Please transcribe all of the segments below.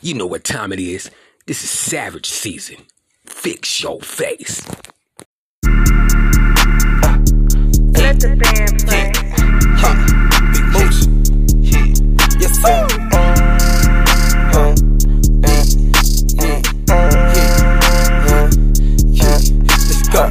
You know what time it is. This is Savage season. Fix your face. Let the band play. Ha, big moose. Yeah. Yes, sir. Uh, uh, uh, uh, yeah. Let's go.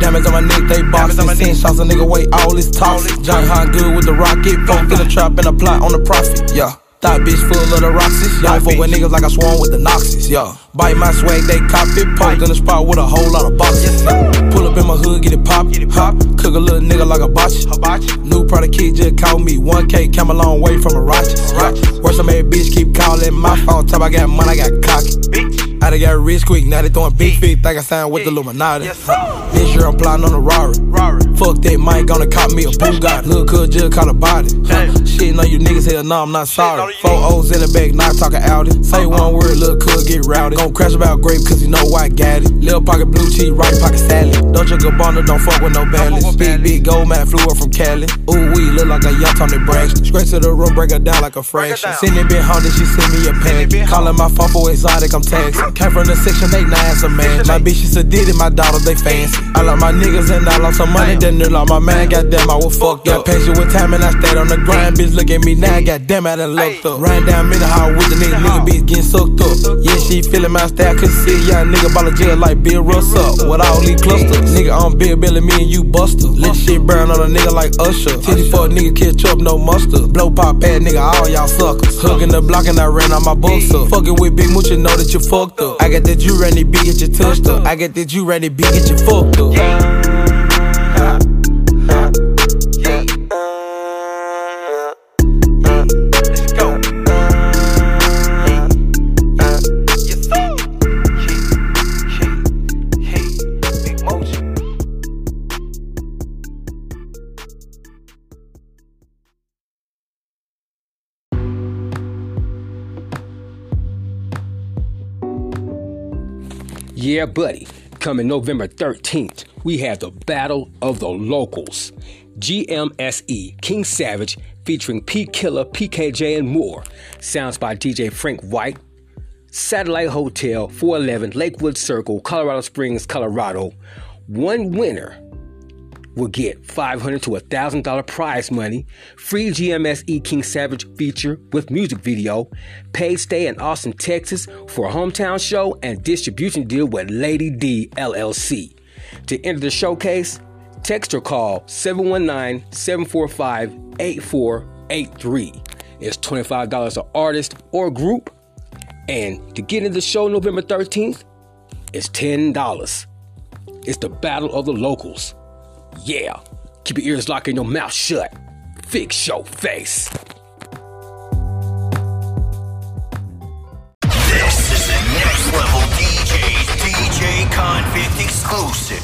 Diamonds on my neck, they boxing. Ten shots, a nigga weigh all his toxic. John Hahn good with the rocket. Folk in the trap and a plot on the profit. Yeah. Thought bitch full of the Roxys. Y'all fuck with niggas like I swarm with the Noxys. Yeah. Bite my swag, they cop it. Poke in the spot with a whole lot of boxes. Pull up in my hood, get it pop. Hop. Cook a little nigga like a botch. New product kid just called me 1K. Came a long way from a Rochester. Worse, I made bitch keep calling my phone. Top I got money, I got cocky. I done got rich quick, now they throwing big feet. Think I signed with the Illuminati. This year I'm plotting on a Rari. Fuck that Mike, gonna cop me a Bugatti. Little cuz just caught a body. Huh. Shit, no, you niggas hell no, I'm not sorry. Four O's in the back, not talking Audi. Say one word, little cuz get rowdy. Gon' crash about grape, cause you know I got it. Little pocket blue cheese, right pocket salad. Dolce Gabbana, don't fuck with no balance. Big, big gold man flew up from Cali. Ooh, we look like a yacht on the Braxton. Straight to the room, break her down like a fraction. Send it been haunted, she send me a pack. Calling my phone for exotic, I'm taxing. Came from the section 8, nine, some man. My bitch, she's a ditty, my daughters, they fancy. I love my niggas and I lost some money, then they lost my man. Goddamn, I was fucked up. Patient with time and I stayed on the grind. Bitch, look at me now, goddamn, I done looked up. Ran down middle hall with the nigga, nigga bitch getting sucked up. Yeah, she feeling my style, could see young nigga ball of jail like Bill Russell. With all these clusters. Nigga on Bill Billy, me and you buster. Let shit burn on a nigga like Usher. Titty fuck nigga, catch up, no mustard. Blow pop pad, nigga, all y'all suckers. Hugging the block and I ran on my buster. Fucking with Big Mooch, you know that you fucked up. I got that you it big, get you touched up. I got that you it big, get you fucked up. Yeah, buddy. Coming November 13th, we have the Battle of the Locals. GMSE, King Savage, featuring P Killer, PKJ, and more. Sounds by DJ Frank White. Satellite Hotel, 411 Lakewood Circle, Colorado Springs, Colorado. One winner will get 500 to $1,000 prize money, free GMS E King Savage feature with music video, paid stay in Austin, Texas for a hometown show, and distribution deal with Lady D LLC. To enter the showcase, text or call 719 745 8483. It's $25 an artist or group, and to get into the show November 13th, it's $10. It's the Battle of the Locals. Yeah. Keep your ears locked and your mouth shut. Fix your face. This is the next level DJ, DJ Konvict exclusive.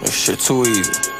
This shit too easy.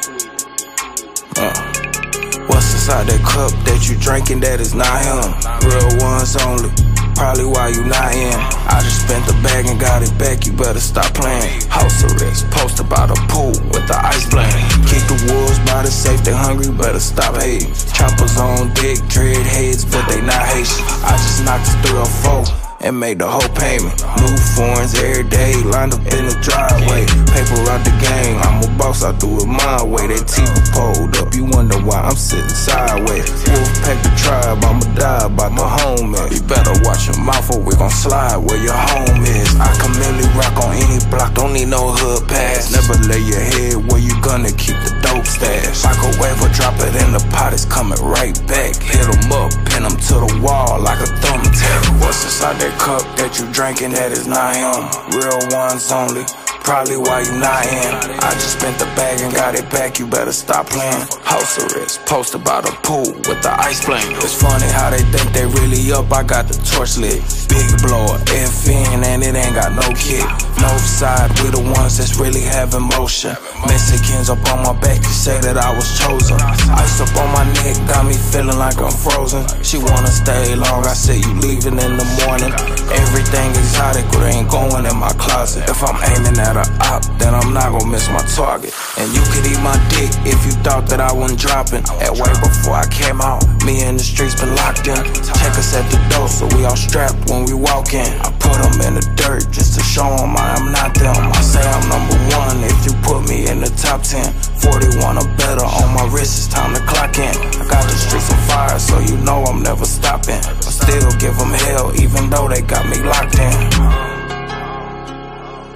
Inside that cup that you drinking that is not him? Real ones only. Probably why you not in. I just spent the bag and got it back. You better stop playing. House arrest, posted by the pool with the ice blame. Keep the wolves by the safe. They hungry, better stop hating. Choppers on dick, dread heads, but they not Haitian. I just knocked three or four and made the whole payment. New foreigns every day, lined up in the driveway. Paper out the game, I'm a boss, I do it my way. That TV pulled up, you wonder why I'm sitting sideways. Wolf pack the tribe, I'ma die by my home. You better watch your mouth or we gon' slide where your home is. I can merely rock on any block, don't need no hood pass. Never lay your head where you gonna keep the dope stash. Microwave or drop it in the pot, it's coming right back. Hit 'em up, pin 'em to the wall like a thumbtack. What's inside that cup that you drinking that is not him? Real ones only. Probably why you not in. I just spent the bag and got it back. You better stop playing. House arrest, posted by the pool with the ice flame. It's funny how they think they really up. I got the torch lit. Big blower, FN, and it ain't got no kick. North side, we the ones that's really having motion. Mexicans up on my back, you say that I was chosen. Ice up on my neck, got me feeling like I'm frozen. She wanna stay long, I say you leaving in the morning. Everything exotic, but ain't going in my closet. If I'm aiming at got a op, then I'm not gonna miss my target. And you could eat my dick if you thought that I wasn't dropping. At way before I came out, me and the streets been locked in. Check us at the door, so we all strapped when we walk in. I put them in the dirt just to show them I am not them. I say I'm number one if you put me in the top 10. 41 or better on my wrist, it's time to clock in. I got the streets on fire, so you know I'm never stopping. I still give them hell, even though they got me locked in.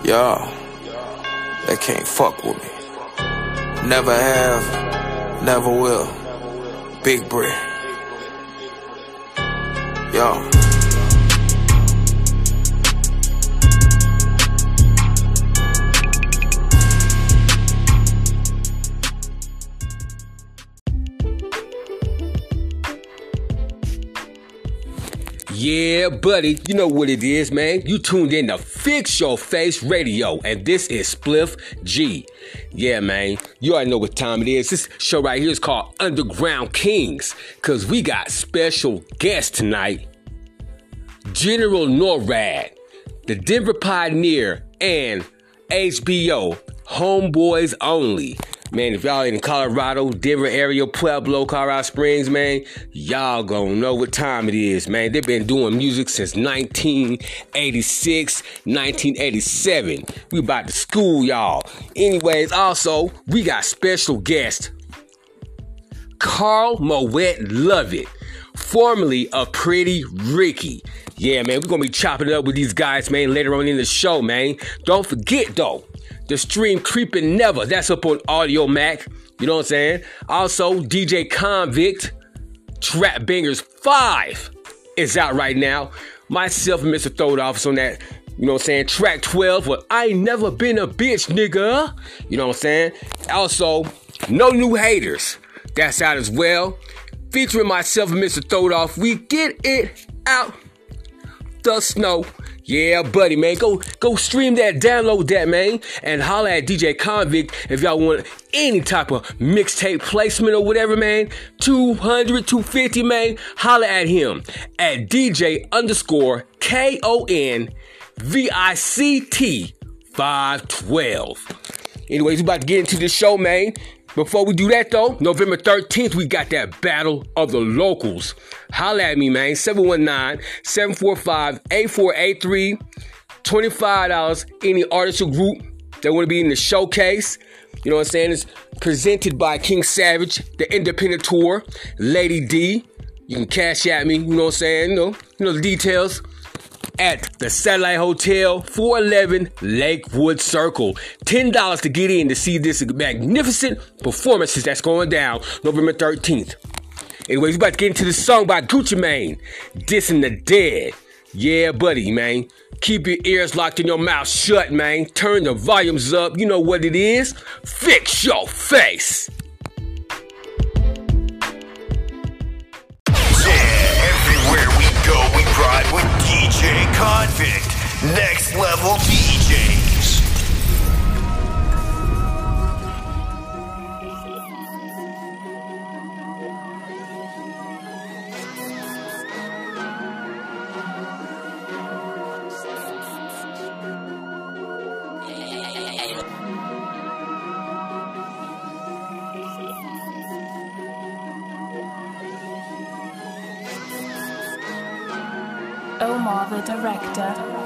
Yeah, they can't fuck with me. Never have, never will. Big brick. Yo. Yeah, buddy, you know what it is, man. You tuned in to Fix Your Face Radio, and this is Spliff G. Yeah, man, you already know what time it is. This show right here is called Underground Kings, because we got special guests tonight General NORAD, the Denver Pioneer, and HBO, Homeboys Only. Man, if y'all in Colorado, Denver area, Pueblo, Colorado Springs, man, y'all gonna know what time it is, man. They've been doing music since 1986, 1987. We about to school y'all. Anyways, also, we got special guest, Carl Mowet Lovett, formerly of Pretty Ricky. Yeah, man, we're gonna be chopping it up with these guys, man, later on in the show, man. Don't forget though, the stream Creeping Never. That's up on Audiomack. You know what I'm saying? Also, DJ Konvict, Trap Bangers 5 is out right now. Myself and Mr. Throwed Office on that, you know what I'm saying? Track 12 with I Ain't Never Been a Bitch, nigga. You know what I'm saying? Also, No New Haters. That's out as well. Featuring myself and Mr. Throwed Off. We get it out the snow. Yeah, buddy, man. Go go stream that, download that, man. And holla at DJ Konvict if y'all want any type of mixtape placement or whatever, man. 200, 250, man. Holla at him at DJ underscore K O N V I C T 512. Anyways, we about to get into the show, man. Before we do that though, November 13th, we got that Battle of the Locals. Holla at me, man. 719-745-8483. $25. Any artist or group that want to be in the showcase. You know what I'm saying? It's presented by King Savage, the independent tour, Lady D. You can cash at me, you know what I'm saying? You know, you know the details at the Satellite Hotel, 411 Lakewood Circle. $10 to get in to see this magnificent performances that's going down November 13th. Anyways, we're about to get into the song by Gucci Mane, Dissing the Dead. Yeah, buddy, man. Keep your ears locked and your mouth shut, man. Turn the volumes up. You know what it is. Fix your face. Ride with DJ Konvict. Next level DJs. Director.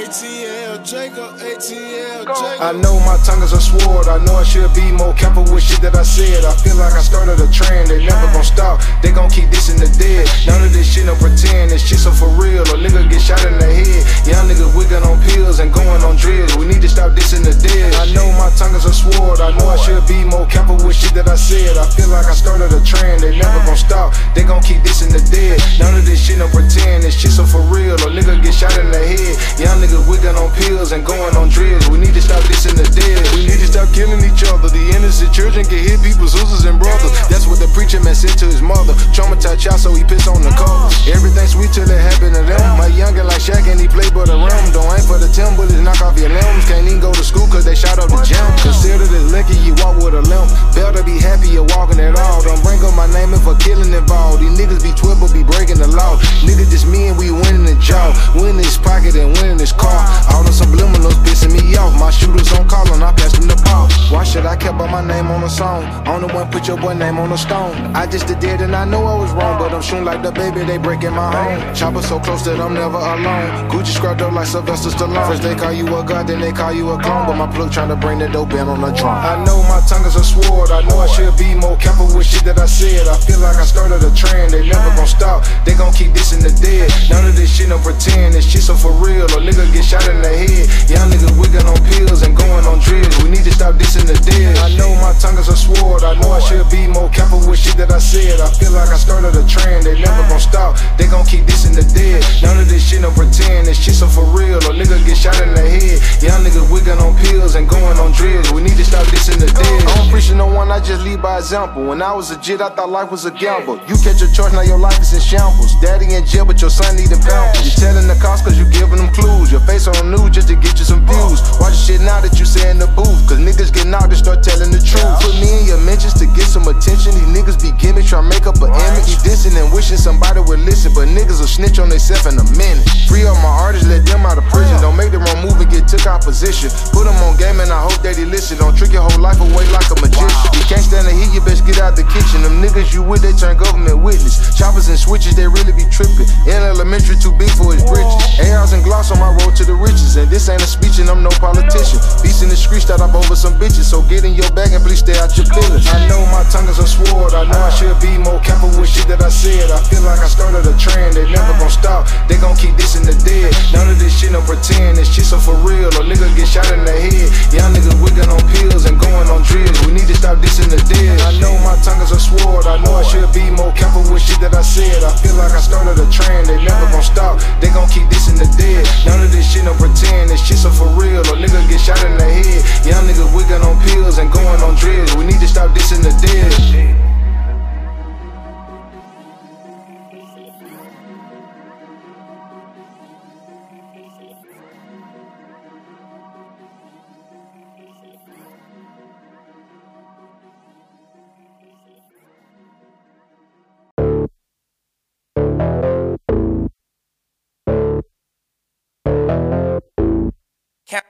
ATL Jacob, ATL I know my tongue is a sword. I know I should be more careful with shit that I said. I feel like I started a trend. They never gon' stop. They gon' keep this in the dead. None of this shit no pretend. This shit so for real. A nigga get shot in the head. Young nigga wiggin' on pills and going on drills. We need to stop this in the dead. I know my tongue is a sword. I know I should be more careful with shit that I said. I feel like I started a trend. They never gon' stop. They gon' keep this in the dead. None of this shit no pretend. This shit so for real. A nigga get shot in the head. Young nigga wigging on pills and going on drills. We need to stop this in the dead. We need to stop killing each other. The innocent children get hit, people's sisters and brothers. That's what the preacher man said to his mother. Traumatized child, so he pissed on the car. Everything sweet till it happened to them. My youngin' like Shaq and he play but a rim. Don't aim for the 10 bullets, knock off your limbs. Can't even go to school cause they shot up the gym. Considered as lucky you walk with a limp. Better be happy you're walking at all. Don't bring up my name if a killing involved. These niggas be 12 but be breaking the law. Nigga, just me and we winning the job. Winning his pocket and winning his car. All the subliminals pissing me off. My shooters on call and I pass them the ball. Why should I kept my name on a song? On the one, put your boy name on a stone. I just did it and I know I was wrong, but I'm shooting like the baby, they breaking my home. Chopper so close that I'm never alone. Gucci scrubbed up like Sylvester Stallone. First they call you a god, then they call you a clone. But my plug trying to bring the dope in on the drum. I know my tongue is a sword. I know I should be more careful with shit that I said. I feel like I started a trend. They never gon' stop. They gon' keep this in the dead. None of this shit no pretend. This shit so for real. A nigga get shot in the head. Young niggas wigging on pills and going on drills. We need to stop this in the dead. I know my tongue is a sword. I know I should be more careful with shit that I said. I feel like I started a trend. They never gon' stop. They gon' keep this in the dead. None of this shit no pretend. This shit so for real. A nigga get shot in the head. Young niggas wigging on pills and going on drills. We need to stop this in the dead. Uh-huh. I don't preach to no one. I just lead by example. When I was a jit, I thought life was a gamble. You catch a charge, now your life is in shambles. Daddy in jail, but your son needing pampers. You telling the cops cause you giving them clues. Your face on news just to get you some views. Watch the shit now that you say in the booth. Cause niggas get knocked and start telling the truth. Put me in your mentions to get some attention. These niggas be gimmicks, try to make up an image. Dissing and wishing somebody would listen. But niggas will snitch on themselves in a minute. Free up my artists, let them out of prison. Don't make the wrong move and get took out position. Put them on game and I hope that he listen. Don't trick your whole life away like a magician. You can't stand the heat, you best get out the kitchen. Them niggas you with, they turn government witness. Choppers and switches, they really be tripping. In elementary, too big for his bridges. ARs and gloss on my road to the riches. And this ain't a speech and I'm no politician. Beats in the streets that up over some bitches. So get in your bag and please stay out your feelings. I know my tongue is a sword. I know I should be more careful with shit that I said. I feel like I started a trend. They never gon' stop. They gon' keep this in the dead. None of this shit no pretend. This shit so for real. A nigga get shot in the head. Young niggas wiggin' on pills and going on drills. We need to stop this in the dead. I know my tongue is a sword. I know I should be more careful with shit that I said. I feel like I started a trend. They never gon' stop. They gon' keep this in the dead. None of this shit no pretend. This shit so for real. A nigga get shot in the head. Young niggas wiggin' on pills and going on drills. We need to stop this in the dead.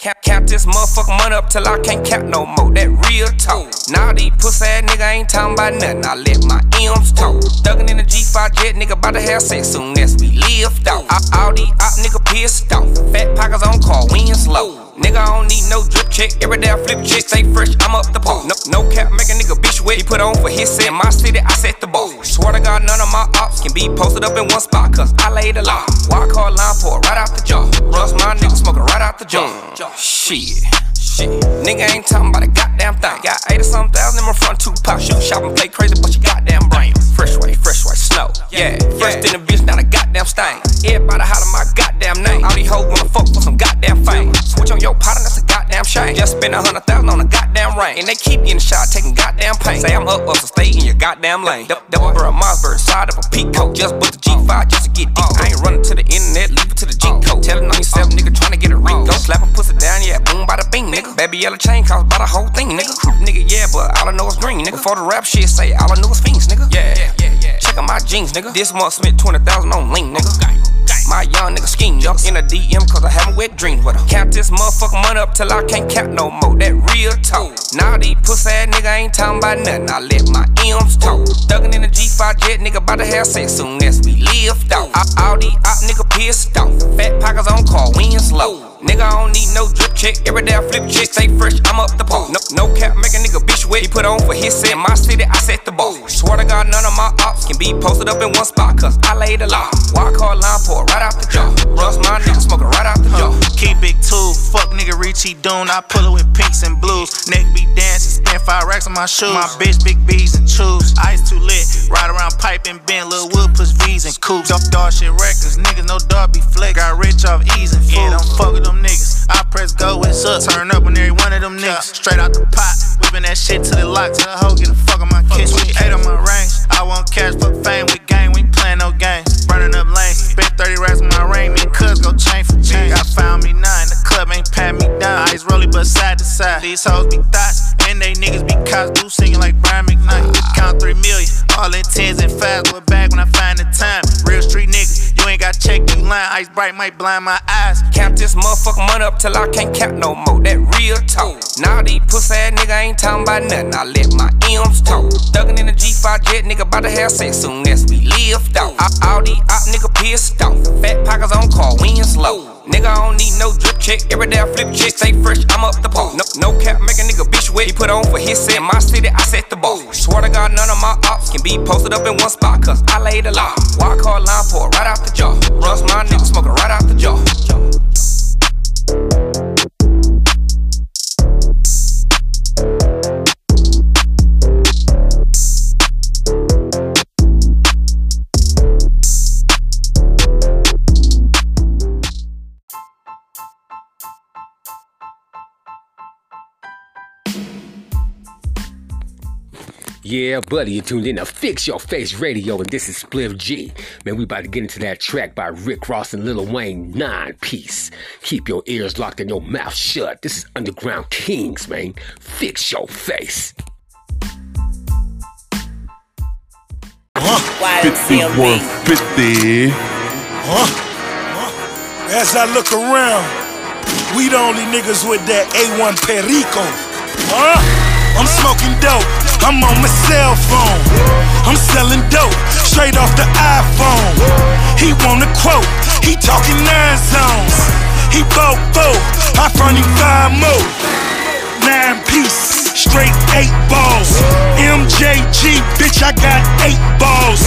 Count, count this motherfucking money up till I can't count no more. That real talk. Now these pussy ass nigga ain't talking about nothing. I let my M's talk. Thuggin' in the G5 jet, nigga about to have sex soon as we lift off. All, all these op nigga pissed off. Fat pockets on car, wind slow. Nigga, I don't need no drip check. Every day I flip check, stay fresh, I'm up the pole. No, no cap, make a nigga bitch wet. He put on for his set. In my city, I set the ball. Swear to God, none of my ops can be posted up in one spot, cause I laid a lot. Wild card line pour right out the jaw. Rust my nigga smoking right out the jaw. Shit. Shit. Nigga ain't talking about a goddamn thing. Got 80 something thousand in my front two pop. Shoot, shop and play crazy, but you goddamn brain. Fresh way, fresh way, snow. Yeah, first in the bitch, not a goddamn stain. Everybody holler my goddamn name. All these hoes wanna fuck for some goddamn fame. Switch on your partner, that's a goddamn shame. Just spend a hundred thousand on a goddamn ring. And they keep getting shot, taking goddamn pain. Say I'm up, up, so stay in your goddamn lane. Dou- Double barrel Mossberg, side up a peak coat. Just book the G5 just to get deep. I ain't running to the internet, leave it to the G code. Oh. Tellin' on yourself, nigga, trying to get a oh. Rico. Slap Baby yellow chain cost by the whole thing, nigga. Nigga, yeah, but all I know is green, nigga. Before the rap shit, say all I know is fiends, nigga. Yeah, yeah, yeah, yeah. Check out my jeans, nigga. This month spent 20,000 on lean, nigga. My young nigga scheme, jump in a DM cause I haven't wet dreams with her. Count this motherfucking money up till I can't count no more. That real talk. Now these pussy ass nigga ain't talking about nothing. I let my M's talk. Thuggin' in the G5 jet, nigga about to have sex soon as we lift off. All, all these op nigga pissed off. Fat pockets on car, wind slow. Nigga, I don't need no drip check. Every day I flip check, stay fresh, I'm up the pole. No, no cap, make a nigga bitch wet. He put on for his set. In my city, I set the ball. Swear to God, none of my ops can be posted up in one spot, cause I laid a lot. Walk hard line pour right out the jaw. Rust my nigga smoking right out the jaw. Keep it two, Fuck nigga Richie Doon. I pull it with pinks and blues. Neck be dancing, spend five racks on my shoes. My bitch big B's and choose. Ice too lit. Ride around pipe and bend. Lil Wood plus V's and coops. Dog, dog shit records. Niggas no dog be flex. Got rich off ease and food. Yeah, don't fuck with them niggas. I press go, it's up. Turn up on every one of them niggas. Straight out the pot. Whipping that shit to the lock. Tell the hoe get the fuck on my kitchen. Eight on my range. I want cash, fuck fame. We gang, we ain't playing no games. Running up lanes. Spent 30 racks on my ring. Me and cuz go chain for chain. I found me nine. The club ain't pat me down. Ice rolling but side to side. These hoes be thoughts. And they niggas be cops. Do singing like Brian McKnight. Count three million. All in tens and fives. We're back when I find the time. Real street nigga. Ain't got check, you line. Ice bright might blind my eyes. Count this motherfucking money up till I can't count no more. That real talk. Now these pussy ass nigga ain't talking about nothing. I let my M's talk. Thuggin' in the G5 jet, nigga about to have sex soon as we lift off. All, these op nigga pissed off. Fat pockets on call, wind slow. Nigga, I don't need no drip check. Every day I flip check, stay fresh, I'm up the pole. No, no cap, make a nigga bitch wet. He put on for his set. In my city, I set the ball. Swear to God, none of my ops can be posted up in one spot, cause I laid a lot. Walk hard line pour right out the jaw. Runs my nigga smoking right out the jaw. Yeah, buddy, you tuned in to Fix Your Face Radio, and this is Spliff G. Man, we about to get into that track by Rick Ross and Lil Wayne, Nine Piece. Keep your ears locked and your mouth shut. This is Underground Kings, man. Fix your face. 5150. As I look around, we the only niggas with that A1 Perico. Huh? I'm smoking dope. I'm on my cell phone. I'm selling dope straight off the iPhone. He want a quote. He talking nine zones. He bought four. I front him five more. Nine piece, straight eight balls. MJG, bitch, I got eight balls.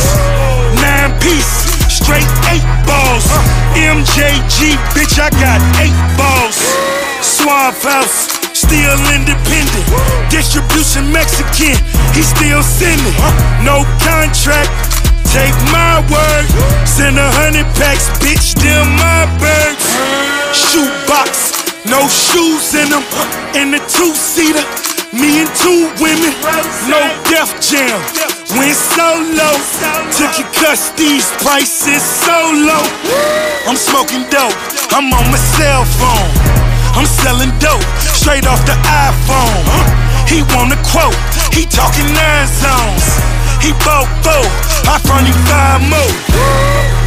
Nine piece, straight eight balls. MJG, bitch, I got eight balls. Suave House, still independent. Distribution Mexican, he still sending. No contract, take my word. Send a hundred packs, bitch, them my birds. Shoebox, no shoes in them. In the two seater, me and two women. No Def Jam, went solo. Took your cuss, these prices so low. I'm smoking dope, I'm on my cell phone. I'm selling dope straight off the iPhone. He want a quote, he talking nine zones. He bought four, I front him five more.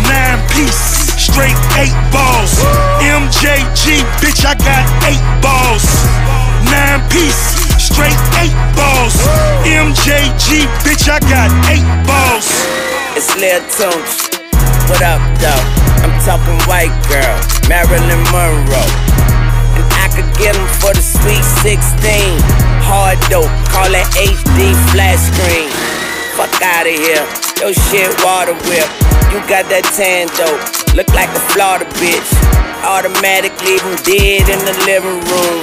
Nine piece, straight eight balls. MJG, bitch, I got eight balls. Nine piece, straight eight balls. MJG, bitch, I got eight balls. It's Lil Tunes. What up, though? I'm talking white girl, Marilyn Monroe. And I could get 'em for the sweet 16. Hard dope, call it HD flat screen. Fuck out of here. Yo shit, water whip. You got that tan dope. Look like a Florida bitch. Automatic, leave leave 'em dead in the living room.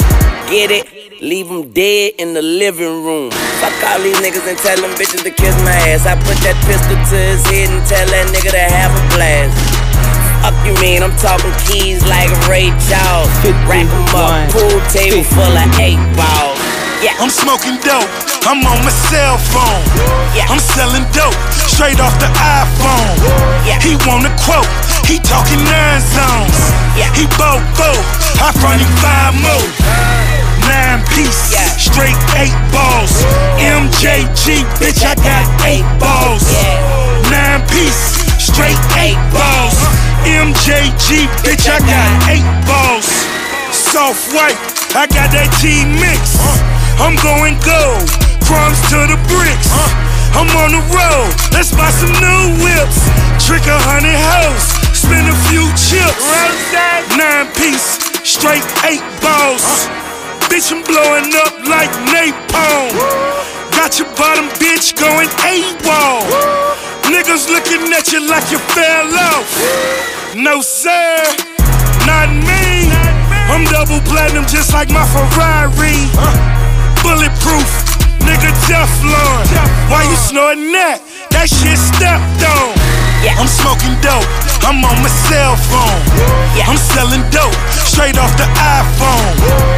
Get it? Leave Leave 'em dead in the living room. Fuck all these niggas and tell them bitches to kiss my ass. I put that pistol to his head and tell that nigga to have a blast. Fuck you mean? I'm talking keys like Ray Charles. Rack 'em up, pool table full of eight balls. Yeah. I'm smoking dope, I'm on my cell phone. Yeah. I'm selling dope straight off the iPhone. Yeah. He want a quote, he talking nine zones. Yeah. He bought four, I front him five more. Nine piece, Yeah. straight eight balls. MJG, bitch, I got eight balls. Yeah. Nine piece, straight eight balls. MJG, bitch, I got eight balls. Soft white, I got that T mix. I'm going gold, crumbs to the bricks. I'm on the road, let's buy some new whips. Trick a hundred hoes, spend a few chips. Nine piece, straight eight balls. Bitch, I'm blowing up like napalm. Got your bottom bitch going AWOL. Niggas looking at you like you fell off. No, sir, not me. I'm double platinum just like my Ferrari. Bulletproof, nigga Teflon. Why you snorting that? That shit stepped on. Yeah. I'm smoking dope, I'm on my cell phone. Yeah. I'm selling dope straight off the iPhone.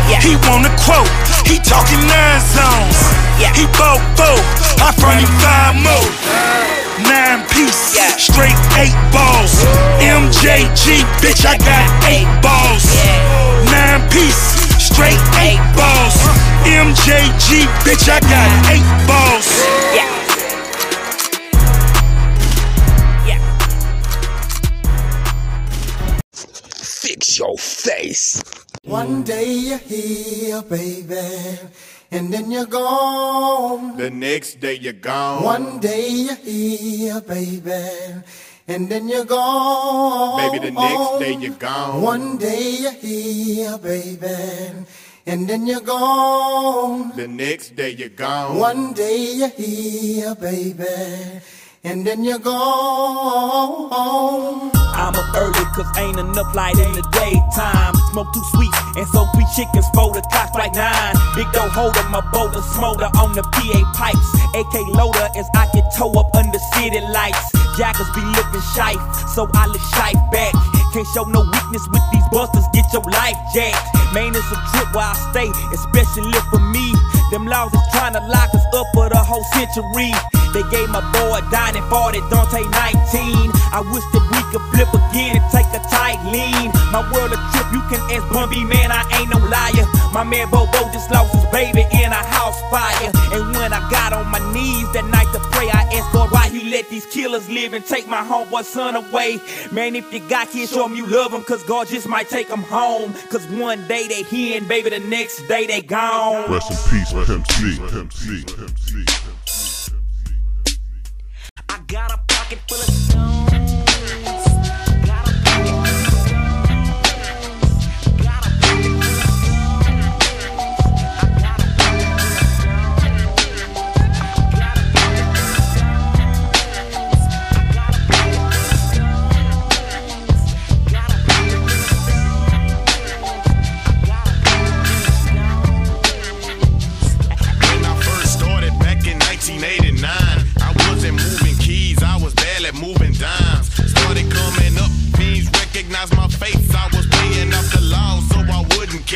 Yeah. He want a quote, he talking nine zones. Yeah. He four, I front him five more. Nine piece, Yeah. straight eight balls. MJG, bitch, I got eight balls. Yeah. Nine piece, straight eight balls. MJG, bitch, I got eight balls. Your face. One day you're here, baby, and then you're gone. The next day you're gone. One day you're here, baby, and then you're gone. Baby, the next day you're gone. One day you're here, baby, and then you're gone. The next day you're gone. One day you're here, baby, and then you're gone. I'm up early cause ain't enough light in the daytime. Smoke too sweet and so chickens for the clock like nine. Big dough holder, my boulder smolder on the PA pipes. AK loader as I get toe up under city lights. Jackers be living shife, so I look shife back. Can't show no weakness with these busters, get your life jacked. Man, it's a trip where I stay, especially for me. Them laws is trying to lock us up for the whole century. They gave my boy a Donnie 40, Dante 19. I wish that we could flip again and take a tight lean. My world a trip, you can ask Bun B, man, I ain't no liar. My man Bobo just lost his baby in a house fire. And when I got on my knees that night to pray, I asked God why he let these killers live and take my homeboy son away. Man, if you got kids, show them you love them, cause God just might take them home. Cause one day they here and baby, the next day they gone. Rest in peace, Pimp C. Pimp C. Pimp C. I got a pocket full of stones.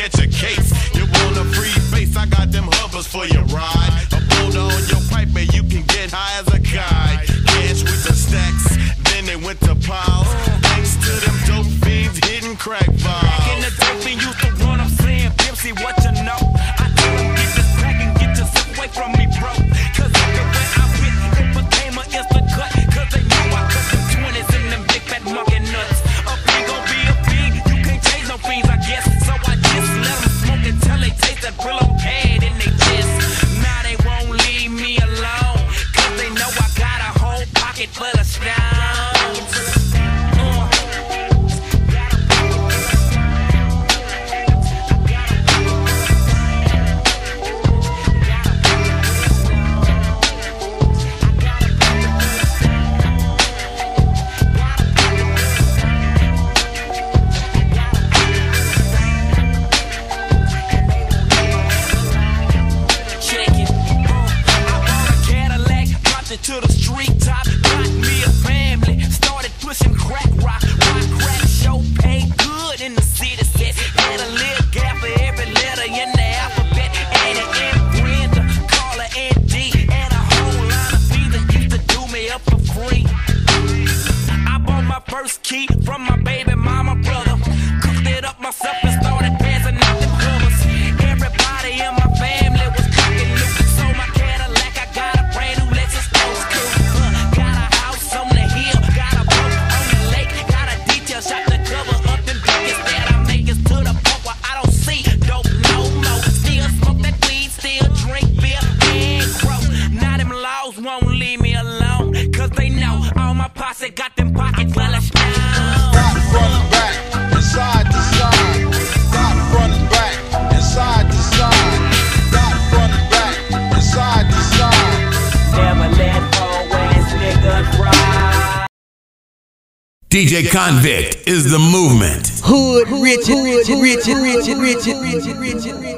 Catch a case. You want a free face, I got them hovers for your ride. A boulder on your pipe, and you can get high as a kite. Cash with the stacks, then they went to piles. Thanks to them dope fiends hitting crack Back DJ Konvict is the movement. Hood, rich, rich, rich, rich, rich, rich, rich, rich,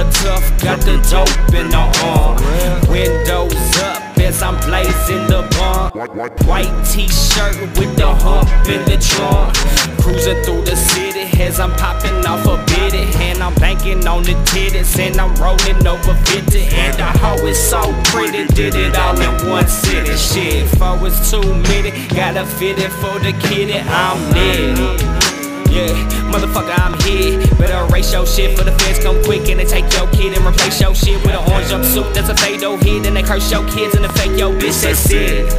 Hella tough, got the dope in the arm. Windows up as I'm blazing the bar. White t-shirt with the hump in the trunk. Cruising through the city as I'm popping off a bitty. And I'm banking on the titties and I'm rolling over 50. And the hoe is so pretty, did it all in one city. Shit, four is too many, gotta fit it for the kitty. I'm lit. Yeah, motherfucker, I'm here. Better erase your shit for the feds come quick and they take your kid and replace your shit with an orange jumpsuit that's a fatal hit. And they curse your kids and they fake your bitch, that's it.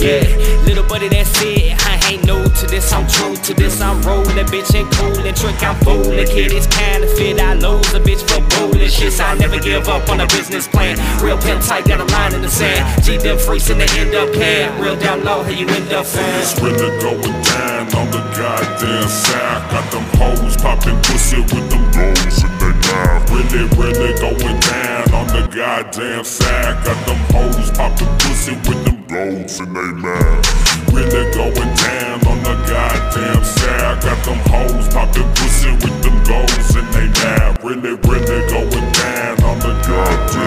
Yeah, little buddy, that's it. I ain't new to this, I'm true to this. I'm rolling, bitch, and cool and trick, I'm fooling. Kid, it's counterfeit. I lose a bitch for bullying shit. I never give up on a business plan. Real pimp tight, got a line in the sand. G them freaks and they end up paying. Real down low, how you end up fan. It's really going down on the goddamn side. Got them hoes popping pussy with them goals in they mouth. Really, really going down on the goddamn side. Got them hoes popping pussy with them goals in they mouth. Really going down on the goddamn side. Got them hoes popping pussy with them goals in they mouth. Really, really going down on the goddamn.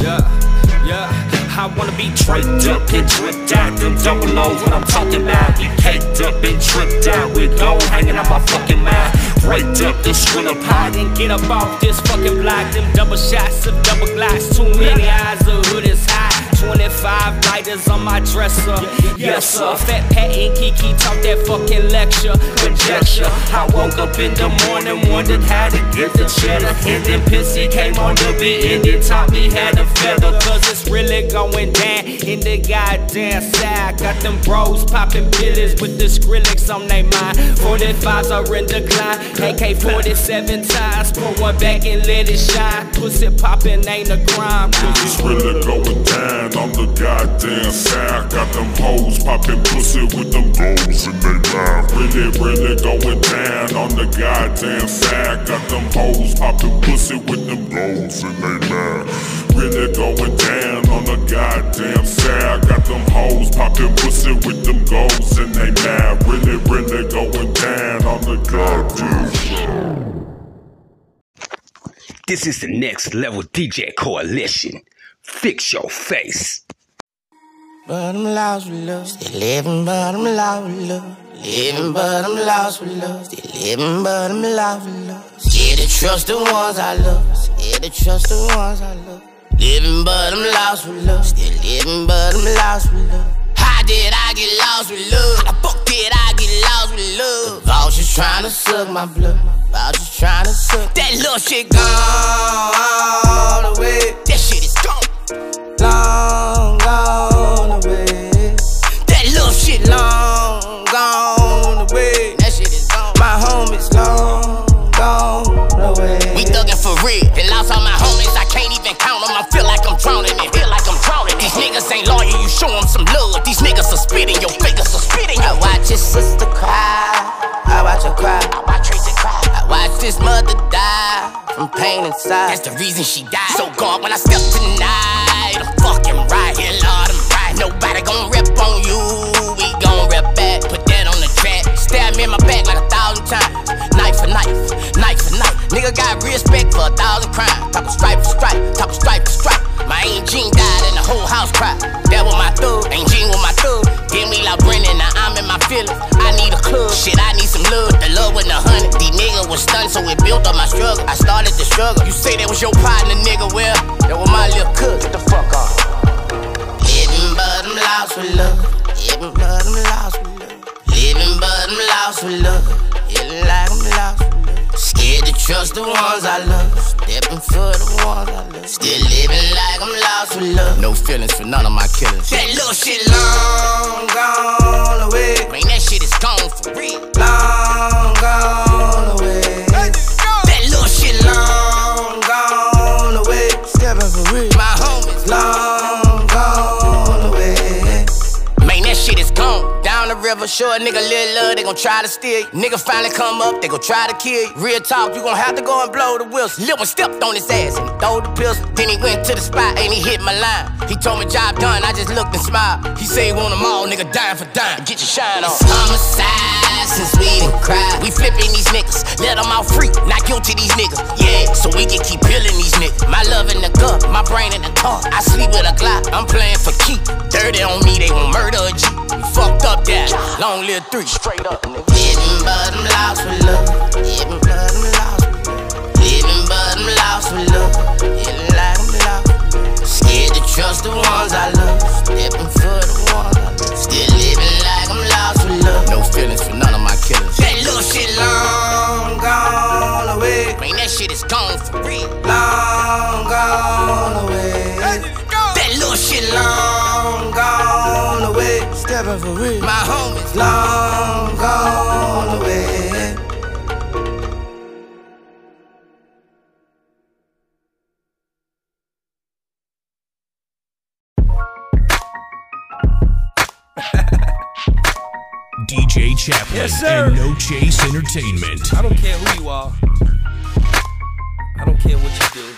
Yeah, yeah. I wanna be draped up and dripped out. Them double O's what I'm talking about. We caked up and tripped out. With gold hanging out my fucking mouth. Raked up the skrilla pot and get up off this fucking block. Them double shots of double glass. Too many eyes, 25 lighters on my dresser. Yes, sir. Fat Pat and Kiki talk that fucking lecture. Conjecture. I woke up in the morning, wondered how to get the cheddar. And then Pissy came on the beat and then taught me how to feather. Cause it's really going down in the goddamn side. Got them bros popping pillies with the Skrillex on their mind. 45s are in decline. AK 47 times. Pour one back and let it shine. Pussy popping ain't a crime. It's really going down on the goddamn side. Got them hoes popping pussy with them goals in they mouth. Really, really going down on the goddamn side. Got them hoes popping pussy with them goals in they mouth. Really going down on the goddamn side. Got them hoes popping pussy with them goals in they mouth. Really, really going down on the goddamn side. This is the next level DJ coalition. Fix your face. But I'm lost with love. Still living, but I'm lost with love. Living, but I'm lost with love. Still living, but I'm lost with love. Scared to trust the ones I love. Scared to trust the ones I love. Living, but I'm lost with love. Still living, but I'm lost with love. How did I get lost with love? How the fuck did I get lost with love? Vultures trying to suck my blood. Vultures trying to suck. That little shit gone away. That shit is gone. Long gone. That shit long gone away. That shit is gone. My home is long gone away. We thuggin' for real. And lost all my homies. I can't even count them. I feel like I'm drowning in. Feel like I'm drowning. These niggas ain't loyal. You show them some love. These niggas are spitting your fingers are spitting your. I watch your sister cry. I watch her cry. I watch Tracy cry. I watch this mother die from pain inside. That's the reason she died. So God, when I step tonight, I'm fucking right. Yeah, Lord, I'm right. Nobody gon' rip on you. Rip back. Put that on the track. Stab me in my back like a thousand times. Knife for knife, knife for knife. Nigga got respect for a thousand crimes. Talk stripe for stripe, talk stripe for stripe. My Aunt Jean died and the whole house cried. That was my thug, Aunt Jean was my thug. Give me like Brennan, now I'm in my feelings. I need a club, shit, I need some love. The love with the honey. These niggas was stunned, so it built up my struggle. I started the struggle. You say that was your partner, nigga. Well, that was my little cook. Get the fuck off. Living, but I'm lost with love. Living, but I'm lost with love. Living, but I'm lost with love. Feeling like I'm lost with love. Scared to trust the ones I love. Stepping for the ones I love. Still living like I'm lost with love. No feelings for none of my killers. That little shit long gone away. Man, that shit is gone for real. Long gone away. That little shit long river, sure nigga little love, they gon' try to steal you. Nigga finally come up, they gon' try to kill you. Real talk, you gon' have to go and blow the wheels. Lil one stepped on his ass and he throw the pills. Then he went to the spot and he hit my line. He told me job done, I just looked and smiled. He say he want them all, nigga dime for dime. Get your shine on. Homicide since we didn't cry. We flipping these niggas, let them out free. Not guilty these niggas, yeah. So we can keep peeling these niggas. My love in the cup, my brain in the car. I sleep with a Glock, I'm playing for keep. Dirty on me, they won't murder a G. You fucked up that, long live three. Straight up, nigga. Living but I'm lost with love. Living but I'm lost with love. Living but I'm lost with love. Feeling like I'm lost. Scared to trust the ones I love. Stepping for the ones I love. Still living like I'm lost with love. No feelings for none of my killers. That little shit long gone away. Man, that shit is gone for real. Long gone away. That little shit long away. Stepping for real. My homies long gone away. DJ Chaplin Yes, sir. and No Chase Entertainment. I don't care who you are. I don't care what you do.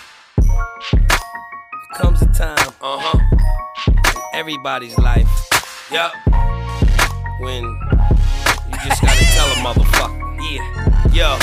There comes a time. Uh huh. In everybody's life. Yup. When you just gotta tell a motherfucker. Yeah. Yo,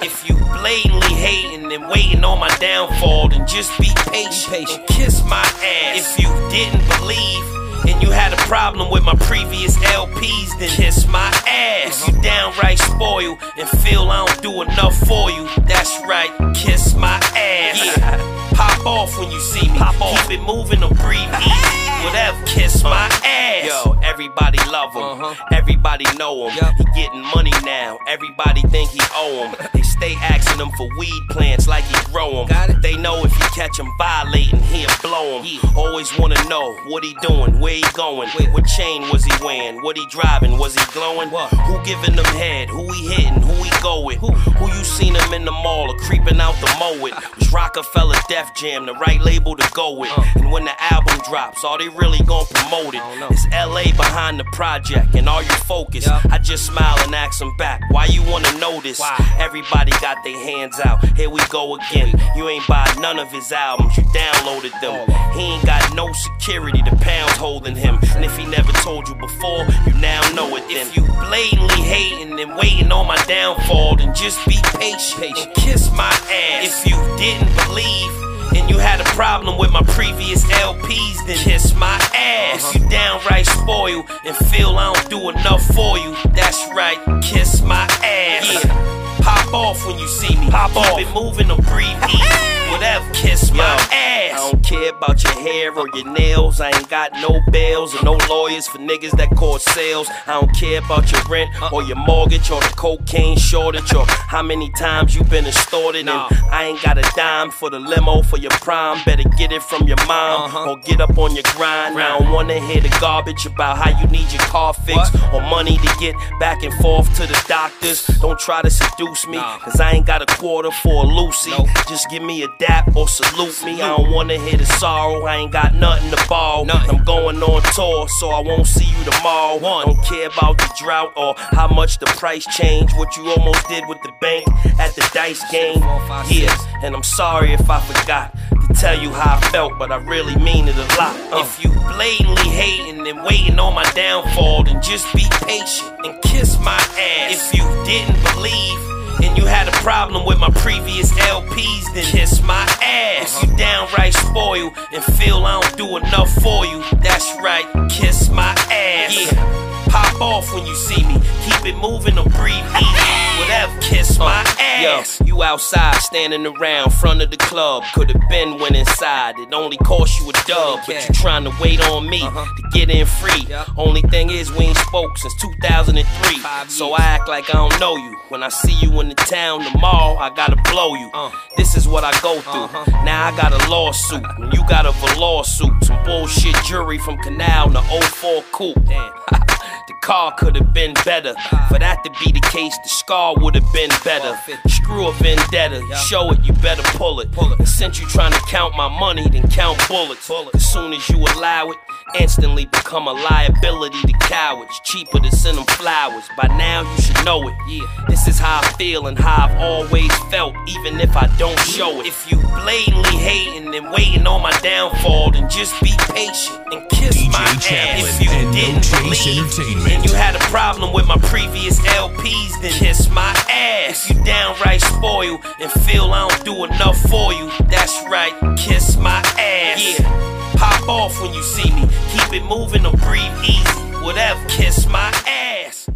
if you blatantly hating and waiting on my downfall, then just be patient, and kiss my ass. If you didn't believe and you had a problem with my previous LPs, then kiss my ass. If you downright spoil and feel I don't do enough for you, that's right, kiss my ass. Yeah. Pop off when you see me. Pop off. Keep it moving or breathe easy. Whatever, kiss uh-huh. my ass. Yo, everybody love him. Uh-huh. Everybody know him. He getting money now. Everybody think he owe him. They stay asking him for weed plants like he grow them. They know if you catch him violating, he'll blow him. Always wanna know what he doing, where he going, Wait. what chain was he wearing, what he driving, was he glowing? What? Who giving them head, who he hitting, who he go with, who you seen him in the mall or creeping out the mow with? Was Roc-A-Fella Def Jam the right label to go with? Uh. And when the album drops, are they really gonna promote it? It's LA behind the project, and are you focused? I just smile and ask them back, why you wanna know this? Everybody got their hands out, here we go again. You ain't buy none of his albums, you downloaded them. He ain't got no security, the pound's holding him. And if he never told you before, you now know it then. If you blatantly hating and waiting on my downfall, then just be patient and kiss my ass. If you didn't believe and you had a problem with my previous LPs, then kiss my ass. You downright spoil and feel I don't do enough for you. That's right, kiss my ass. Yeah. Pop off when you see me. Pop Keep off. it moving or breathe easy. Whatever, kiss my ass. I don't care about your hair or your nails. I ain't got no bails or no lawyers for niggas that cause sales. I don't care about your rent uh. or your mortgage or the cocaine shortage or how many times you been extorted. And I ain't got a dime for the limo for your prime. Better get it from your mom uh-huh. or get up on your grind. I don't wanna hear the garbage about how you need your car fixed or money to get back and forth to the doctors. Don't try to seduce me, cause I ain't got a quarter for a Lucy. Just give me a dap or salute me. I don't wanna hear the sorrow, I ain't got nothing to borrow. I'm going on tour, so I won't see you tomorrow. I don't care about the drought or how much the price change. What you almost did with the bank at the dice game. Yeah, and I'm sorry if I forgot to tell you how I felt, but I really mean it a lot. If you blatantly hating and waiting on my downfall, then just be patient and kiss my ass. If you didn't believe and you had a problem with my previous LPs, then kiss my ass. You downright spoil and feel I don't do enough for you. That's right, kiss my ass. Yeah. Pop off when you see me. Keep it moving or breathe easy. Whatever, kiss uh, my ass. Yo, you outside standing around front of the club. Could have been went inside. It only cost you a dub, but you trying to wait on me uh-huh. to get in free. Only thing is we ain't spoke since 2003. So I act like I don't know you. When I see you in the town tomorrow, I gotta blow you. Uh. This is what I go through. Uh-huh. Now I got a lawsuit, and you got a velour suit. Some bullshit jury from Canal to 04 coupe. The car could have been better. For that to be the case, the scar would have been better. Screw a vendetta, show it, you better pull it. And since you trying to count my money, then count bullets. As soon as you allow it, instantly become a liability to cowards. Cheaper to send them flowers. By now you should know it. Yeah, this is how I feel and how I've always felt, even if I don't show it. If you blatantly hating and waiting on my downfall, then just be patient and kiss my ass. If you didn't Chase believe and you had a problem with my previous LPs, then kiss my ass. If you downright spoil and feel I don't do enough for you, that's right, kiss my ass. Yeah, pop off when you see me. Keep it moving or breathe easy. Whatever, kiss my ass.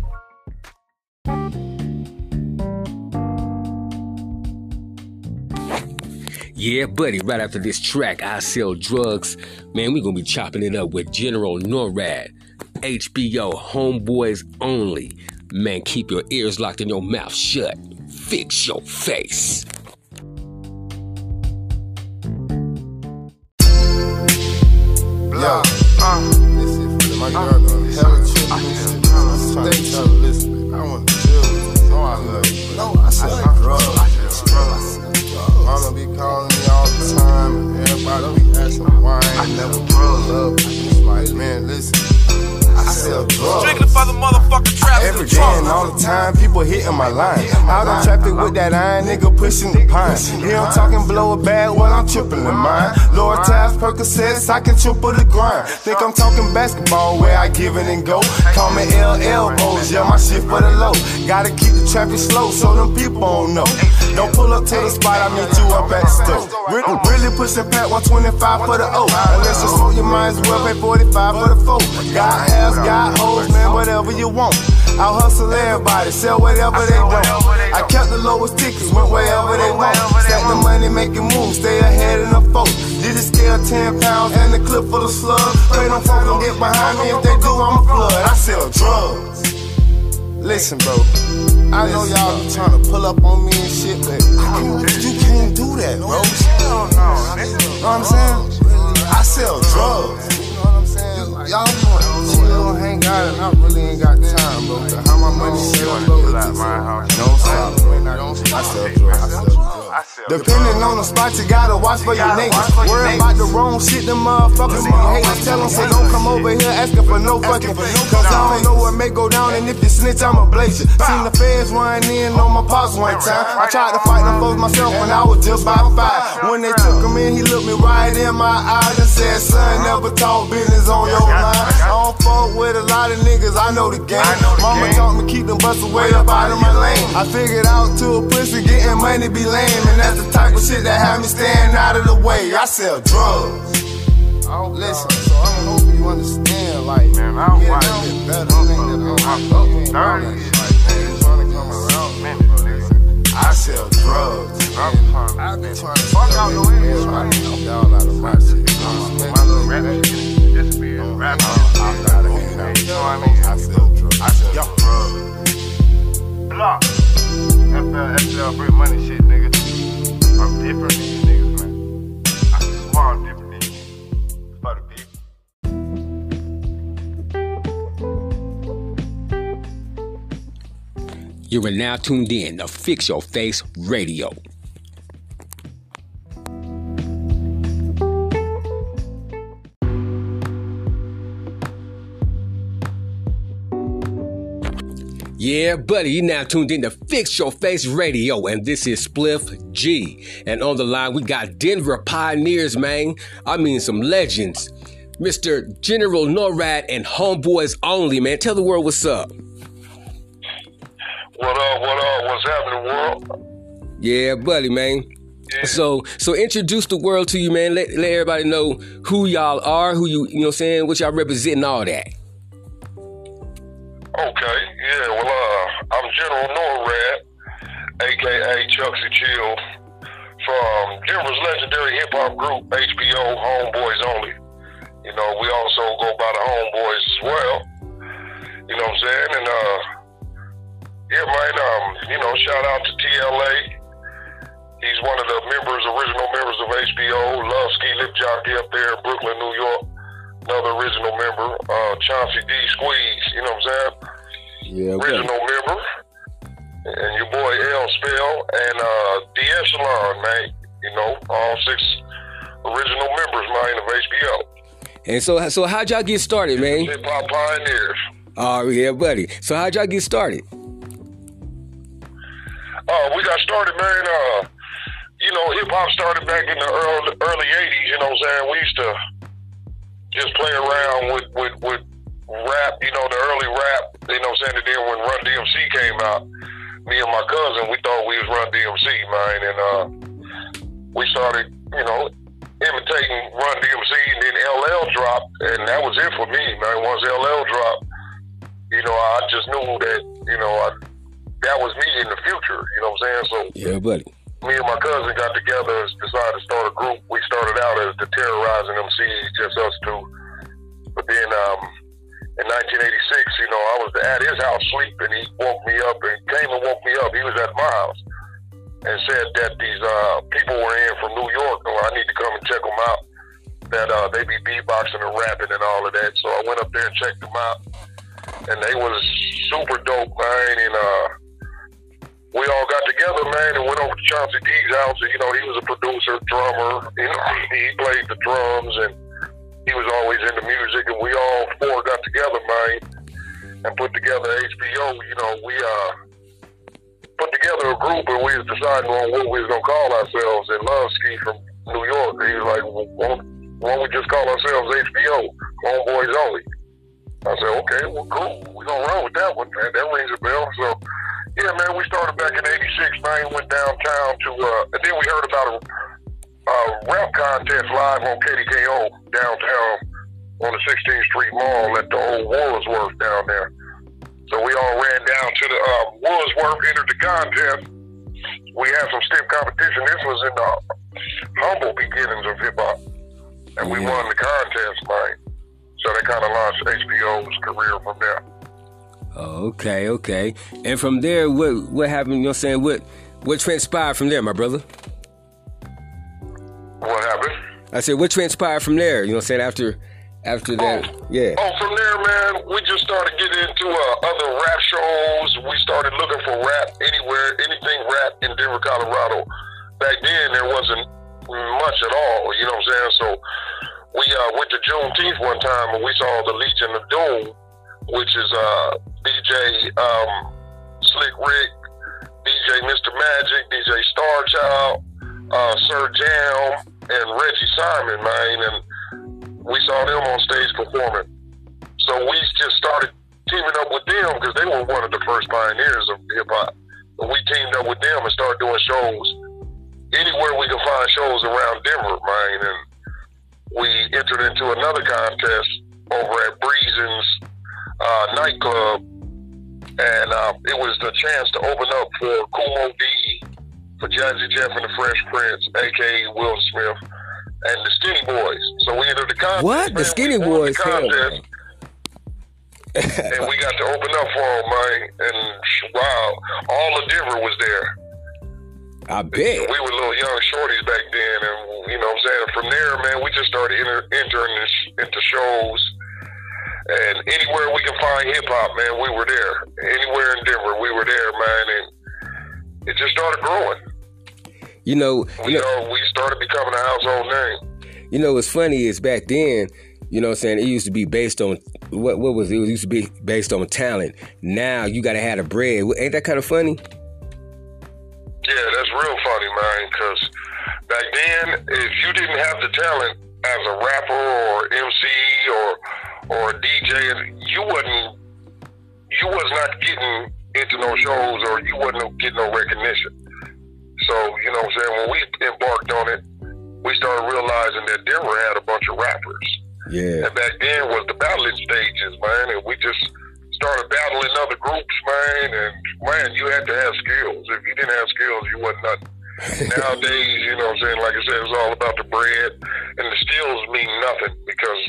Yeah, buddy, right after this track, I Sell Drugs, man, we gonna be chopping it up with General NORAD, HBO, Homeboys Only. Man, keep your ears locked and your mouth shut. Fix your face. Yo, uh. this is for my girl, though. Hella chill. Stay chill. Listen, I want to chill with you. Know I love you. No, I said drugs. Mama be calling me all the time, and everybody be asking why I ain't never pull up. It's like, man, listen. I sell drugs. Strictly for the motherfucking trap. Every day and all the time, people hitting my line. With that iron nigga pushing the pine. He I'm talking blow a bag while I'm tripping the mine. Lower tabs, Percocets, I can triple the grind. Think I'm talking basketball where I give it and go. Call me L elbows, yeah, my shit for the low. Gotta keep the traffic slow so them people don't know. Don't pull up to the spot, I meet you up at the store. Really, really pushing Pat 125 for the O. Unless you smoke, you might as well pay 45 for the four. Got ass, got hoes, man, whatever you want. I'll hustle everybody, sell whatever they want. I kept the lowest tickets, went wherever they want. Stack the money, making moves, stay ahead in the folks. Did it scale 10 pounds and the clip for the them folks don't get behind me, if they do, I'm a flood. I sell drugs. Listen, bro. I know y'all be trying to pull up on me and shit, but I can't, you can't do that, bro. You know what I'm saying? I sell drugs. You know what I'm saying? Y'all chill, hang out, and I really ain't got time, bro. How my money still low. Don't stop. I sell drugs. I sell drugs. Depending on the spot, you gotta watch for your neighbors. Worry about the wrong shit, them motherfuckers be haters. Tell them, say, don't come over here asking for no fucking. Cause I don't know what may go down, and if you snitch, I'ma blaze you. Seen the feds run in on my pops one time. I tried to fight them folks myself when I was just about five. When they took him in, he looked me right in my eyes and said, son, never talk business on your line. I don't fuck with a lot of niggas, I know the game. Mama taught me keep them busts way up out of my lane. I figured out to a pussy getting money be lame, and that's the type of shit that have me staying out of the way. I sell drugs. Listen, so I hope you understand, like, man, I don't want to get better. I'm up 30. Like, man, you trying to come around minute, I sell drugs. Been trying to fuck out the way. I know y'all out of my shit. My little rap shit, just rapper. I'm out of here now. You know what I mean? I sell drugs. I sell drugs. Block. FL, FL, bring money shit, nigga. I'm different than you niggas, man. I swear I'm different than you. For the people. You are now tuned in to Fix Your Face Radio. Yeah, buddy, you now tuned in to Fix Your Face Radio, and this is Spliff G. And on the line, we got Denver pioneers, man. I mean, some legends. Mr. General NORAD and Homeboys Only, man. Tell the world what's up. What up, what up, what's happening, world? Yeah, buddy, man. So, so introduce the world to you, man. Let, let everybody know who y'all are, who you, you know, what I'm saying what y'all represent, and all that. Okay, yeah, well, uh, I'm General NORAD, aka Chucksy Chill, from Denver's legendary hip hop group, HBO, Homeboys Only. You know, we also go by the Homeboys as well. You know what I'm saying? And, uh, yeah, man, um, you know, shout out to TLA. He's one of the members, original members of HBO. Love Ski Lip Jockey up there in Brooklyn, New York. Another original member, uh, Chauncey D. Squeeze. You know what I'm saying? Yeah, okay. Original member, and your boy L Spell and uh, D Echelon, man. You know, all six original members, man, of HBO. And so, so how'd y'all get started, man? Hip hop pioneers. Oh yeah, buddy. So how'd y'all get started? Uh, we got started, man. Uh, you know, hip hop started back in the early early '80s. You know what I'm saying? We used to just play around with with with rap. You know, the early rap. You know what I'm saying? And then when Run DMC came out, me and my cousin, we thought we was Run DMC, man, and uh, we started, you know, imitating Run DMC. And then LL dropped, and that was it for me, man. Once LL dropped, you know, I just knew that, you know, I, that was me in the future. You know what I'm saying? So Yeah, buddy. Me and my cousin got together and decided to start a group. We started out as the Terrorizing MCs, just us two. But then um, in 1986, you know, I was at his house sleeping. He woke me up and came and woke me up. He was at my house and said that these uh, people were in from New York. and I need to come and check them out. That uh, they be beatboxing and rapping and all of that. So I went up there and checked them out, and they was super dope, man. And uh, we all got together, man, and went over to Chauncey D's house. And, you know, he was a producer, drummer. You know, he played the drums, and he was always into music. And we all four got together, man, and put together HBO. You know, we uh put together a group, and we was deciding on what we was gonna call ourselves. And Love Ski from New York, he was like, well, why don't- we just call ourselves HBO, Homeboys Only? I said, okay, well, cool. We're to run with that one, man. That rings a bell. So, yeah, man, we started back in 86, man. Went downtown to, uh, and then we heard about a, a rap contest live on KDKO downtown on the 16th Street Mall at the old Woolsworth down there. So we all ran down to the uh, Woolsworth, entered the contest. We had some stiff competition. This was in the humble beginnings of hip hop. And we won the contest, man. So that kind of launched HBO's career from there. Oh, okay, okay. And from there, what what happened? You know, what I'm saying what what transpired from there, my brother? What happened? I said, what transpired from there? You know, what I'm saying after after that, yeah. Oh, from there, man, we just started getting into uh, other rap shows. We started looking for rap anywhere, anything rap in Denver, Colorado. Back then, there wasn't much at all. You know what I'm saying? So we uh, went to Juneteenth one time and we saw the Legion of Doom, which is uh, DJ um, Slick Rick, DJ Mr. Magic, DJ Star Child, uh, Sir Jam, and Reggie Simon, man. And we saw them on stage performing. So we just started teaming up with them because they were one of the first pioneers of hip hop. We teamed up with them and started doing shows anywhere we could find shows around Denver, man. And we entered into another contest over at Breezen's uh, nightclub, and uh, it was the chance to open up for Kumo D, for Jazzy Jeff and the Fresh Prince, aka Will Smith, and the Skinny Boys. So we entered the contest. What? The. Skinny We Boys? The contest, and we got to open up for them, man. And wow, all the Denver was there. I bet. We were little young shorties back then, and you know what I'm saying? From there, man, we just started enter, entering this, into shows. And anywhere we can find hip hop, man, we were there. Anywhere in Denver, we were there, man. And it just started growing. You know, We, you know, we started becoming a household name. you know what's funny is back then, you know what I'm saying, it used to be based on what what was it? It used to be based on talent. Now you gotta have the bread. Ain't that kind of funny? Yeah, that's real funny, man, because back then, if you didn't have the talent as a rapper or MC or or DJ, you wasn't you was not getting into no shows or you wasn't getting no recognition. So, you know what I'm saying, when we embarked on it, we started realizing that Denver had a bunch of rappers. Yeah. And back then was the battling stages, man, and we just started battling other groups, man, and man, you had to have skills. If you didn't have skills, you wasn't nothing. Nowadays, you know what I'm saying, like I said, it's all about the bread, and the skills mean nothing because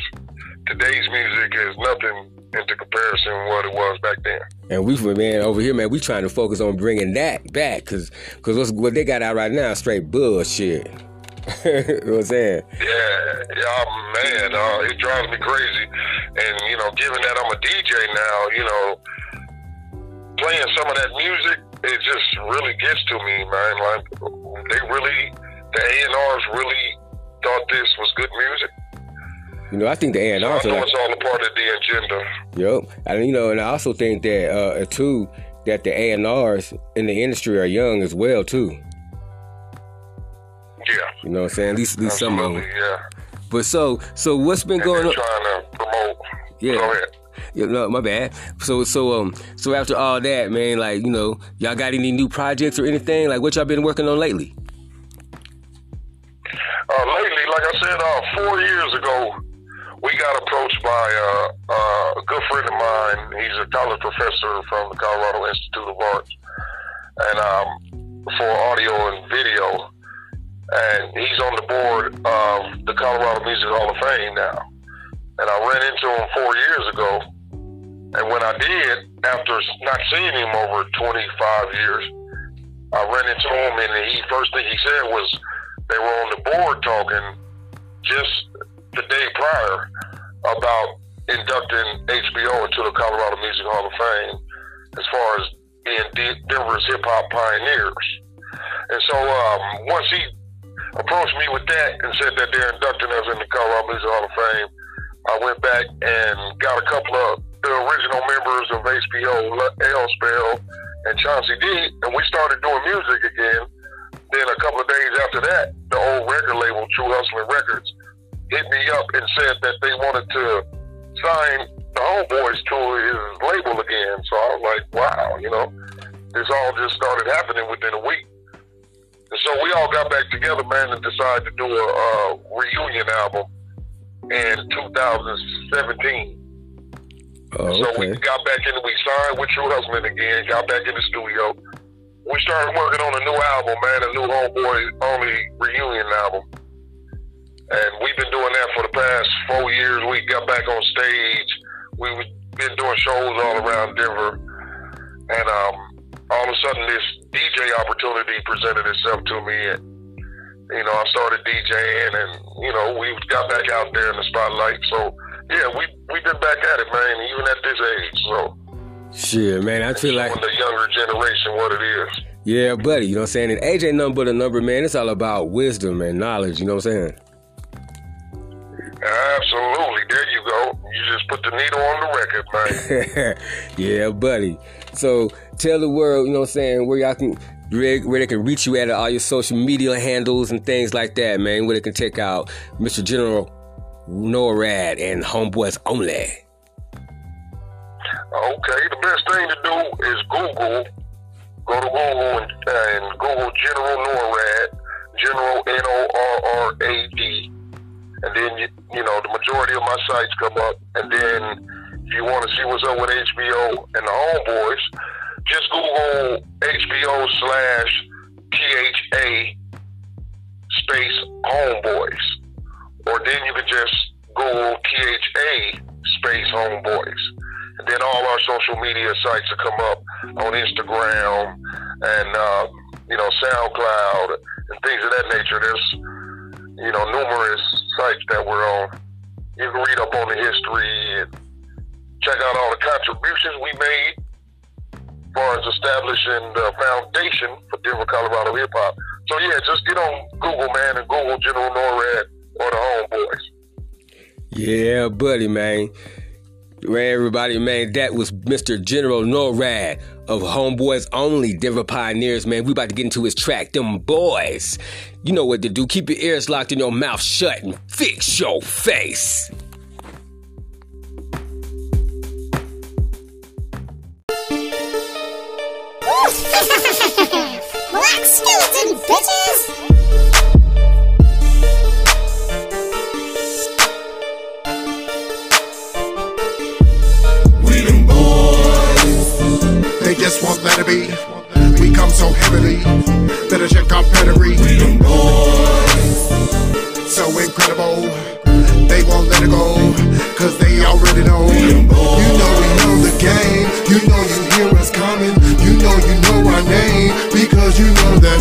today's music is nothing into comparison what it was back then. And we, man, over here, man, we trying to focus on bringing that back, cause, cause what's, what they got out right now, is straight bullshit. you know what I'm saying? Yeah, yeah, man, uh, it drives me crazy. And you know, given that I'm a DJ now, you know, playing some of that music, it just really gets to me, man. Like they really, the A and R's really thought this was good music. You know, I think the A and So I know it's all a part of the agenda. Yep, and you know, and I also think that uh, too that the A and R's in the industry are young as well too. Yeah. You know what I'm saying? At least, at least some of them. Yeah. But so, so what's been And going on? trying to promote. Yeah. Go ahead. No, my bad. So, so, um, so after all that, man, like, you know, y'all got any new projects or anything? Like, what y'all been working on lately? Uh, lately, like I said, uh, four years ago, we got approached by uh, uh, a good friend of mine. He's a college professor from the Colorado Institute of Arts, and um, for audio and video, and he's on the board of the Colorado Music Hall of Fame now. And I ran into him four years ago, and when I did, after not seeing him over 25 years, I ran into him, and he first thing he said was they were on the board talking just the day prior about inducting HBO into the Colorado Music Hall of Fame as far as being Denver's hip hop pioneers. And so um, once he approached me with that and said that they're inducting us in the Colorado Music Hall of Fame, I went back and got a couple of the original members of HBO, L Spell and Chauncey D, and we started doing music again. Then a couple of days after that, the old record label, True Hustling Records, hit me up and said that they wanted to sign the Homeboys to his label again. So I was like, wow, you know, this all just started happening within a week. And so we all got back together, man, and decided to do a, uh reunion album in 2017. Oh, So okay. we got back in, we signed with True Hustling again, got back in the studio. We started working on a new album, man, a new Homeboy Only reunion album. And we've been doing that for the past four years. We got back on stage. We've been doing shows all around Denver. And um, all of a sudden, this DJ opportunity presented itself to me. And, you know, I started DJing and, you know, we got back out there in the spotlight. So, yeah, we, we've been back at it, man, even at this age. So, Shit, man, I feel like the younger generation what it is. yeah, buddy. You know what I'm saying? And AJ ain't nothing but a number, man. It's all about wisdom and knowledge. You know what I'm saying? Absolutely. There you go. You just put the needle on the record, man. yeah, buddy. So tell the world, you know what I'm saying, where y'all can where, they can reach you at all your social media handles and things like that, man. Where they can check out Mr. General NORAD and Homeboys Only. Okay, the best thing to do is Google. Go to Google and, and Google General NORAD, General N O R R A D, and then you, you know the majority of my sites come up. And then if you want to see what's up with HBO and the Homeboys, just Google HBO slash THA space Homeboys, or then you can just Google THA space Homeboys. And then all our social media sites will come up on Instagram and, uh, you know, SoundCloud and things of that nature. There's, you know, numerous sites that we're on. You can read up on the history and check out all the contributions we made far as establishing the foundation for Denver, Colorado hip hop. So, yeah, just get on Google, man, and Google General NORAD or the Homeboys. Yeah, buddy, man. Right, everybody, man, that was Mr. General NORAD of Homeboys Only, Denver Pioneers, man. We about to get into his track, Them Boys. You know what to do. Keep your ears locked and your mouth shut and fix your face. Black skeleton, bitches! They just won't let it be. We come so heavily. Better check our pedigree. We them boys. So incredible. They won't let it go. Cause they already know. You know we know the game. You know you know that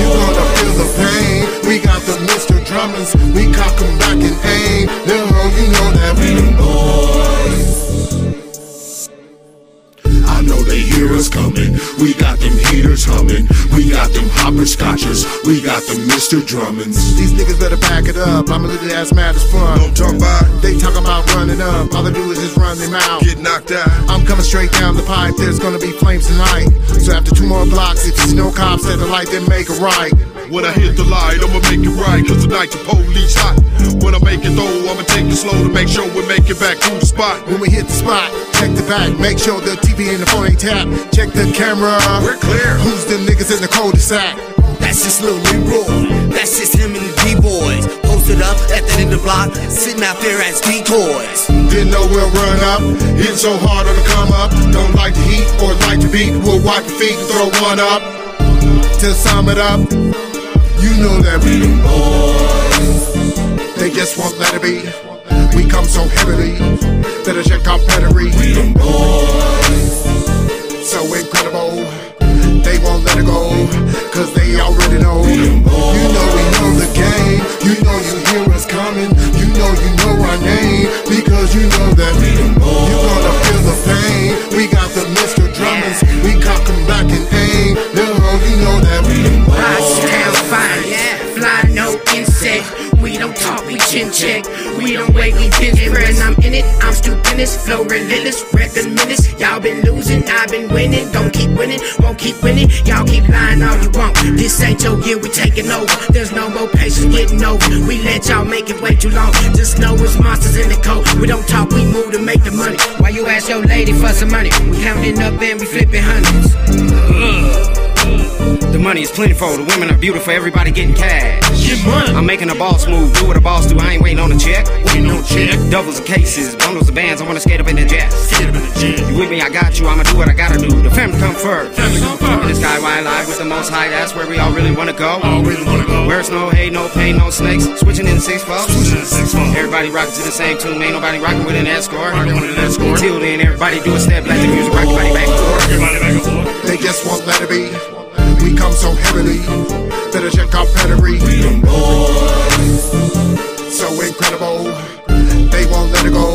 you're gonna feel the pain. We got the Mr. Drummers. We cock 'em back and aim. Little you know that we them them hopperscotchers. We got the Mr. Drummonds. These niggas better back it up. I'm a little ass mad as fun. Don't talk about. They talking about running up. All they do is just run their mouth. Get knocked out. I'm coming straight down the pipe. There's gonna be flames tonight. So after two more blocks, if you see no cops at the light, then make it right. When I hit the light, I'ma make it right, cause tonight the police hot. When I make it though, I'ma take it slow to make sure we make it back to the spot. When we hit the spot, check the back, make sure the TV and the phone ain't tapped. Check the camera. We're clear. Who's them niggas in the cul-de-sac? That's just Lil Leroy. That's just him and the D-boys. Posted up at the end of the block, sitting out there as decoys. Didn't know we'll run up. Hit so hard on the come up. Don't like the heat or like the beat. We'll wipe your feet and throw one up. To sum it up, you know that we them boys. They just won't let it be. We come so heavily. Better check our pedigree. We them boys. So incredible. They won't let it go. Cause they already know. You know we know the game. You know you hear us coming. You know you know our name. Because you know that you're gonna feel the pain. Chin check. We don't wait, we pinch and I'm in it, I'm stupendous, flow relentless, reppin' minutes. Y'all been losing, I've been winning. Don't keep winning, won't keep winning. Y'all keep lying all you want. This ain't your year, we taking over. There's no more patience getting over. We let y'all make it way too long. Just know it's monsters in the coat. We don't talk, we move to make the money. Why you ask your lady for some money, we counting up and we flipping hundreds. The money is plentiful, the women are beautiful, everybody getting cash. I'm making a boss move, do what a boss do, I ain't waiting on a check. Waiting on a check. Doubles of cases, bundles of bands, I wanna skate up in the jet. You with me, I got you, I'ma do what I gotta do. The family come first. In the sky wide live with the most high, that's where we all really wanna go. Where's no hate, no pain, no snakes, switching in six folks. Everybody rocking to the same tune, ain't nobody rocking with an escort. Until then, everybody do a step, let the music rock your body back and forth. They just won't let it be. Come so heavily. Better check our pedigree. We them boys. So incredible. They won't let it go.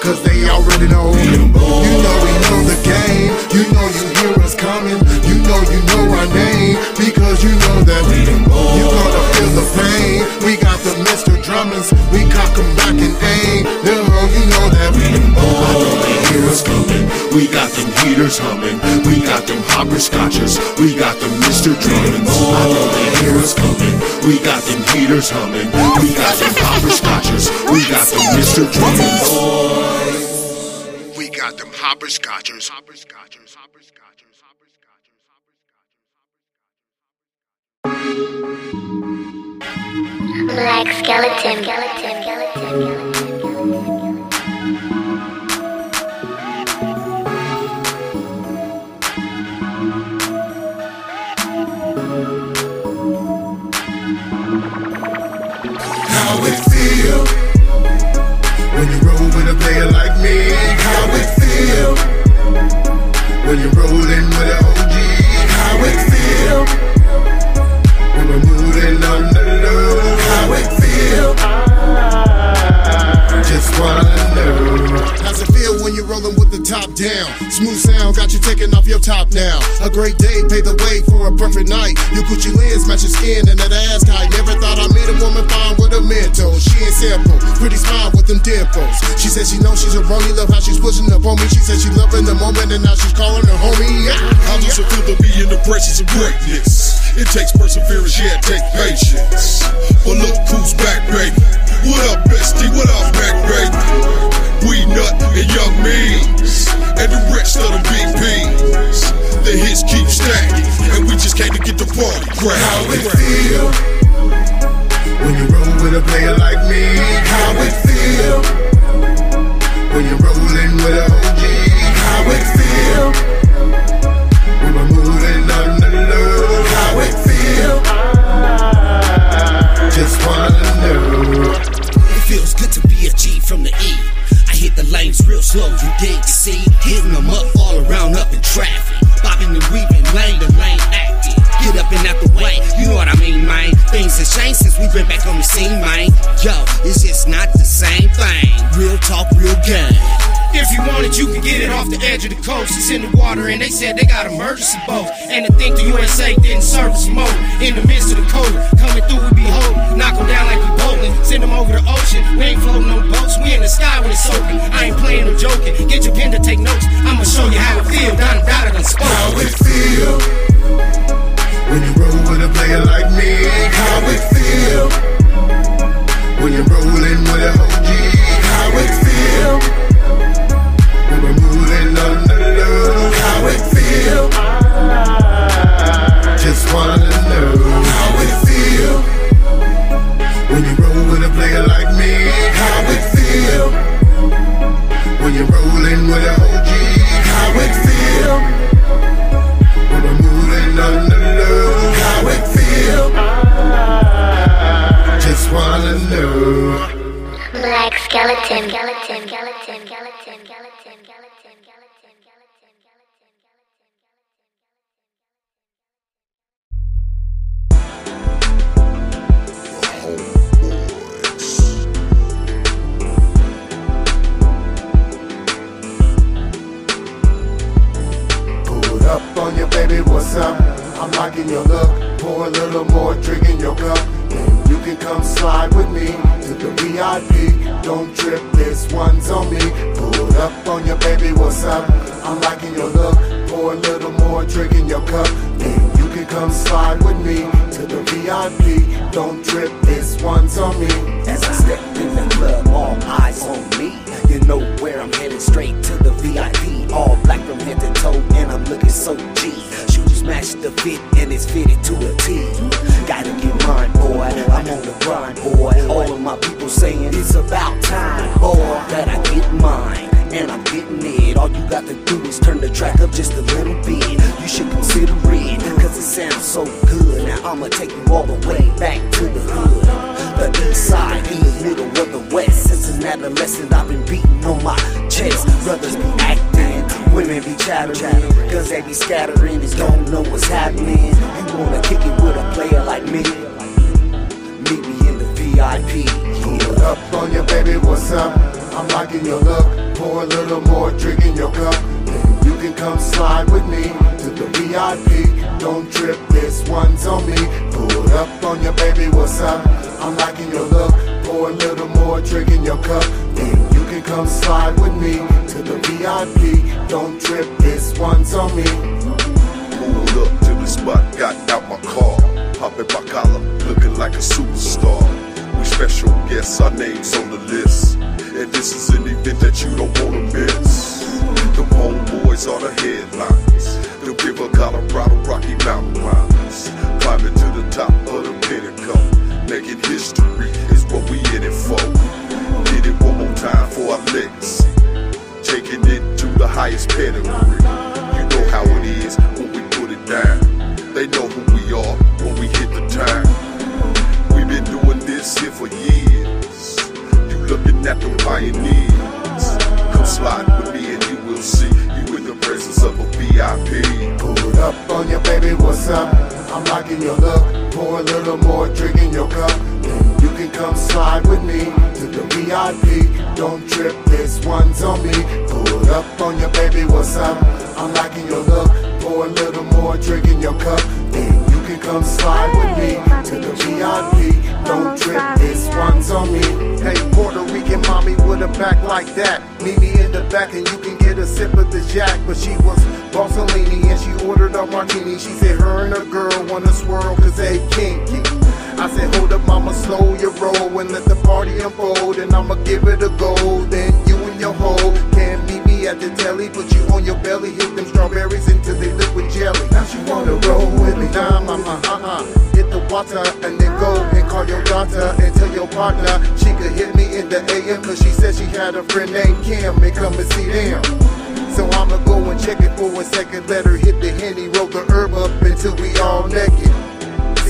Cause they already know. You know we know the game. You know you hear us coming. You know you know our name. Because you know that we them boys. You gonna feel the pain. We got the Mr. Drummers. We cock 'em back and aim. Little you know that we them boys. I know they hear us coming. We got them heaters humming. We got them hopperscotchers. We got them Mr. Drummonds. I know they hear us coming. We got them heaters humming. We got them hopperscotchers. We got them Mr. Drummonds. We got them hopperscotchers. Hopperscotchers. Black skeleton. skeleton. skeleton. Feel when you're rolling with an OG? How it feel when we're moving on the low? How it feel? Just wanna you're rolling with the top down? Smooth sound got you taking off your top now. A great day paved the way for a perfect night. You put your Gucci lens match your skin and that ass tight. Never thought I'd meet a woman fine with a mental. She ain't simple, pretty smile with them dimples. She said she knows she's a rollie, love how she's pushing up on me. She said she loving the moment and now she's calling her homie. Yeah. How does it feel to be in the presence of greatness? It takes perseverance, yeah, it takes patience. But look who's back, baby. What up, bestie? What up, back, baby? The them big beans. The hits keep stacking, and we just came to get the party crowd. How it feel since we've been back on the scene, man. Yo, it's just not the same thing. Real talk, real game. If you want it, you can get it off the edge of the coast. It's in the water, and they said they got emergency boats. And to think the USA didn't service mode. In the midst of the cold, coming through, we be holding. Knock them down like we bowling. Send them over the ocean. We ain't floating on boats, we in the sky when it's open. I ain't playing or joking. Get your pen to take notes. I'ma show you how it feel. Down and down and spoke. How it feel when you roll with a player like me? How it feel when you're rolling with a OG? How it feel when we're moving on the low? How it feel? Just wanna know how it feel when you roll with a player like me. How it feel when you're rolling with a OG? How it feel? Skeleton. skeleton, skeleton, skeleton, up on your baby, what's up? I'm liking your look. Pour a little more drink in your cup. Can come slide with me to the VIP. Don't trip, this one's on me. Pull up on your baby, what's up? I'm liking your look. Pour a little more drink in your cup. And you can come slide with me to the VIP. Don't trip, this one's on me. As I step in the club, all eyes on me. You know where I'm headed, straight to the VIP. All black from head to toe, and I'm looking so G. Shoes match the fit, and it's fitted to a T. Gotta get mine, boy. I'm on the grind, boy. All of my people saying it's about time, boy, that I get mine. And I'm getting it. All you got to do is turn the track up just a little bit. You should consider it, cause it sounds so good. Now I'ma take you all the way back to the hood. The east side, in the middle of the west. Since an adolescent, I've been beating on my chest. Brothers be acting, women be chattering. Cause they be scattering and don't know what's happening. You wanna kick it with a player like me? Meet me in the VIP. Pull up on your baby, what's up? I'm liking your look. Pour a little more drink in your cup. You can come slide with me to the VIP. Don't trip, this one's on me. Pull up on your baby, what's up? I'm liking your look. Pour a little more drink in your cup. Can come slide with me to the VIP. Don't trip, this one's on me. Pulled up to the spot, got out my car, popping my collar, looking like a superstar. We special guests, our names on the list, and this is an event that you don't wanna miss. The homeboys are the headlines. The River Colorado Rocky Mountain Lions, climbing to the top of the pinnacle. Making history is what we in it for. Time for our legacy, taking it to the highest pedigree. You know how it is when we put it down. They know who we are when we hit the town. We've been doing this here for years. You looking at the pioneers. Come slide with me and you will see you in the presence of a VIP. Pull up on your baby, what's up? I'm liking your look. Pour a little more drink in your cup. And you can come slide with me to the VIP. Don't trip, this one's on me. Pull up on your baby, what's up? I'm liking your look. Pour a little more drink in your cup. And you can come slide with me to the VIP. Don't trip, this one's on me. Hey, Puerto Rican mommy with a back like that. Meet me in the back and you can get a sip of the jack. But she was Bossolini and she ordered a martini. She said her and her girl wanna swirl cause they kinky. I said, hold up, mama, slow your roll and let the party unfold. And I'ma give it a go. Then you and your hoe can meet me at the telly. Put you on your belly, hit them strawberries until they liquid jelly. Now she wanna roll with me. Nah, mama, uh-uh. Hit the water and then go and call your daughter and tell your partner she could hit me in the AM. Cause she said she had a friend named Kim and come and see them. So I'ma go and check it for a second. Let her hit the henny, roll the herb up until we all naked.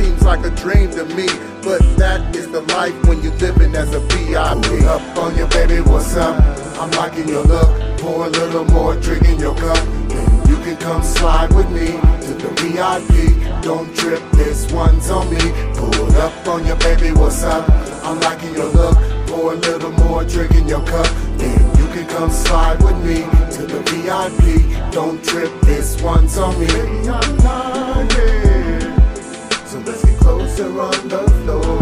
Seems like a dream to me, but that is the life when you're living as a VIP. Up on your baby, what's up? I'm liking your look. Pour a little more drink in your cup. Then you can come slide with me to the VIP. Don't trip, this one's on me. Pull up on your baby, what's up? I'm liking your look. Pour a little more drink in your cup. Then you can come slide with me to the VIP. Don't trip, this one's on me. Closer on the floor.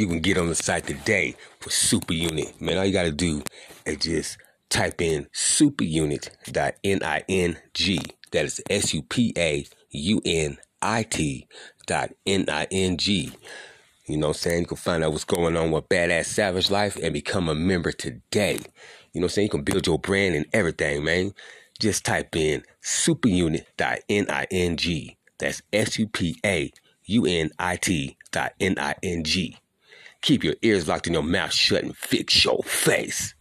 You can get on the site today for Super Unit. Man, all you got to do is just type in superunit.ning. That is S U P A U N I T dot N I N G. You know what I'm saying? You can find out what's going on with Badass Savage Life and become a member today. You know what I'm saying? You can build your brand and everything, man. Just type in superunit.ning. That's S U P A U N I T dot N I N G. Keep your ears locked and your mouth shut and fix your face.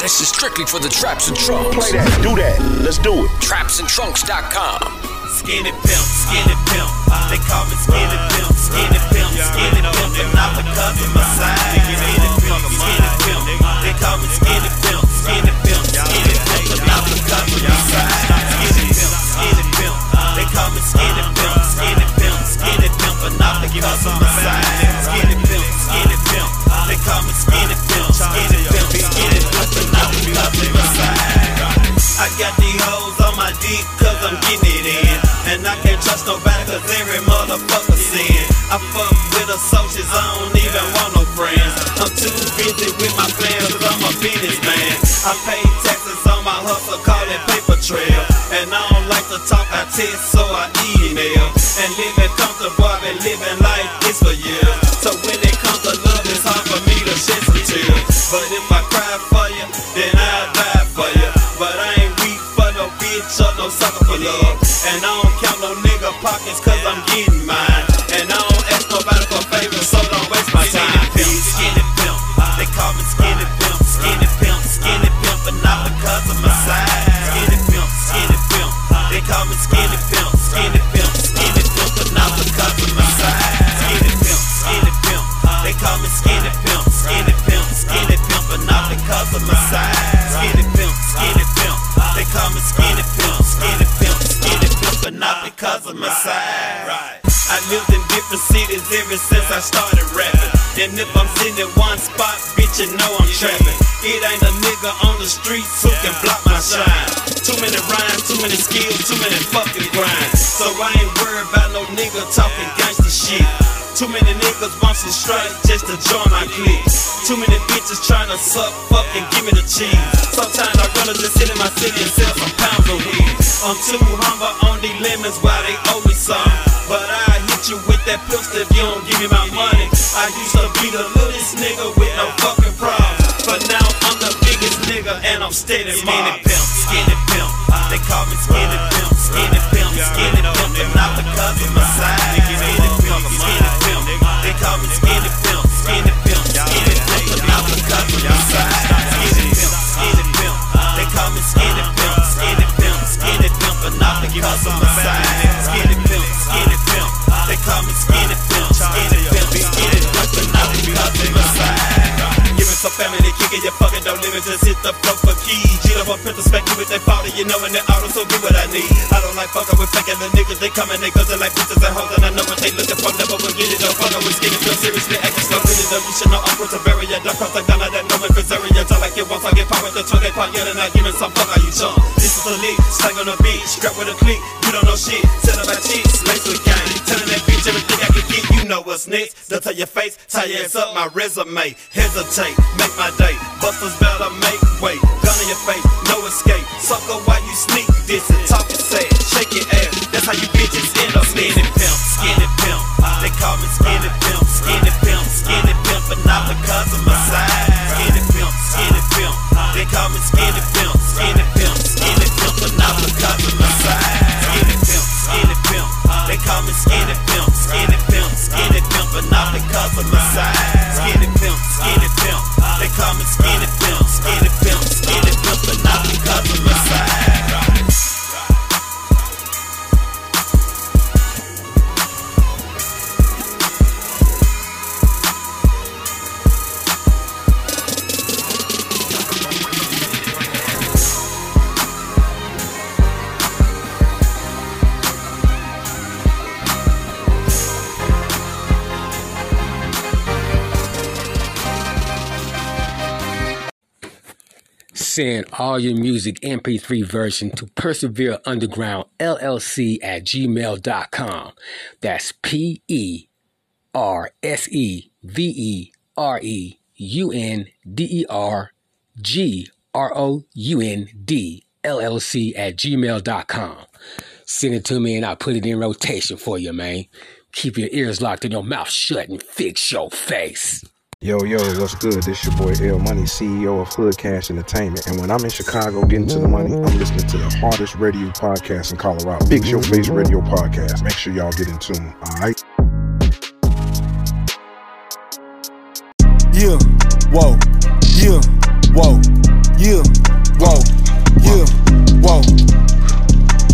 This is strictly for the traps and trunks. Play that. Do that. Let's do it. Trapsandtrunks.com. Skinny pimp, skinny pimp. They call me skinny pimp, skinny pimp, skinny pimp, but not because of my size. Skinny pimp, skinny pimp. They call me skinny pimp, skinny pimp, skinny pimp, but not because of my size. Skinny pimp, skinny pimp. They call me skinny skinny pimp, not because of my size. Skinny pimp, skinny pimp. They call me skinny pimp, skinny pimp, skinny pimp, not because of my size. I got these hoes on my dick cause I'm getting it in. And I can't trust nobody cause every motherfucker sin. I fuck with associates, I don't even want no friends. I'm too busy with my plans cause I'm a businessman. I pay taxes on my hustle, call it paper trail. And I don't like to talk, I text, so I email. And living comfortable, I've been living like this for years. So when it comes to love, it's hard for me to shed some tears. But if I cry for you, then I'll die for you. But I ain't weak for no bitch or no sucker for love. And I don't count no nigga pockets cause I'm getting because of my size. I lived in different cities ever since I started rapping. And if I'm sitting in one spot, bitch, you know I'm trapping. It ain't a nigga on the streets who can block my shine. Too many rhymes, too many skills, too many fucking grinds. So I ain't worried about no nigga talking gangster shit. Too many niggas want some stripes just to join my clique. Too many bitches trying to suck, fuck, and give me the cheese. Sometimes I rather just sit in my city and sell some pounds of weed. I'm too humble on lemons while they owe me some. But I hit you with that pistol if you don't give me my money. I used to be the littlest nigga with no fucking problems. But now I'm the biggest nigga and I'm steady Skinny kicking your fucking don't limit, just hit the flow for keys. Get up on perspective with that father, you know, and that auto, so do what I need. I don't like fucking with faking the niggas, they coming, they guzzling like bitches and hoes, and I know what they looking for, never will get it, don't fucking with skinny pimp, seriously, acting so really though, you should know I'm from Bavaria, don't cross down like that, no one for area, talk like it once I get power, the tongue, they pop, yeah, and I give me some fuck, are you chump? This is a lead, slang on the beat, scrap with a click, you don't know shit, set up my cheeks, lace with gang, telling that bitch everything I know what's next, don't tell your face, tie your ass up, my resume, hesitate, make my day, busters better make way, gun in your face, no escape, sucker while you sneak this? And talk and say, shake your ass, That's how you bitches end up skinny pimp, skinny Send all your music MP3 version to Persevere Underground LLC at gmail.com. That's P E R S E V E R E U N D E R G R O U N D LLC at gmail.com. Send it to me and I'll put it in rotation for you, man. Keep your ears locked and your mouth shut and fix your face. Yo, yo, what's good? This your boy L Money, CEO of Hood Cash Entertainment. And when I'm in Chicago getting to the money, I'm listening to the hardest radio podcast in Colorado. Big Show Face Radio Podcast. Make sure y'all get in tune, alright? Yeah, whoa, yeah, whoa, yeah, whoa, yeah, whoa,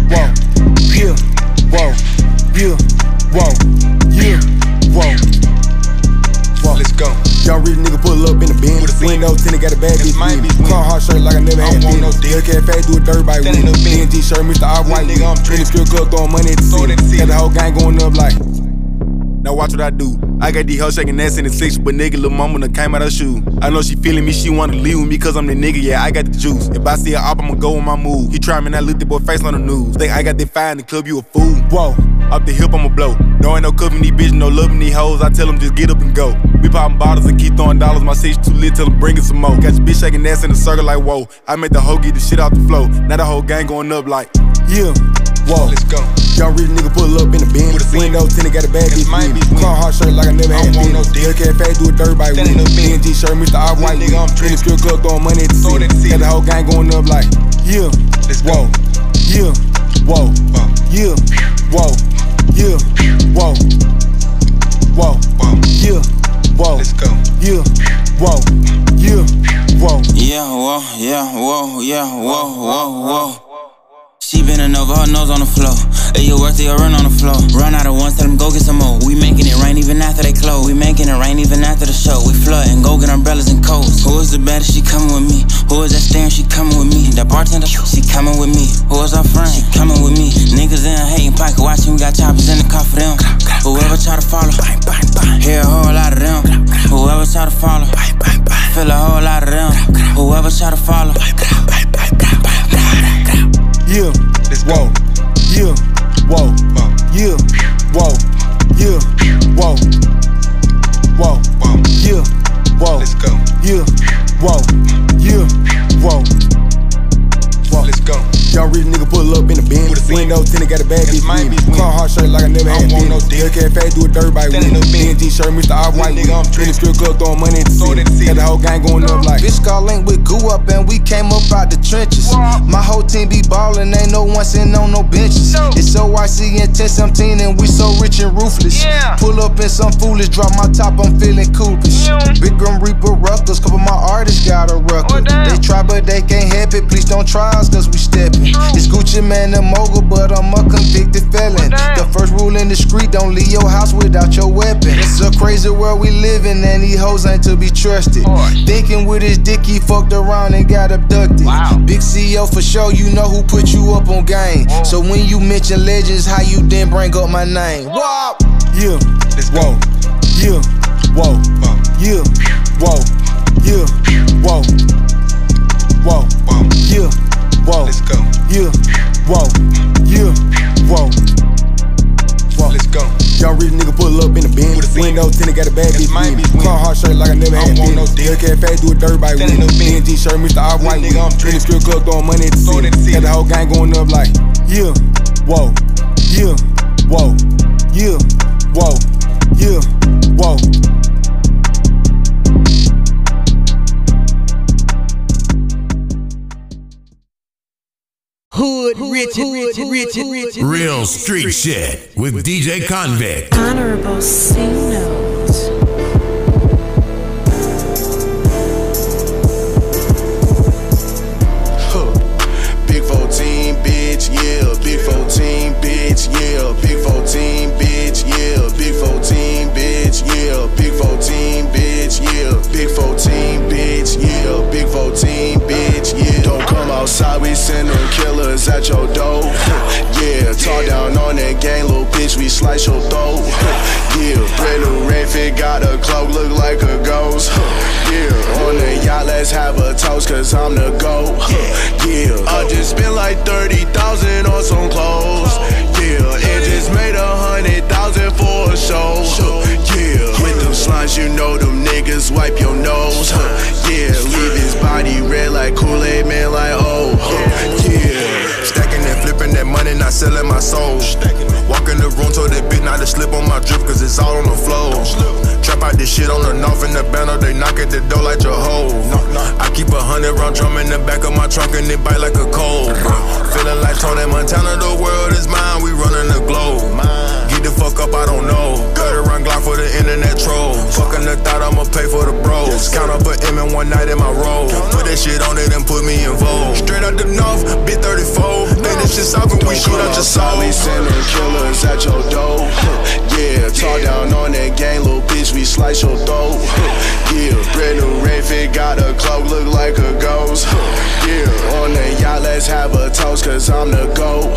whoa, yeah, whoa, yeah, whoa, yeah, whoa, whoa. Y'all read nigga pull up in the bin. Window tinted, got a bad bitch. with. Car hard shirt like I never had been. Hellcat fat, do a dirt bike with me. BNG shirt, Mr. Off White. In the strip club, throwing money at the city. Got the whole gang going up like. Now watch what I do. I got these hoes shaking ass in the six, but nigga, lil' mama done came out her shoe. I know she feeling me, she wanna leave with me cause I'm the nigga, yeah, I got the juice. If I see her up, I'ma go on my move. He try me and I look the boy face on the news. Think I got that fire in the club, you a fool. Whoa, up the hip, I'ma blow. No ain't no covering these bitches, no loving these hoes. I tell them just get up and go. We poppin' bottles and keep throwing dollars. My seat's too lit, tell them bring it some more. Got your bitch shaking ass in a circle like whoa. I made the hoe get the shit off the floor. Now the whole gang going up like, yeah, whoa. Let's go. Y'all read nigga pull up in the bin. With a window tinted, got a bad bitch. with me. Car hard shirt like I never had been. Hellcat fat, do a dirt bike with me. BNG shirt, Mr. Off White. Nigga, I'm in the strip club, throwing money at the city. Got the whole gang going up like, yeah, whoa, yeah, whoa, yeah, whoa, yeah, whoa, whoa, yeah, whoa, let's go, yeah, whoa, yeah, whoa. Yeah, whoa, yeah, whoa, yeah, whoa, whoa, whoa. She bending over, her nose on the floor. Hey, you worth it, run on the floor. Run out of one, tell them go get some more. We making it rain even after they close. We making it rain even after the show. We flooding, go get umbrellas and coats. Who is the baddest? She coming with me. Who is that staring? She coming with me. That bartender, she coming with me. Who is our friend? She coming with me. Niggas in a hating, pocket watching. We got choppers in the car for them. Whoever try to follow, hear a whole lot of them. Whoever try to follow, feel a whole lot of them. Whoever try to follow. Yeah, whoa, yeah, whoa, yeah, whoa, yeah, whoa, whoa, yeah, whoa, let's go, yeah, whoa, yeah, whoa, whoa, let's go. Y'all read a nigga pull up in the bin. Window tinted, got a bad bitch. with me. Car hard shirt like I never had been. Hellcat fat, do a dirt bike with me. BNG shirt, Mr. Off White. nigga, I'm In the strip club, throwing money at the city. Got the whole gang going up like. Bitch got linked with goo up and we came up out the trenches. My whole team be ballin', ain't no one sitting on no benches. It's so YC and 1017 and we so rich and ruthless. Pull up in some foolish, drop my top, I'm feeling coolish. Big Grim Reaper Ruckers, couple my artists got a rucker. Oh, they try but they can't help it, please don't try us cause we steppin'. It's Gucci Mane the mogul, but I'm a convicted felon. The first rule in the street, don't leave your house without your weapon. It's a crazy world we live in, and these hoes ain't to be trusted. Thinking with his dick, he fucked around and got abducted. Big CEO for sure, you know who put you up on game. So when you mention legends, how you then bring up my name? Wow. Yeah, whoa, yeah, whoa, yeah, whoa, yeah, whoa, whoa, yeah, whoa, let's go, yeah, whoa, yeah, whoa, whoa, let's go. Y'all read a nigga pull up in the bin. Window tinted, got a bad bitch. Car hard shirt like I never had been. Hellcat fat, do a dirt bike with me. BNG shirt, Mr. Off White. In the strip club, throwing money at the city. Got the whole gang going up like, yeah, whoa, Yeah, whoa, yeah, whoa, yeah, whoa. Hood, rich, rich, rich, rich, Real street shit with DJ Konvict. Honorable C note. Huh. Big 14, bitch, yeah. Big 14, bitch, yeah. Big 14, bitch, yeah. Big 14, bitch, yeah. Big 14, bitch, yeah. Big 14, bitch, yeah. Big 14, bitch, yeah. Don't come outside, we send them killers at your door. Yeah, talk down on that gang, little bitch, we slice your throat. Yeah, brand new red fit, got a cloak, look like a ghost. Yeah, on the yacht, let's have a toast, cause I'm the GOAT. Yeah, I just spent like 30,000 on some clothes. Yeah, and just made a hundred thousand for a show. Yeah, with them slimes, you know them niggas wipe your nose. Yeah, leave his body red like Kool-Aid, man, like oh. oh. Money, not selling my soul. Walk in the room, told that bitch not to slip on my drip, cause it's all on the floor. Trap out this shit on the north in the banner, they knock at the door like Jehovah. I keep a hundred round drum in the back of my trunk and it bite like a cold. Feeling like Tony Montana, the world is mine, we running the globe. The fuck up, I don't know. Cut around Glock for the internet troll. Fucking the thought I'ma pay for the bros. Count up a M in one night in my roll. Put that shit on it and put me in vogue. Straight out the north, bit 34. Think this shit soft and we shoot out your soul. We sending killers at your door. Yeah, talk down on that gang, little bitch, we slice your throat. Yeah, brand new red fit, got a cloak, look like a ghost. Yeah, on that yacht, let's have a toast, cause I'm the GOAT.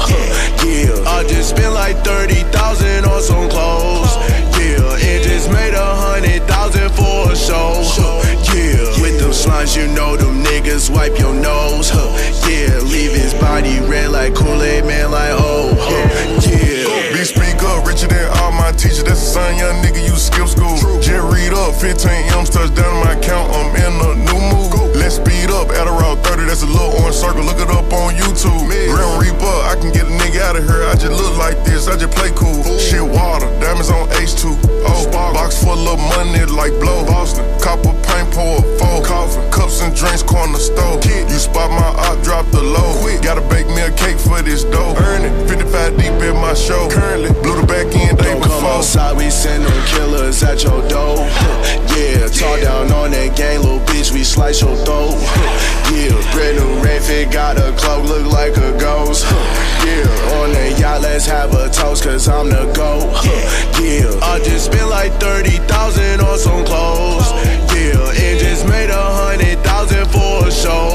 Yeah, I just spent like 30,000 on some clothes. Yeah, and just made a hundred thousand for a show. Yeah, with them slimes, you know them niggas wipe your nose. Huh. Yeah, leave his body red like Kool-Aid, man, like oh. Yeah. Big speak up, richer than all my teachers. That's a son, young nigga, you skip school. Just read up, 15 M's touchdown in my account. I'm in a new mood. Let's speed up, Adderall 30, that's a little orange circle. Look it up on YouTube. Grim Reaper, I can get a nigga out of here. I just look like this, I just play cool. Like blow. Boston, copper paint, pour a four. Coffee, cups and drinks, corner store. Kid, You spot my op, drop the low. Gotta bake me a cake for this dough. Earn it, 55 deep in my show. Currently, blew the back end before. Outside, we send them killers at your door. Yeah, talk down on that gang, little bitch, we slice your throat. Yeah, brand new red fit, got a cloak, look like a ghost. Yeah, on that yacht, let's have a toast, cause I'm the GOAT. Yeah, I just spent like 30,000 on some clothes. Yeah, and just made a hundred thousand for a show.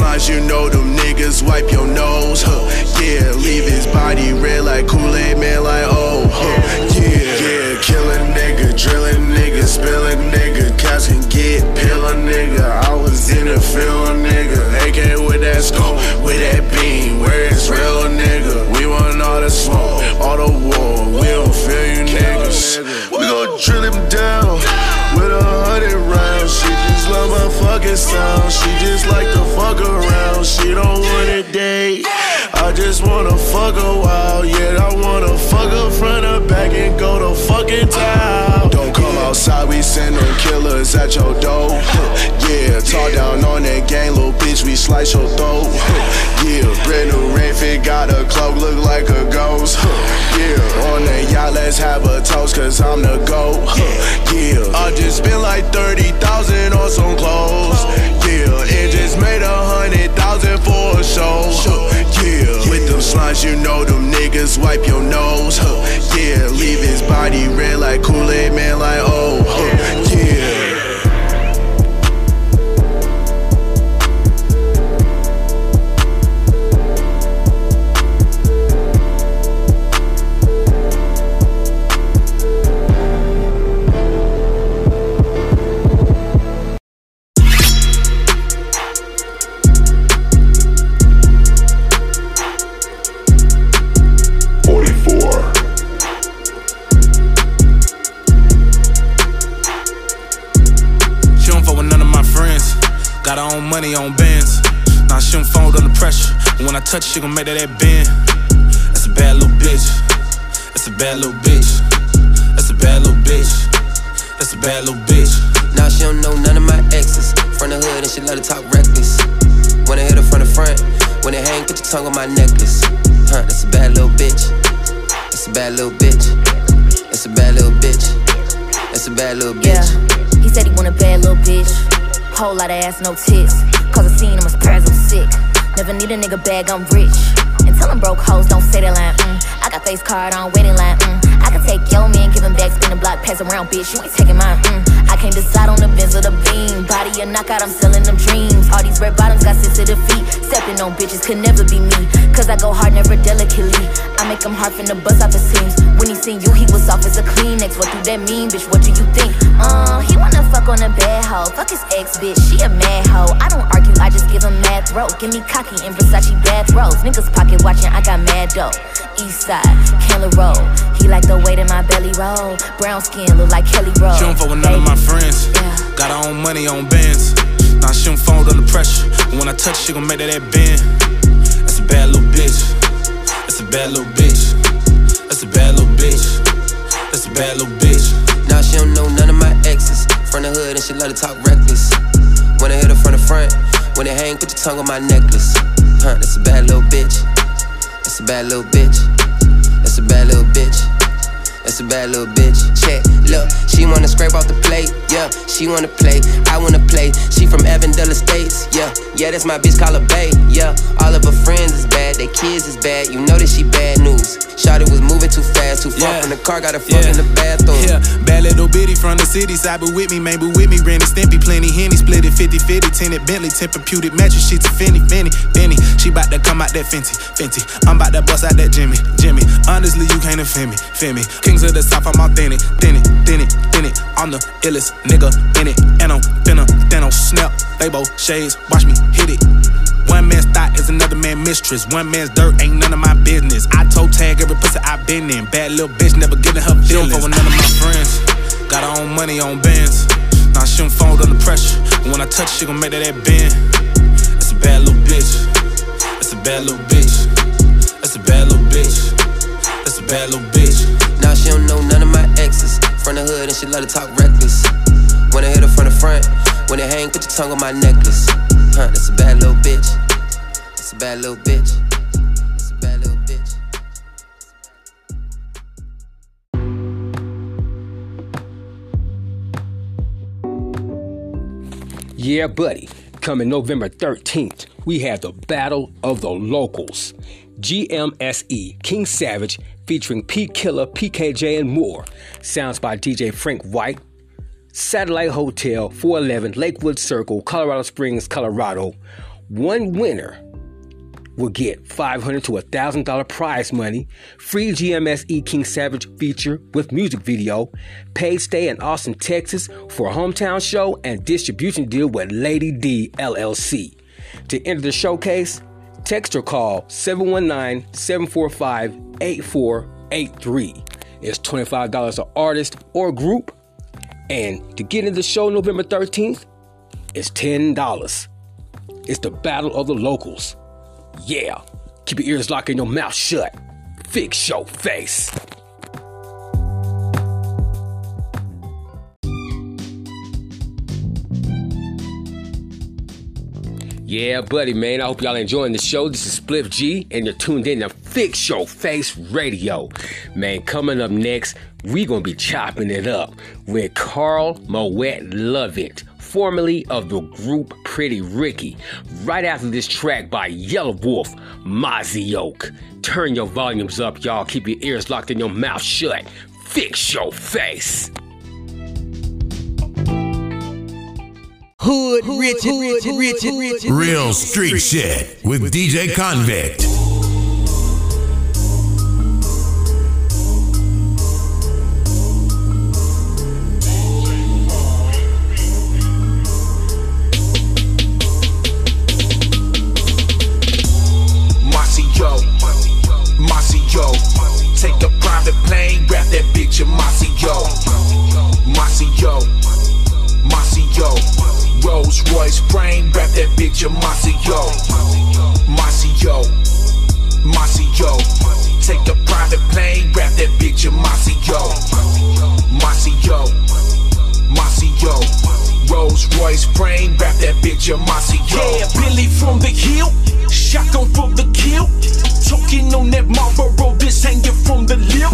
Slimes, you know them niggas wipe your nose. Huh? Yeah, leave his body red like Kool-Aid, man, like oh. huh? Yeah, yeah, killing nigga, drilling nigga, spilling nigga, cats can get pillin' nigga. I was in the field, nigga, AK with that scope, with that beam, where it's real, nigga. We want all the smoke, all the war, we don't feel you niggas. We gon' drill him down my sound. She just like to fuck around. She don't wanna date. I just wanna fuck a while. Yeah, I wanna fuck her front or back and go to fucking town. Outside, we send them killers at your door. Yeah, talk down on that gang, little bitch, we slice your throat. Yeah, brand new fit, got a cloak, look like a ghost. Yeah, on that yacht, let's have a toast, cause I'm the GOAT. Yeah, I just spent like 30,000 on some clothes. Yeah, and just made a hundred thousand for a show. Yeah, with them slimes, you know them niggas wipe your nose. Yeah, leave his body red like Kool-Aid, man, like oh. Yeah. On bands. Nah, she don't fold under pressure. But when I touch, she gon' make that that bend. That's a bad little bitch. That's a bad little bitch. That's a bad little bitch. That's a bad little bitch. Now she don't know none of my exes. From the hood and she love to talk reckless. When I hit her from the front, when it hang, put your tongue on my necklace. Huh, that's a bad little bitch. That's a bad little bitch. That's a bad little bitch. That's a bad little bitch. Yeah, he said he want a bad little bitch. Whole lot of ass, no tits. Cause I seen him as prayers, I'm sick. Never need a nigga bag, I'm rich. And tell him broke hoes, don't say that line. Mm. I got face card on waiting line. Mm. I can take your man, give him back, spin the block, pass around, bitch. You ain't taking mine. Mm. I can't decide on the Benz or the beam. Body a knockout, I'm selling them dreams. All these red bottoms got sensitive feet. Stepping on bitches could never be me. Cause I go hard, never delicately. I make him hard from the buzz off the seams. When he seen you, he was off as a Kleenex. What do that mean, bitch? What do you think? Uh, he wanna fuck on a bad hoe. Fuck his ex, bitch. She a mad hoe. I don't argue, I just give him mad throat. Give me cocky and Versace bathrobes. Niggas pocket watching, I got mad dough. East side, Candler Road. He like the weight in my belly roll. Brown skin look like Kelly Roll. She don't fuck with none of my friends. Got her own money on bands. Now she don't fold under pressure. And when I touch, she gon' make that that bend. That's a bad little bitch. That's a bad little bitch. That's a bad little bitch. That's a bad little bitch. Now she don't know none of my exes. From the hood and she love to talk reckless. When I hit her from the front, when it hang, put your tongue on my necklace. Huh, that's a bad little bitch. That's a bad little bitch. That's a bad little bitch. That's a bad little bitch. Check, look, she wanna scrape off the plate, yeah. She wanna play, I wanna play. She from Avondale Estates, yeah. Yeah, that's my bitch, call her Bay, yeah. All of her friends is bad, their kids is bad. You know that she bad news. Shawty was moving too fast, too far Yeah. from the car, got a fuck in the bathroom. Yeah, bad little bitty from the city side, but with me, maybe with me. Ran a Stimpy, plenty Henny, split it 50 50, tinted Bentley, temper puted mattress, sheets a Finny, Finny, Finny. She bout to come out that Fenty, Fenty. I'm bout to bust out that Jimmy, Jimmy. Honestly, you can't offend me, offend me. Kings of the South, I'm authentic, thin it, thin it, thin it. I'm the illest nigga in it, and I'm finna, Thanos, snap, They both shades, watch me hit it. One man's thought is another man's mistress. One man's dirt ain't none of my business. I toe tag every pussy I been in. Bad little bitch never getting her feelings. She don't with none of my friends. Got her own money on bands. Now she don't fold under pressure. When I touch, she gon' make that that bend. That's a bad little bitch. That's a bad little bitch. That's a bad little bitch. That's a bad little bitch. From the hood and she love to talk reckless. When I hit her from the front, when it hang, put your tongue on my necklace. Huh, that's a bad little bitch. That's a bad little bitch. That's a bad little bitch. Yeah, buddy. Coming November 13th, we have the Battle of the Locals. GMSE King Savage featuring P Killer, PKJ, and more. Sounds by DJ Frank White. Satellite Hotel, 411 Lakewood Circle, Colorado Springs, Colorado. One winner will get $500 to $1,000 prize money, free GMS E King Savage feature with music video, paid stay in Austin, Texas for a hometown show, and distribution deal with Lady D LLC. To enter the showcase, text or call 719 745 8483. It's $25 an artist or group. And to get in the show November 13th, it's $10. It's the Battle of the Locals. Yeah. Keep your ears locked and your mouth shut. Fix your face. Yeah, buddy, man. I hope y'all enjoying the show. This is Spliff G, and you're tuned in to Fix Your Face Radio. Man, coming up next, we gonna be chopping it up with Carl Mowet Lovett, formerly of the group Pretty Ricky. Right after this track by Yellow Wolf, Mozzie Oak. Turn your volumes up, y'all. Keep your ears locked and your mouth shut. Fix your face. Hood, rich, rich, rich, rich, Real street shit with DJ Konvict. Marcio, Marcio, take a private plane, grab that bitch and Marcio, Marcio, Rolls Royce frame, wrap that bitch in Masio. Masio. Masio. Take a private plane, wrap that bitch in Masio. Masio. Masio. Rolls Royce frame, wrap that bitch in Masio. Yeah, Billy from the hill, shotgun for the kill. Talking on that Marlboro, this hanging from the lip.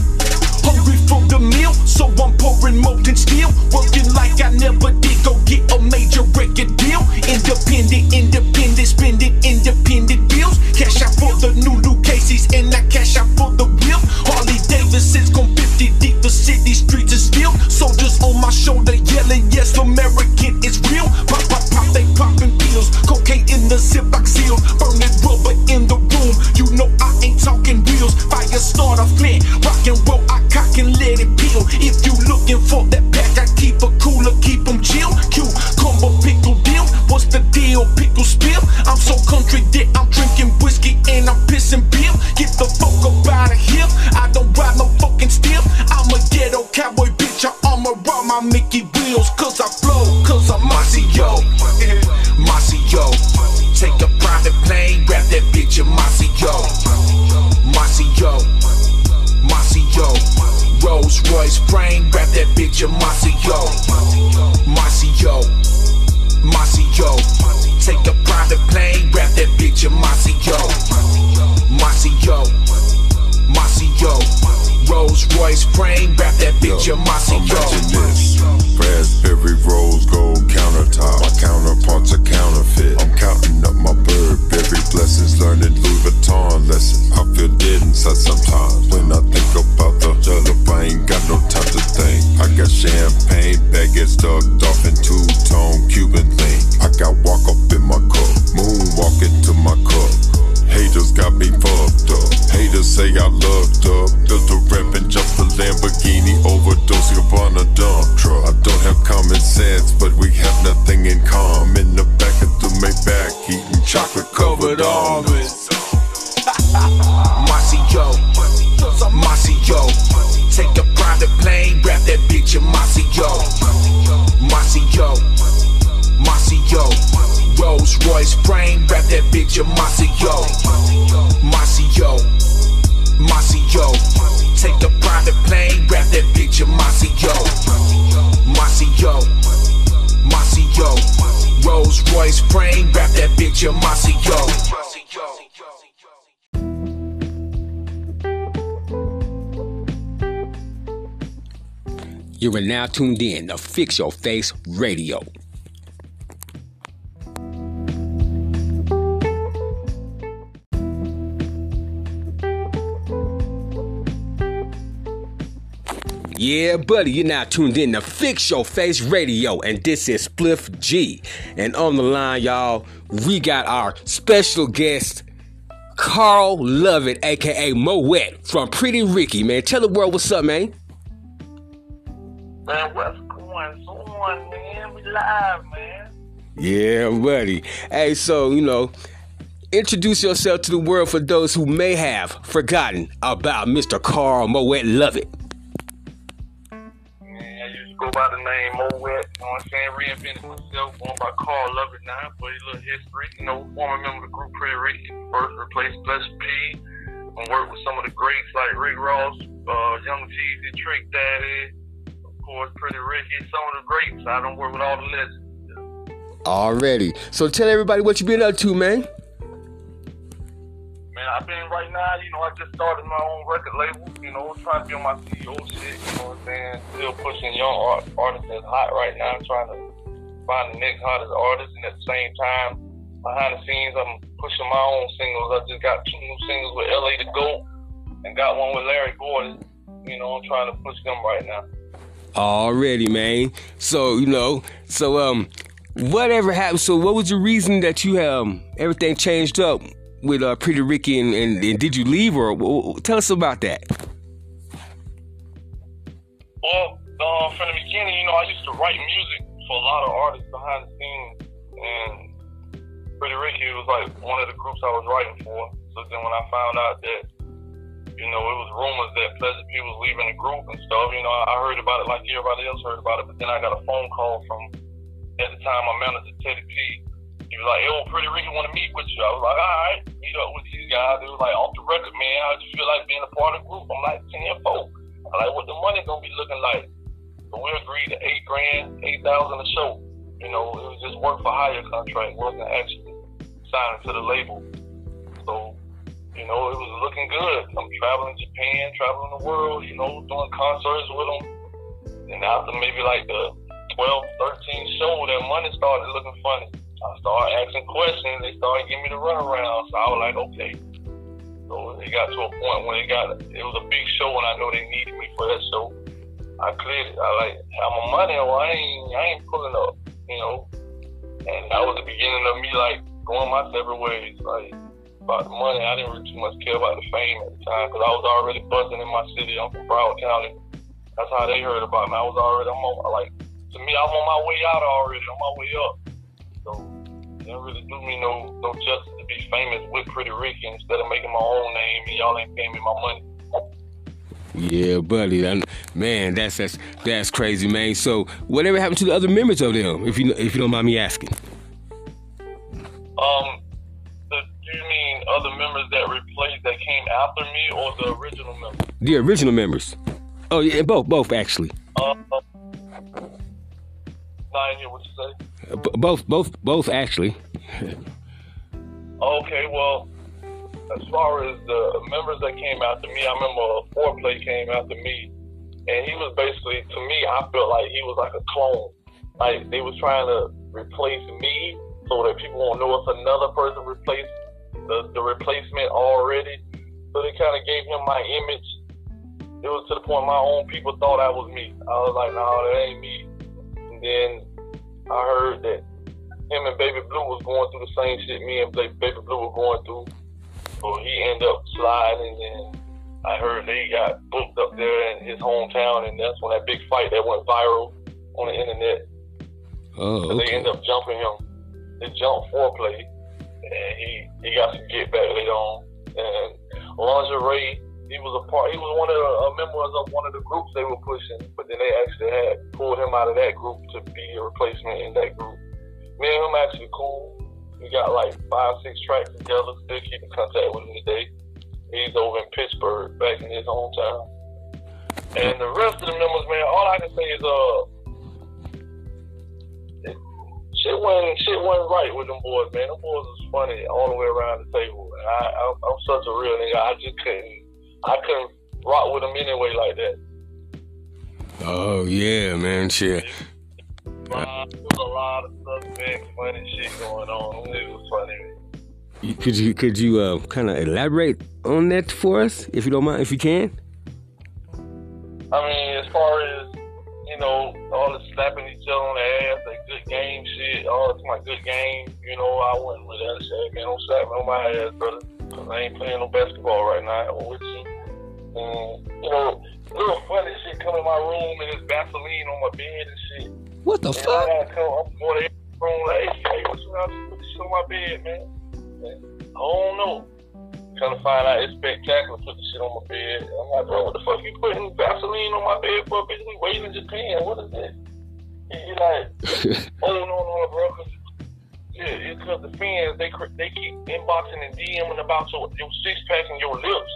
Hungry for the meal so I'm pouring molten steel. Working like I never did, go get a major record deal. Independent, independent, spending independent bills. Cash out for the new Luke Casey's, and I cash out for the whip. Harley Davidson's gon' 50 deep, the city streets is still. Soldiers on my shoulder yelling, yes, American is real. Pop, pop, pop, they popping pills. Cocaine in the Ziploc seal. Burning rubber in the talking wheels. Fire starter flint. Rock and roll, I cock and let it peel. If you looking for that pack, I keep a cooler, keep them chill. Q, combo pickle deal. What's the deal? Pickle spill. I'm so country that I'm drinking whiskey and I'm pissing beer. Get the fuck up out of here. I don't ride no fucking steel. I'm a ghetto cowboy bitch. I armor around my Mickey wheels. Cause I flow, cause I'm Masio, Masio. Take a private plane, grab that bitch in Masio, Masio, Masio. Rolls Royce frame, grab that bitch in Masio, Masio, Masio. Take a private plane, grab that bitch in Masio, Masio, Masio. Rolls Royce frame, grab that bitch in Masio. Imagine are now tuned in to Fix Your Face Radio. Yeah, buddy, you're now tuned in to Fix Your Face Radio, and this is Spliff G. And on the line, y'all, we got our special guest, Carl Lovett, aka Mowet from Pretty Ricky. Man, tell the world what's up, man. Man, what's going on, man? We live, man. Yeah, buddy. Hey, so, you know, introduce yourself to the world for those who may have forgotten about Mr. Carl Mowet Lovett. Man, I used to go by the name Mowet, you know what I'm saying? Reinvented myself, going by Carl Lovett now, but a little history. You know, former member of the group Pretty Ricky, first replaced Pleasure P, and worked with some of the greats like Rick Ross, uh, Young Jeezy, Trick Daddy, course, Pretty Ricky, some of the greats. I don't work with all the legends. Already. So tell everybody what you been up to, man. Man, I've been right now, you know, I just started my own record label, you know, trying to be on my CEO shit, you know what I'm saying? Still pushing young art, artists that's hot right now, I'm trying to find the next hottest artist, and at the same time, behind the scenes, I'm pushing my own singles. I just got two new singles with LA to Go, and got one with Larry Gordon. You know, I'm trying to push them right now. Already, man. So, you know, so um whatever happened, so what was the reason that you um everything changed up with uh Pretty Ricky and, and, and did you leave or wh- tell us about that? Well, uh, from the beginning, you know, I used to write music for a lot of artists behind the scenes, and Pretty Ricky was like one of the groups I was writing for. So then when I found out that, you know, it was rumors that Pleasure P was leaving the group and stuff, you know, I heard about it like everybody else heard about it. But then I got a phone call from, at the time, my manager, Teddy P. He was like, yo, Pretty Ricky want to meet with you. I was like, all right, meet up with these guys. They was like, off the record, man, how you feel like being a part of the group? I'm like, 10 4. like what the money gonna be looking like. So we agreed to eight grand, eight thousand a show. You know, it was just work for hire contract, wasn't actually signing to the label. You know, it was looking good. I'm traveling Japan, traveling the world, you know, doing concerts with them. And after maybe like the 12, 13 show, that money started looking funny. I started asking questions. They started giving me the runaround. So I was like, okay. So it got to a point when it got, it was a big show and I know they needed me for that show. I cleared it. I like, how my money, well, I ain't, I ain't pulling up, you know. And that was the beginning of me like going my separate ways. Like about the money, I didn't really too much care about the fame at the time because I was already buzzing in my city. I'm from Broward County. That's how they heard about me. I was already, I'm on, like, to me, I'm on my way out already. On my way up. So it didn't really do me no no justice to be famous with Pretty Ricky instead of making my own name and y'all ain't paying me my money. Yeah, buddy. Man, that's that's that's crazy, man. So, whatever happened to the other members of them, if you if you don't mind me asking? After me, or the original members? The original members. Oh yeah, both both actually. Uh, here. What you say? B- both both both actually. Okay, well, as far as the members that came after me, I remember Foreplay came after me, and he was basically, to me, I felt like he was like a clone. Like they was trying to replace me so that people won't know it's another person replaced the, the replacement already. So they kind of gave him my image. It was to the point my own people thought I was me. I was like, no, that ain't me. And then I heard that him and Baby Blue was going through the same shit me and Baby Blue were going through. So he ended up sliding, and I heard they got booked up there in his hometown, and that's when that big fight that went viral on the internet. Oh, So they ended up jumping him. They jumped foreplay, and he he got some get back later on. And lingerie, he was a part. He was one of the uh, members of one of the groups they were pushing, but then they actually had pulled him out of that group to be a replacement in that group. Me and him actually cool. We got like five, six tracks together. Still keep in contact with him today. He's over in Pittsburgh, back in his hometown. And the rest of the members, man, all I can say is, uh, shit went shit went right with them boys, man. Them boys was funny all the way around the table. I, I I'm such a real nigga. I just couldn't I couldn't rock with them anyway like that. Oh yeah, man. Shit. A lot of suspect funny shit going on. It was funny. Could you could you uh, kind of elaborate on that for us, if you don't mind, if you can? I mean, as far as you know, all the slapping each other on the ass, that good game shit, all it's my good game. You know, I went with that shit. Man, don't slap me on my ass, brother. 'cause I ain't playing no basketball right now. I'm with you. And, you know, little funny shit come in my room and there's Vaseline on my bed and shit. What the and fuck? I gotta come, I'm going to the room like, hey, what's? Put this shit on my bed, man. And I don't know. Kind of find out it's spectacular. Put the shit on my bed. I'm like, bro, what the fuck you putting Vaseline on my bed for? Bitch, we waiting in Japan. What is this? And you're like, oh no, no, bro. 'cause yeah, it's because the fans they they keep inboxing and DMing about your your six pack and your lips.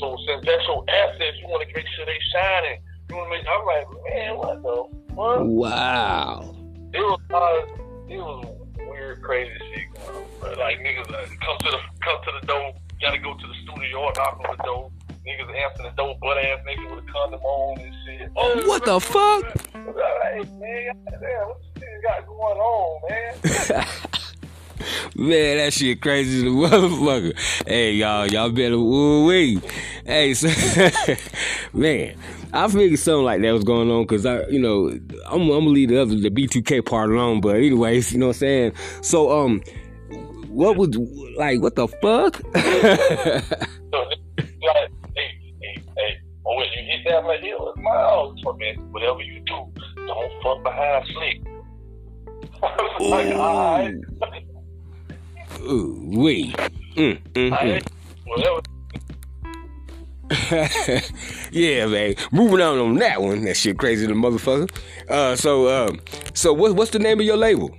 So since that's your assets, you want to make sure they shining. You want to make. I'm like, man, what the what? Wow. It was uh, it was weird, crazy shit going on. But like niggas uh, come to the come to the door, gotta go to the studio or knock on the door. Niggas answering the door, butt ass niggas with a condom on and shit. Oh, What the fuck? Hey man, damn, what the nigga got going on, man? Man, that shit crazy as a motherfucker. Hey, y'all, y'all better woo wee. Hey, so, man, I figured something like that was going on because I, you know, I'm, I'm gonna leave the other the B2K part alone. But anyways, you know what I'm saying. So, um, what would like? What the fuck? So, like, hey, hey, hey, oh, when you that my heel, it's my house. So, man, whatever you do, don't fuck behind slick. like, alright. Ooh, wee. Mm, mm, mm. yeah, man. Moving on on that one. That shit crazy, the motherfucker. Uh, so, uh, so what, what's the name of your label?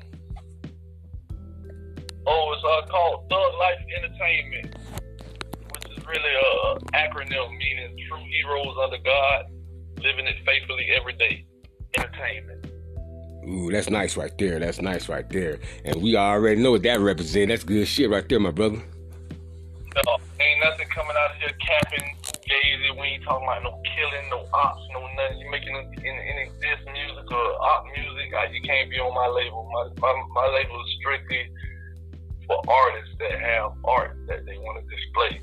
Uh, called Thug Life Entertainment, which is really a acronym meaning True Heroes Under God. living it faithfully every day. Entertainment. Ooh, that's nice right there. That's nice right there. And we already know what that represents. That's good shit right there, my brother. No, ain't nothing coming out of here capping, gazy. We ain't talking about no killing, no ops, no nothing. You making any, any diss music or op music, you can't be on my label. My, my, my label is strictly for artists that have art that they want to display.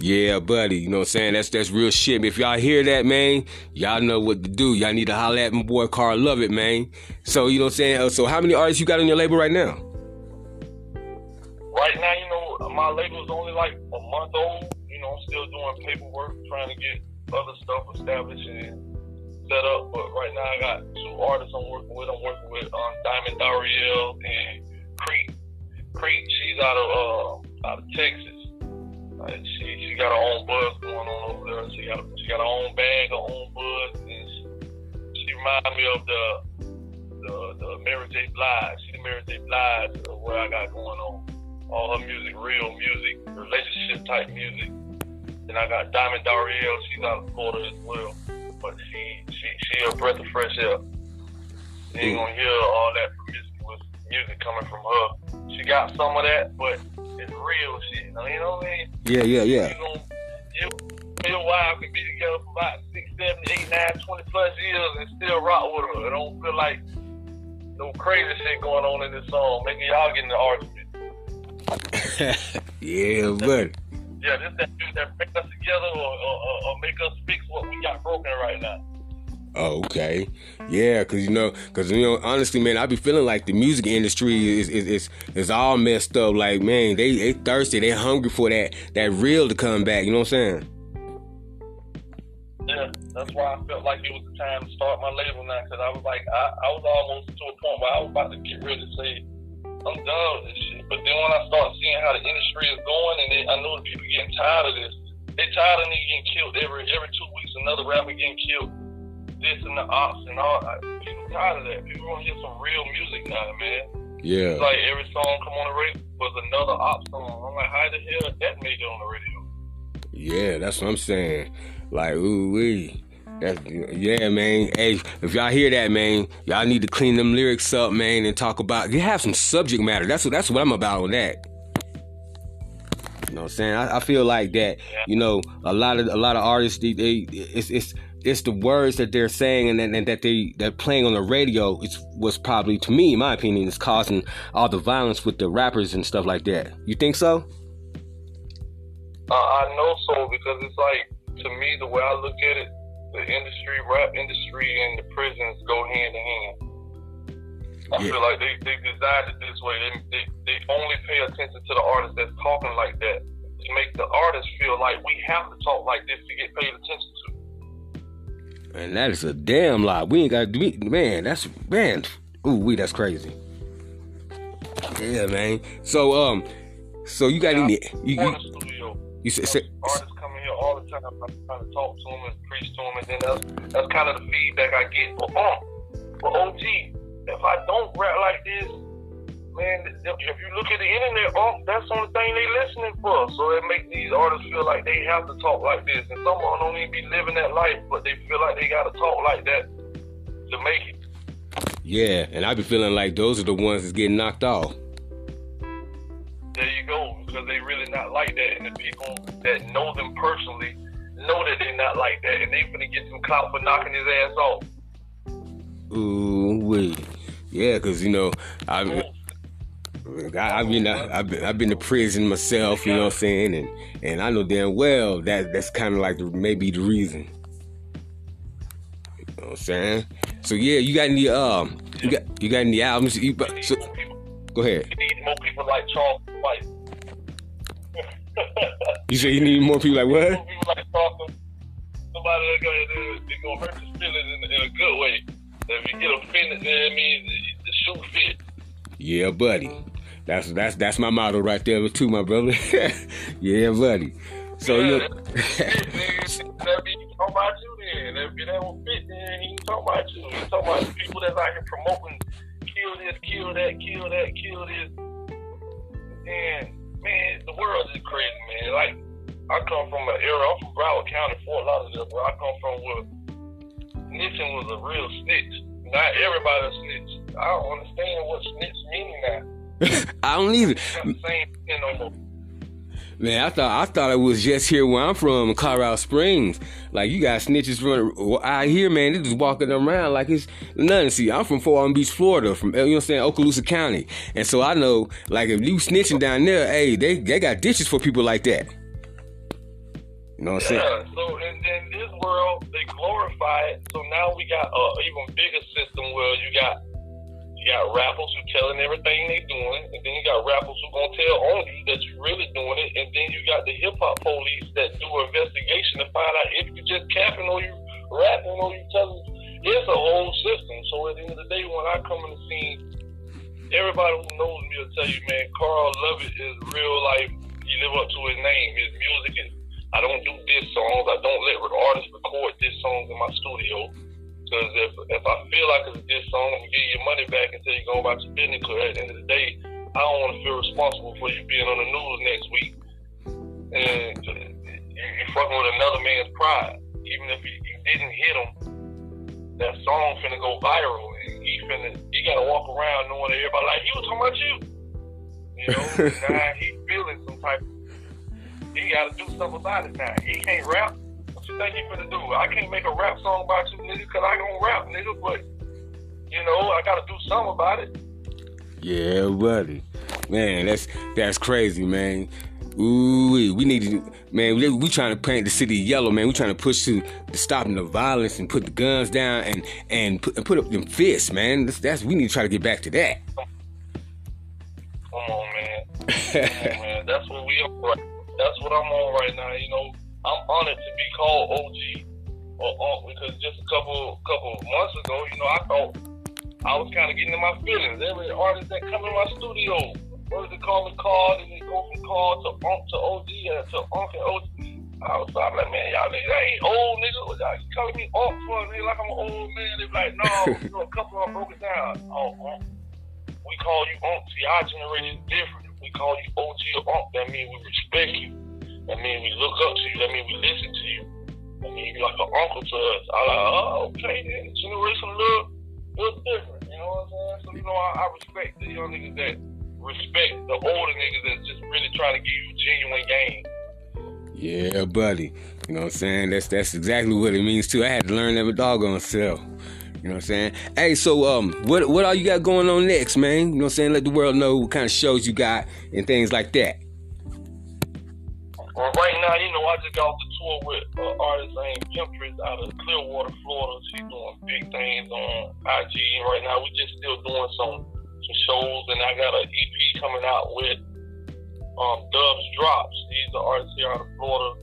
Yeah, buddy. You know what I'm saying? That's that's real shit. If y'all hear that, man, y'all know what to do. Y'all need to holler at my boy Carl Lovett, man. So you know what I'm saying? Uh, So how many artists you got on your label right now? Right now, you know, my label is only like a month old. You know, I'm still doing paperwork, trying to get other stuff established and set up. But right now, I got two artists I'm working with. I'm working with um, Diamond Dariel and Creek. Creek, she's out of uh, out of Texas. Uh, she she got her own buzz going on over there. She got she got her own bag, her own buzz, and she, she reminds me of the the the Mary J. Blige. She the Mary J. Blige of what I got going on. All her music, real music, relationship type music. Then I got Diamond Dariel. She's out of Florida as well, but she she she a breath of fresh air. You ain't gonna hear all that promiscuous music coming from her. She got some of that, but it's real shit. You know what I mean? Yeah, yeah, yeah. You you, your wife can be together for about six, seven, eight, nine, twenty plus years and still rock with her. It don't feel like no crazy shit going on in this song, making y'all get the argument. yeah, buddy. Yeah, this that that bring us together or, or, or, or make us fix what we got broken right now. Okay. Yeah, cause you know, cause you know, honestly, man, I be feeling like the music industry is is is, is all messed up. Like, man, they they thirsty, they hungry for that that real to come back. You know what I'm saying? Yeah, that's why I felt like it was the time to start my label now. Cause I was like, I, I was almost to a point where I was about to get ready to say, I'm done with this shit. But then when I start seeing how the industry is going, and they, I know the people getting tired of this. They tired of niggas getting killed every every two weeks. Another rapper getting killed. This and the ops and all. I, people tired of that. People want to hear some real music now, man. Yeah. It's like every song come on the radio was another op song. I'm like, how the hell that made it on the radio? Yeah, that's what I'm saying. Like, ooh wee. That's yeah, man. Hey, if y'all hear that, man, y'all need to clean them lyrics up, man, and talk about. You have some subject matter. That's what that's what I'm about on that. You know what I'm saying? I, I feel like that. You know, a lot of a lot of artists, they, they it's it's it's the words that they're saying and, and, and that they they're playing on the radio. It's was probably, to me, in my opinion, is causing all the violence with the rappers and stuff like that. You think so? Uh, I know so because it's like to me the way I look at it, the industry, rap industry, and the prisons go hand in hand. I Yeah. feel like they, they designed it this way. They, they they only pay attention to the artist that's talking like that to make the artist feel like we have to talk like this to get paid attention to. Man, that is a damn lie. We ain't got to be, man. That's man. Ooh, we that's crazy. Yeah, man. So um, so you got any? You you, you say, say, Artists come in here all the time. I'm trying to talk to them and preach to them, and then that's that's kind of the feedback I get. But um, but OG, if I don't rap like this, man, if you look at the internet, um, that's the only thing they listening for. So it makes these artists feel like they have to talk like this, and some of them don't even be living that life, but they feel like they got to talk like that to make it. yeah, and I be feeling like those are the ones that's getting knocked off. There you go, because they really not like that, and the people that know them personally know that they're not like that, and they finna get some clout for knocking his ass off. Ooh, wait. Yeah, cause you know I. I, I've been I've been I've been to prison myself, you know what I'm saying, and and I know damn well that that's kind of like the, maybe the reason. You know what I'm saying? So yeah, you got any um you got you got any albums? You, so, go ahead. You need more people like Charles White. You say you need more people like what? More people like Charles. Somebody that's gonna, hurt your feelings in, in a good way. If you get offended, then I mean the, the shoe fit. Yeah, buddy. That's that's that's my motto right there too, my brother. yeah, buddy. So yeah, you that, be talking about you then. If it don't fit, then he talking about you. He talking about people that's out here promoting kill this, kill that, kill that, kill this. And man, the world is crazy, man. Like I come from an era. I'm from Broward County, Fort Lauderdale, where I come from where snitching was a real snitch. Not everybody a snitch. I don't understand what snitch meaning now. I don't either. Not saying you know, Man, I thought I thought it was just here where I'm from, Colorado Springs. Like you got snitches running out here, man. They just walking around like it's nothing. See, I'm from Fort Walton Beach, Florida, from you know what I'm saying, Okaloosa County, and so I know like if you snitching down there, hey, they they got ditches for people like that. You know what I'm saying? Yeah, so in, in this world, they glorify it. So now we got an even bigger system where you got you got rappers who telling everything they doing, and then you got rappers who gonna tell on you that you really doing it, and then you got the hip hop police that do an investigation to find out if you just capping or you rapping or you telling. It's a whole system. So at the end of the day, when I come in the scene, everybody who knows me will tell you, man, Carl Lovett is real life. He live up to his name. His music is I don't do diss songs. I don't let artists record diss songs in my studio. Because if if I feel like it's a diss song, I'm gonna give you your money back until you go about your business. Because at the end of the day, I don't want to feel responsible for you being on the news next week and you, you fucking with another man's pride. Even if you, you didn't hit him, that song finna go viral. And he finna he gotta walk around knowing that everybody like he was talking about you. You know, now he feeling some type. He gotta do something about it now. He can't rap. What you think he finna do? I can't make a rap song about you, nigga, cause I don't rap, nigga. But you know, I gotta do something about it. Yeah, buddy. Man, that's that's crazy, man. Ooh, we need to, man. We, we trying to paint the city yellow, man. We trying to push to, to stopping the violence and put the guns down and and put, and put up them fists, man. That's, that's we need to try to get back to that. Come on, man. Come on, man. That's what we. Right. That's what I'm on right now. You know, I'm honored to be called OG or Unc because just a couple couple months ago, you know, I thought I was kind of getting in my feelings. Every artist that come in my studio, what they call me Carl, and they go from Carl to Unc to OG uh, to Unc and OG. I was like, man, y'all niggas I ain't old nigga. Y'all calling me Unc for nigga like I'm an old man. They be like, no, you know, a couple of them broke it down. Oh, Unc. We call you Unc. See, our generation different. If we call you OG or Unc, that means we respect you. That means we look up to you. That means we listen to you. That means you're like an uncle to us. I like, oh, okay, then. Generation a little, little different. You know what I'm saying? So, you know, I, I respect the young niggas that respect the older niggas that's just really trying to give you genuine game. Yeah, buddy. You know what I'm saying? That's that's exactly what it means too. I had to learn that with doggone self. You know what I'm saying? Hey, so um, what what all you got going on next, man? You know what I'm saying? Let the world know what kind of shows you got and things like that. Well, right now, you know, I just got off the tour with an uh, artist named Empress out of Clearwater, Florida. She's doing big things on IG. Right now, we just still doing some some shows, and I got an EP coming out with um, Dubs Drops. He's the artist here out of Florida,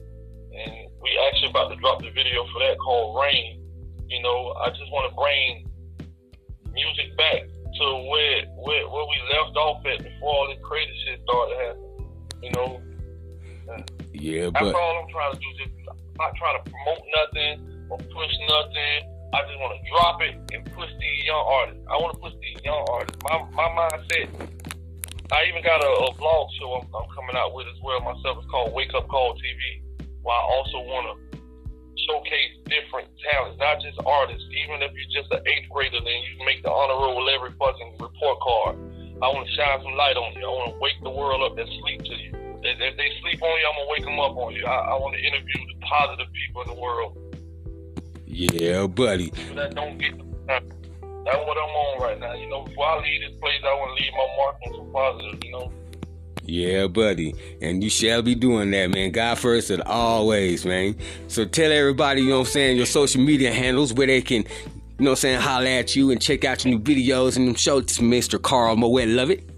and we actually about to drop the video for that called Rain. You know, I just want to bring music back to where, where where we left off at before all this crazy shit started happening. You know. Yeah, That's but all I'm trying to do. Just I'm not trying to promote nothing or push nothing. I just want to drop it and push these young artists. I want to push these young artists. My my mindset. I even got a, a blog show I'm, I'm coming out with as well myself. It's called Wake Up Call TV. Where I also want to showcase different talents, not just artists. Even if you're just an eighth grader, then you make the honor roll with every fucking report card. I want to shine some light on you. I want to wake the world up and sleep to you. If, if they sleep on you, I'm gonna wake them up on you. I, I want to interview the positive people in the world. yeah, buddy. People that don't get the that's what I'm on right now. You know, before I leave this place, I want to leave my mark on some positive. You know. Yeah, buddy. And you shall be doing that, man. God first and always, man. So tell everybody, you know what I'm saying, your social media handles where they can, you know what I'm saying, holler at you and check out your new videos and them shows, Mr. Carl Mowet Lovett. Yes,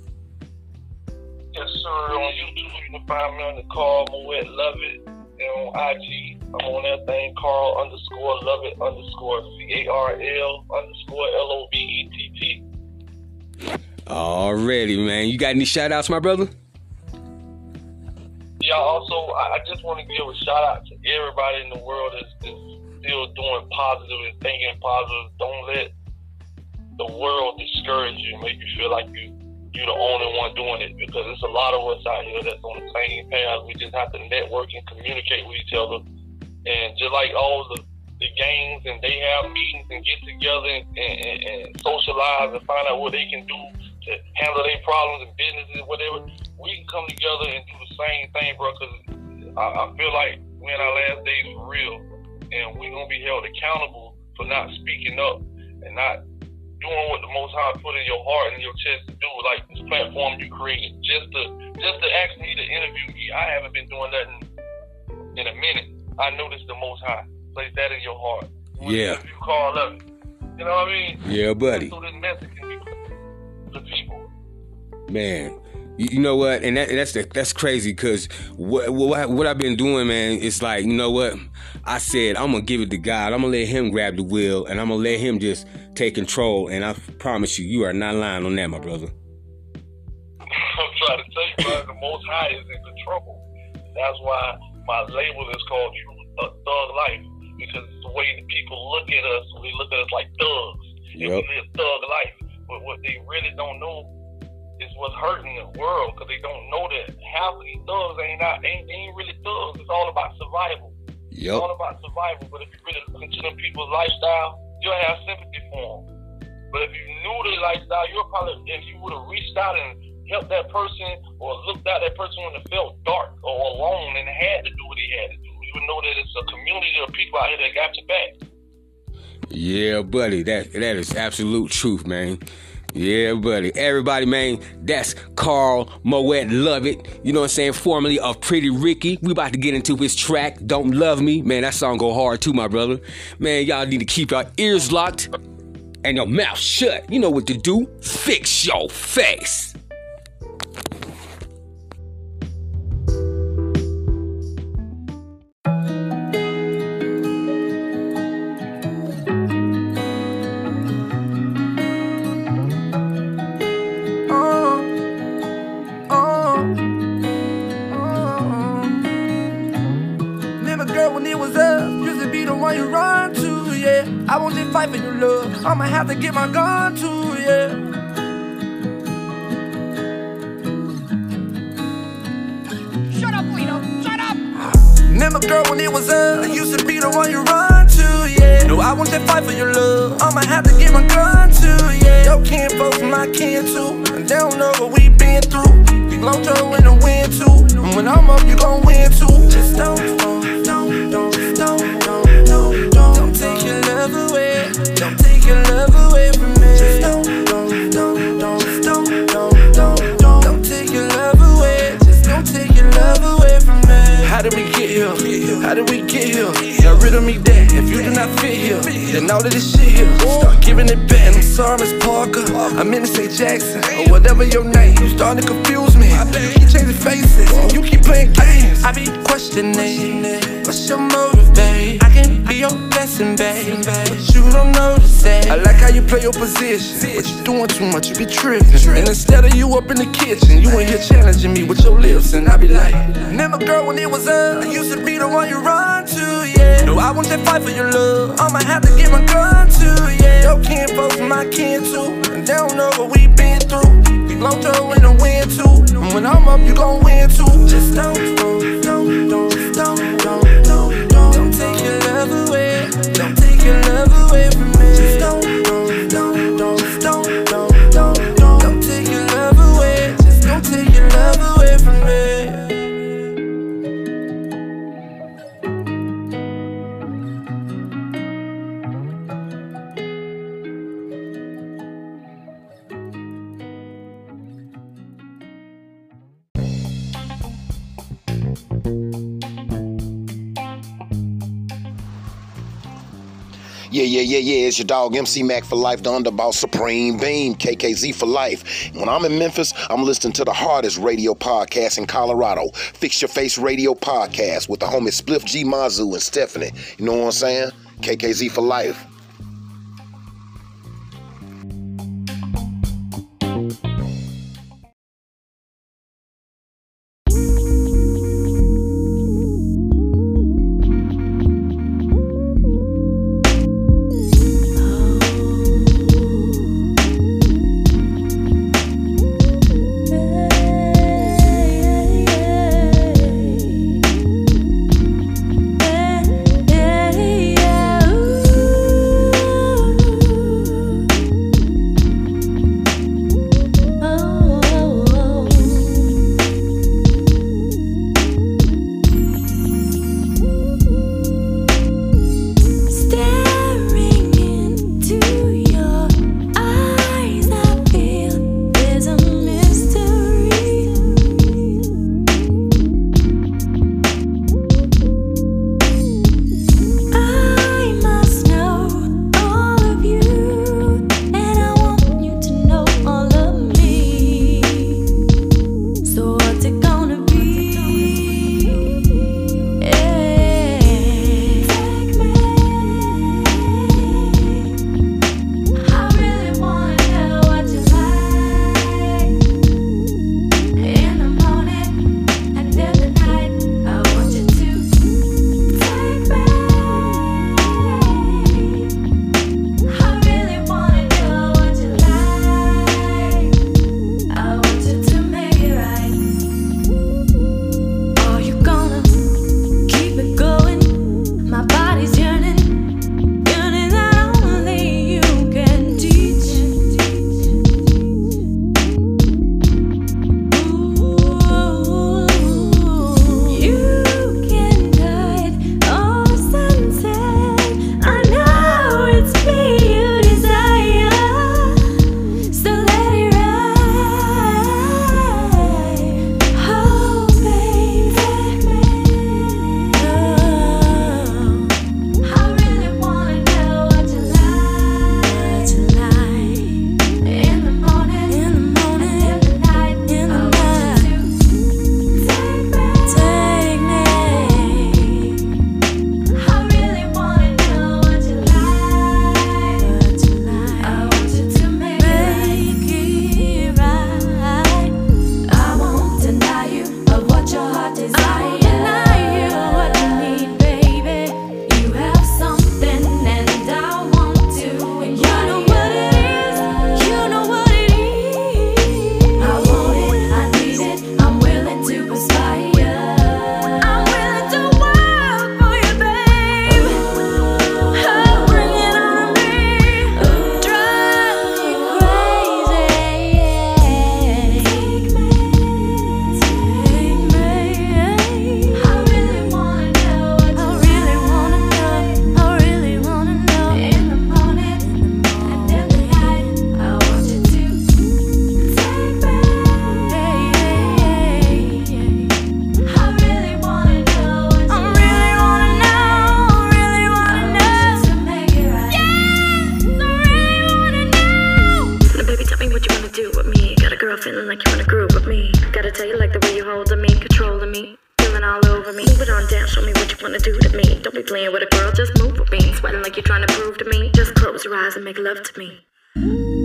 sir. On YouTube, you can find me on the Carl Mowet Lovett. And on IG, I'm on that thing, Carl underscore Lovett underscore C A R L underscore L O V E T T. Already, man. You got any shout outs, my brother? Yeah, also, I I just want to give a shout out to everybody in the world that's, that's still doing positive and thinking positive. Don't let the world discourage you, make you feel like you you're the only one doing it because there's a lot of us out here that's on the same path. We just have to network and communicate with each other. And just like all the the gangs and they have meetings and get together and, and, and, socialize and find out what they can do to handle their problems and businesses, whatever. We can come together and do the same thing, bro. Because I, I feel like we're in our last days for real, and we're gonna be held accountable for not speaking up and not doing what the Most High put in your heart and your chest to do. Like this platform you created, just to just to ask me to interview you. I haven't been doing that in, in a minute. I noticed the Most High place that in your heart. When Yeah. You call up. You know what I mean? Yeah, buddy. So this message can be to people. Man, you, know what? And that, that's the, that's crazy because what, what what I've been doing, man, it's like you know what? I said I'm gonna give it to God. I'm gonna let Him grab the wheel, and I'm gonna let Him just take control. And I promise you, you are not lying on that, my brother. I'm trying to tell you, bro, the Most High is in control. That's why my label is called uh, Thug Life because it's the way the people look at us. They look at us like thugs, and we Yep. live thug life. But what they really don't know is what's hurting the world because they don't know that half of these thugs ain't not ain't, ain't really thugs. It's all about survival. It's all about survival. But if you really look into them people's lifestyle, you'll have sympathy for them. But if you knew their lifestyle, you'll probably, if you would have reached out and helped that person or looked at that person when it felt dark or alone and had to do what he had to do, you would know that it's a community of people out here that got your back. Yeah, buddy. That that is absolute truth, man. Yeah, buddy. Everybody, man, that's Carl Mowet Lovett. You know what I'm saying? Formerly of Pretty Ricky. We about to get into his track, Don't Love Me. Man, that song go hard too, my brother. Man, y'all need to keep your ears locked and your mouth shut. You know what to do. Fix your face. I won't just fight for your love. I'ma have to get my gun to, yeah. Shut up, Lino. Shut up. Remember, girl, when it was up, I used to be the one you run to, yeah. No, I won't just fight for your love. I'ma have to get my gun to, yeah. Your kin folks, my kin too. And they don't know what we been through. We blow Joe in the wind too. And when I'm up, you gon' win too. Just don't, take your love away from me. Just don't, don't, don't, don't, don't, don't, don't, don't, don't take your love away. Just don't take your love away from me. How did we get here? How did we get here? Got rid of me that if you do not fit here, then all of this shit here. Start giving it back. And I'm sorry, Miss Parker. I meant to say Jackson or whatever your name. You starting to confuse me. You keep changing faces. You keep playing games. I be questioning. What's your motive, babe? I can blessing, babe. But you don't notice it. I like how you play your position. But you doing too much, you be tripping. And instead of you up in the kitchen, you in here challenging me with your lips. And I be like, Remember, girl, when it was up, I used to be the one you run to, yeah. No, I won't just fight for your love. I'ma have to get my gun to, yeah. Your kin folks, my kin too. And they don't know what we been through. We blow Joe in the wind too. And when I'm up, you gon' win too. Just don't, don't, don't, don't, don't, your love It's your dog MC Mac for life, the underboss Supreme Beam, KKZ for life. When I'm in Memphis, I'm listening to the hardest radio podcast in Colorado, Fix Your Face Radio Podcast with the homies Spliff G Mazu and Stephanie. You know what I'm saying? KKZ for life. like you're trying to prove to me. Just close your eyes and make love to me.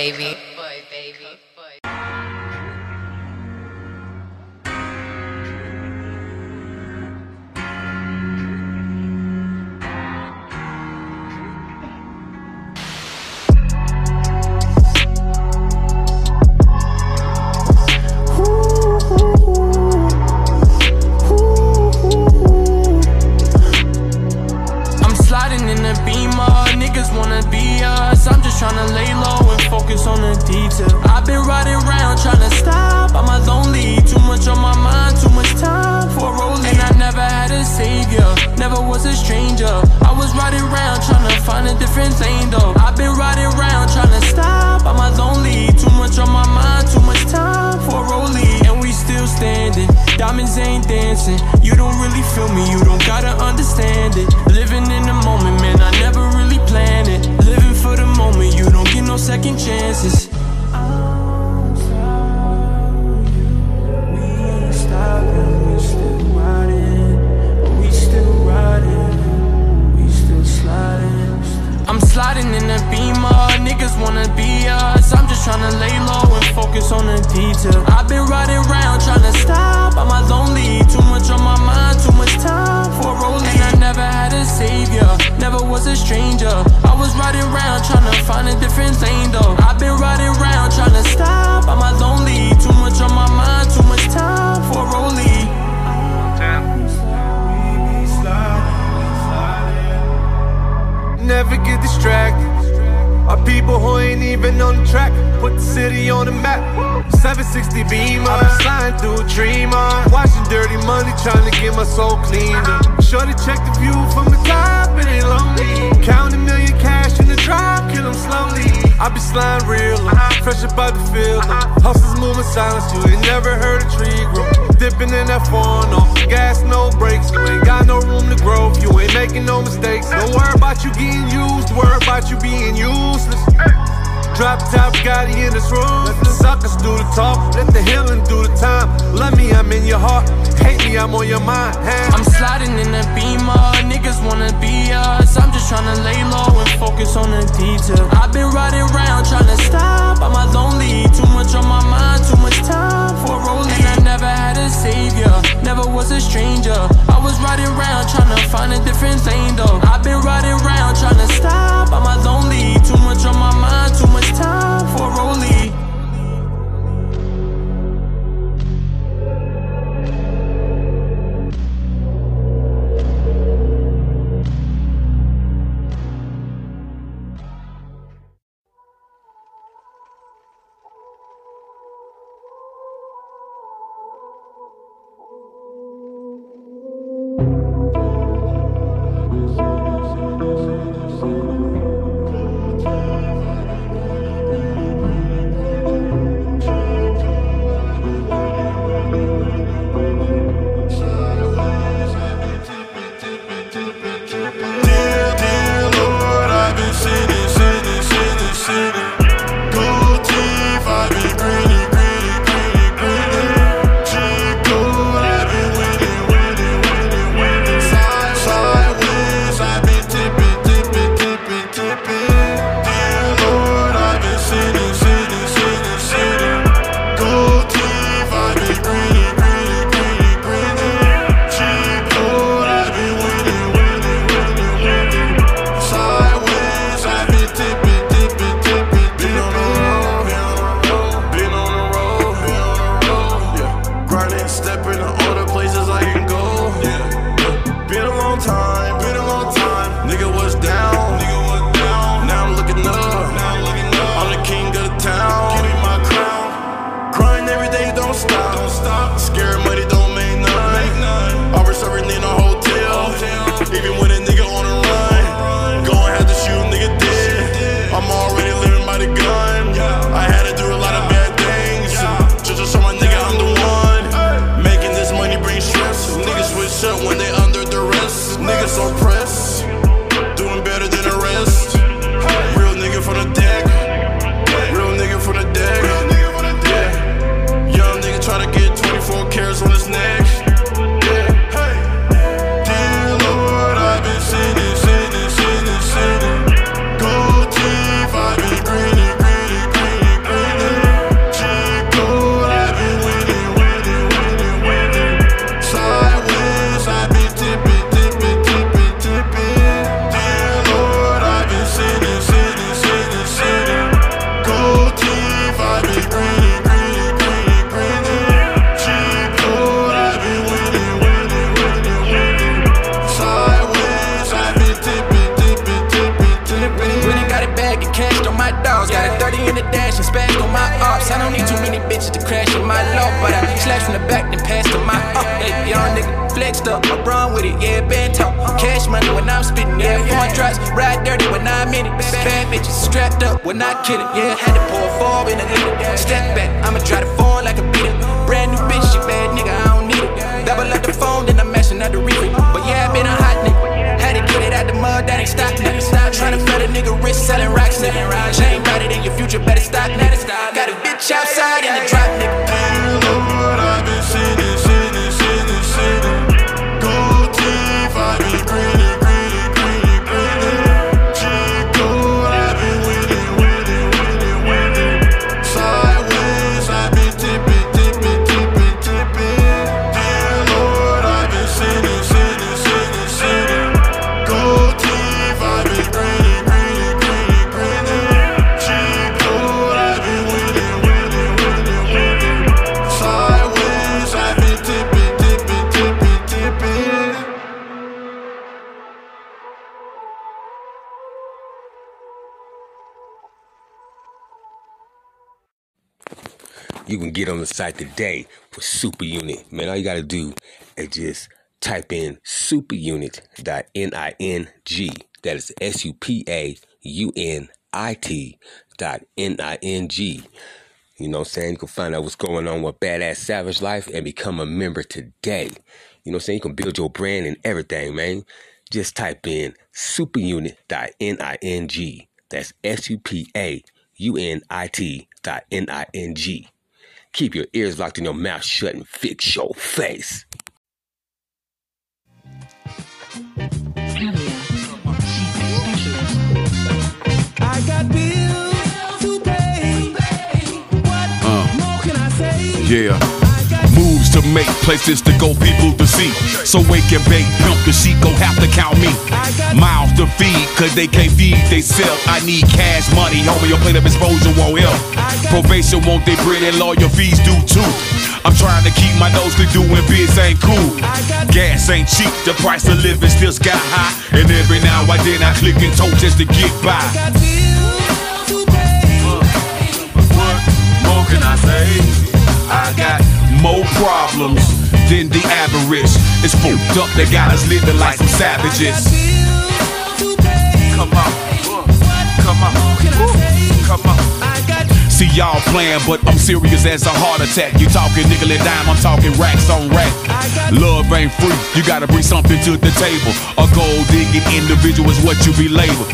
baby. You gotta do is just type in supaunit.ning. That is S U P A U N I T dot N I N G. You know what I'm saying? You can find out what's going on with BadAzz Savage Life and become a member today. You know what I'm saying? You can build your brand and everything, man. Just type in supaunit.ning. That's S U P A U N I T dot N I N G. Keep your ears locked and your mouth shut and fix your face. I got bills to pay. What Uh. more can I say? Yeah. To make, places to go, people to see. So wake and bake, pimp the sheep, go have to count me. Mouths to feed, cause they can't feed they self. I need cash money, homie, your plate of exposure won't help. Probation won't they bread and lawyer fees do too. I'm trying to keep my nose clean, doing biz ain't cool. Gas ain't cheap, the price of living still sky high. And every now and then I click and toe just to get by. What more can I say? I got more problems than the average. It's fucked up, they got us living like some savages. Come on, come on, come on. See y'all playing, but I'm serious as a heart attack. You talking nickel and dime, I'm talking racks on rack. Love ain't free, you gotta bring something to the table. A gold digging individual is what you be labeled.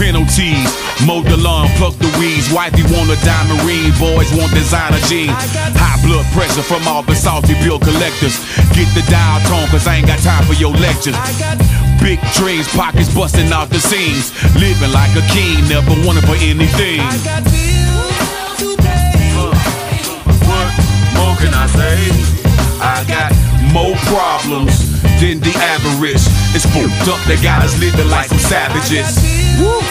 Penalties, mow the lawn, pluck the weeds. Wifey want a diamond ring, boys want designer jeans. High blood pressure from all the salty bill collectors. Get the dial tone, cause I ain't got time for your lectures. Big dreams, pockets busting out the seams. Living like a king, never wanted for anything. More can I say? I got more problems than the average. It's fucked up, they got us living like some savages. Woo.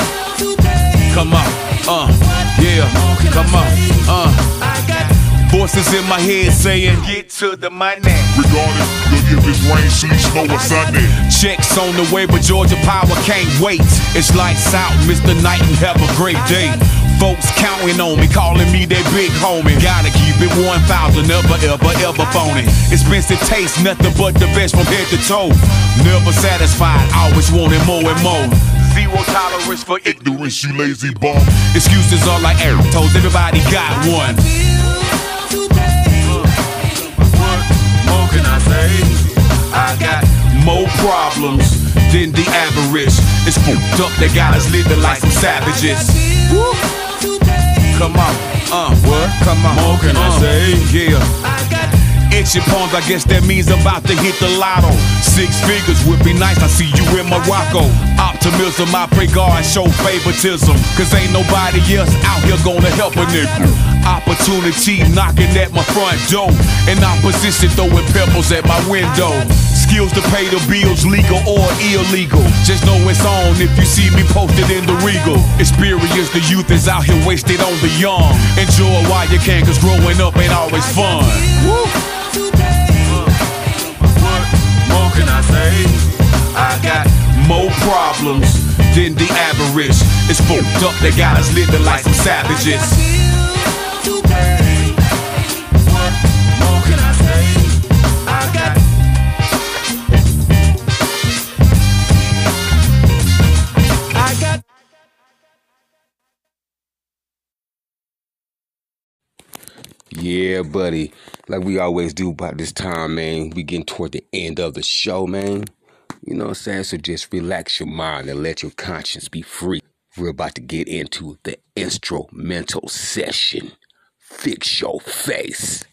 Come on, uh, yeah, come on, uh. Voices in my head saying, Get to the money. Regardless, you'll give this rain, sleet, snow, or Sunday. Checks on the way, but Georgia Power can't wait. It's lights out, Mr. Knight, and have a great day. Folks counting on me, calling me their big homie. Gotta keep it 1,000, never, ever, ever phony. Expensive taste, nothing but the best from head to toe. Never satisfied, always wanting more and more. Zero tolerance for ignorance, you lazy bum. Excuses are like arrow toes, everybody got one. What more can I say? I got more problems than the average. It's fucked up, they got us living like some savages. Woo. Come on, uh, what? Come on, more can I say? Yeah. Itchy palms, I guess that means I'm about to hit the lotto. Six figures would be nice, I see you in Morocco. Optimism, I pray God show favoritism. Cause ain't nobody else out here gonna help a nigga. Opportunity knocking at my front door. And opposition throwing pebbles at my window. Skills to pay the bills, legal or illegal. Just know it's on if you see me posted in the regal. Experience the youth is out here wasted on the young. Enjoy while you can, cause growing up ain't always fun. Woo. What more can I say? I got more problems than the average. It's fucked up, they got us living like some savages. Yeah, buddy. Like we always do about this time, man. We getting toward the end of the show, man. You know what I'm saying? So just relax your mind and let your conscience be free. We're about to get into the instrumental session. Fix your face.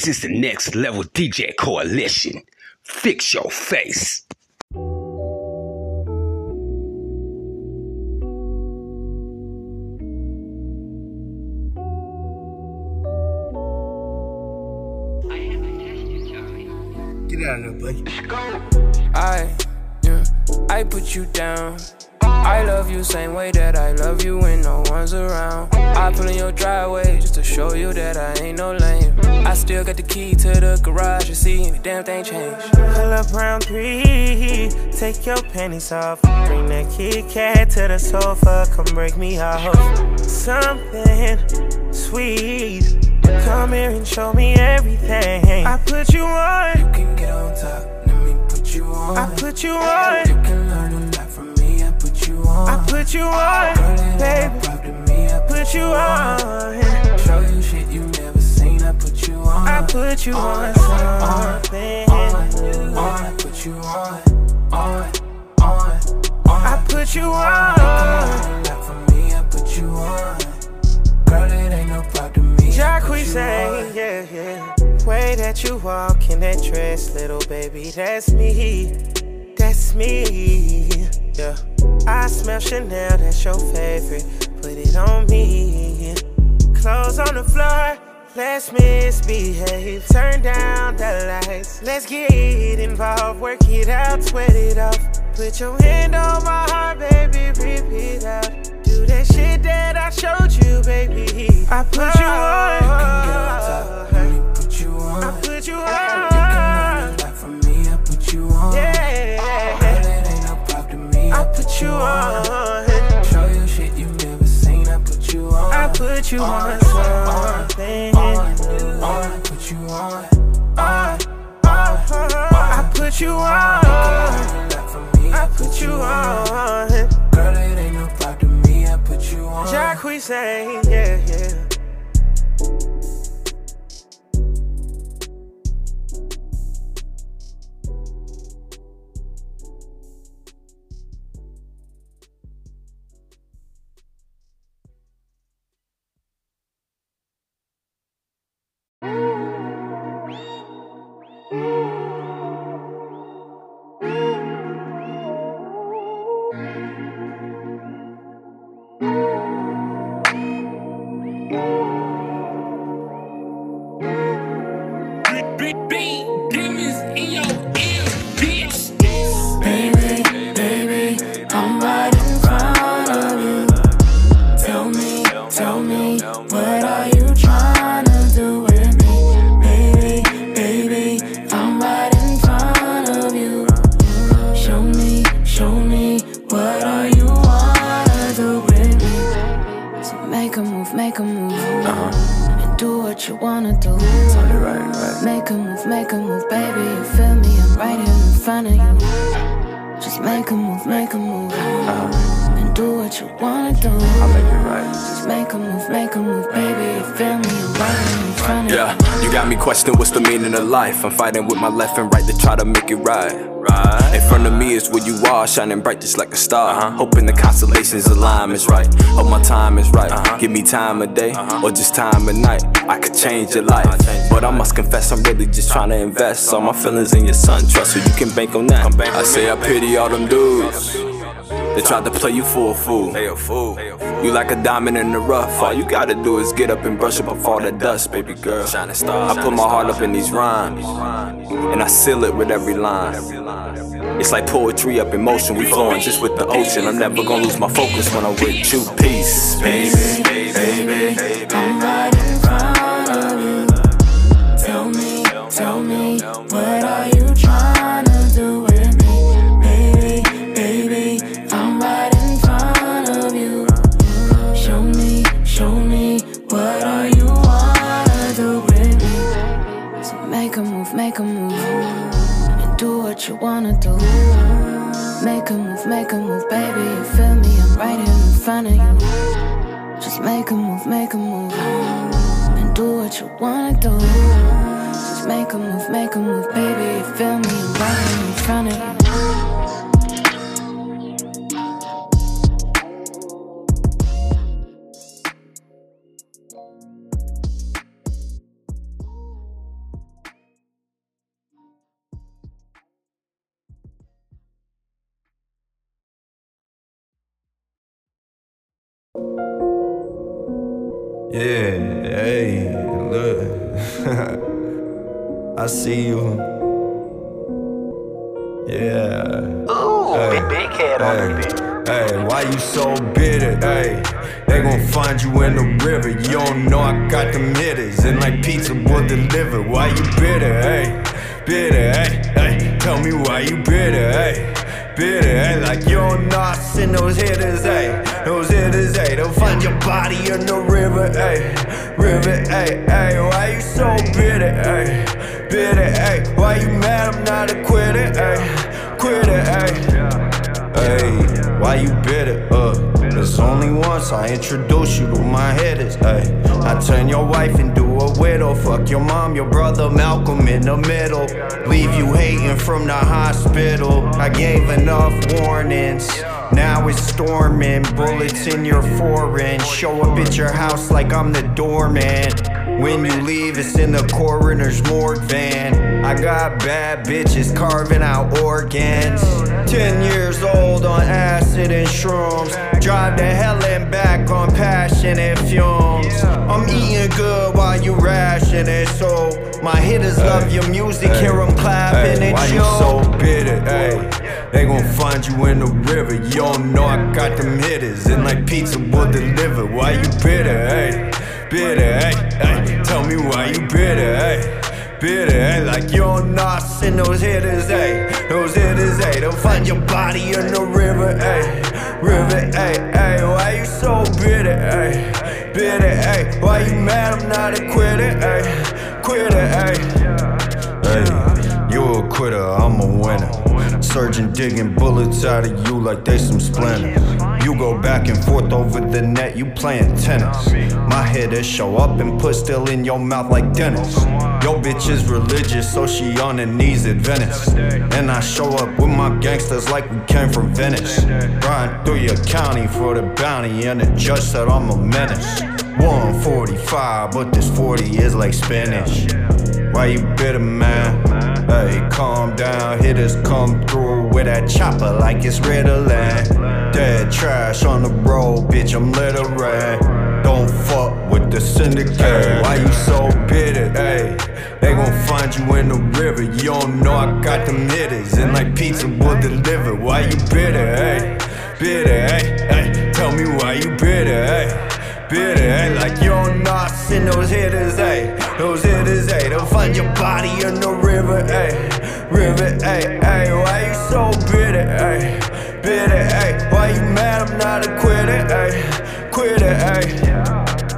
This is the next level DJ coalition. Fix your face. You see any damn thing change. Pull up round three, take your panties off. Bring that Kit Kat to the sofa, come break me off. Something sweet, come here and show me everything. I put you on. You can get on top, let me put you on. I put you on. You can learn a lot from me, I put you on. I put you on, baby. To me, I Put you on. Put you on something. I put you on, on, on, on. I put you on. Like for me, I put you on. Girl, it ain't no problem to me. Jacquees say, yeah, yeah. Way that you walk in that dress, little baby, that's me. That's me. Yeah. I smell Chanel, that's your favorite. Put it on me. Clothes on the floor. Let's misbehave, turn down the lights. Let's get involved, work it out, sweat it off. Put your hand on my heart, baby, rip it out. Do that shit that I showed you, baby. I put you on. Life. I'm fighting with my left and right to try to make it right. Right. In front of me is where you are, shining bright just like a star. Hoping the constellations align is right. Hope my time is right. Give me time of day or just time of night. I could change your life. But I must confess, I'm really just trying to invest all my feelings in your son. Trust so you can bank on that. I say I pity all them dudes. They tried to play you for a fool. They a fool. You like a diamond in the rough. All you gotta do is get up and brush up off all the dust, baby girl. Shining star. I put my heart up in these rhymes, and I seal it with every line. It's like poetry up in motion. We flowing just with the ocean. I'm never gonna lose my focus when I'm with you. Peace, baby, baby. I'm the middle. Leave you hating from the hospital. I gave enough warnings. Now it's storming, bullets in your foreign. Show up at your house like I'm the doorman. When you leave, it's in the coroner's morgue van. I got bad bitches carving out organs. Ten years old on acid and shrooms. Drive to hell and back on passion passionate fumes. I'm eating good while you ration it, so my hitters love your music, hear them clapping Ay, and why you yo. so bitter, ayy? They gon' find you in the river. You don't know I got them hitters. And like pizza will deliver. Why you bitter, ayy? Bitter, ayy, ayy. Tell me why you bitter, ayy. Bitter, ayy. Like you're not know I those hitters, ayy. Those hitters, ayy. They'll find your body in the river, ayy. River, ayy, ayy. Why you so bitter, ayy? Bitter, ayy. Why you mad I'm not a quitter, ayy? Quitter, ayy. Hey, you a quitter, I'm a winner. Surgeon digging bullets out of you like they some splinters. You go back and forth over the net, you playing tennis. My head, hitters show up and put still in your mouth like Dennis. Your bitch is religious, so she on her knees at Venice. And I show up with my gangsters like we came from Venice. Riding through your county for the bounty, and the judge said I'm a menace. 145, but this 40 is like spinach. Why you bitter, man? Hey, calm down. Hitters come through with that chopper like it's Ritalin. Dead trash on the road, bitch, I'm littering. Don't fuck with the syndicate. Why you so bitter, hey? They gon' find you in the river. You don't know I got them hitters. And like pizza will deliver. Why you bitter, hey? Bitter, hey, hey. Tell me why you bitter, hey? Bitter, ayy. Like you're not know I send those hitters, ayy. Those hitters, ayy. They'll find your body in the river, ayy. River, ayy, ayy. Why you so bitter, ayy? Bitter, ayy. Why you mad I'm not a quitter, ayy? Quitter, ayy.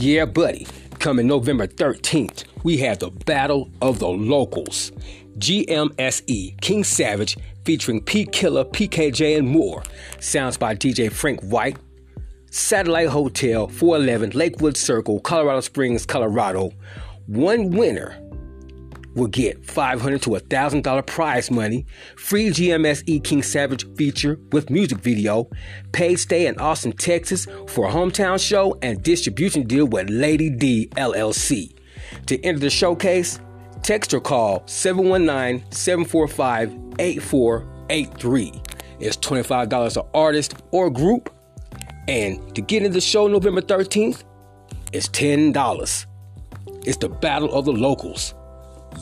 Yeah, buddy. Coming November 13th, we have the Battle of the Locals. GMSE King Savage featuring P Killer, PKJ, and more. Sounds by DJ Frank White. Satellite Hotel, 411 Lakewood Circle, Colorado Springs, Colorado. One winner will get 500 to $1,000 prize money, free GMS E King Savage feature with music video, paid stay in Austin, Texas for a hometown show, and distribution deal with Lady D LLC. To enter the showcase, text or call 719 745 8483. It's $25 an artist or group. And to get into the show November 13th, it's $10. It's the Battle of the Locals.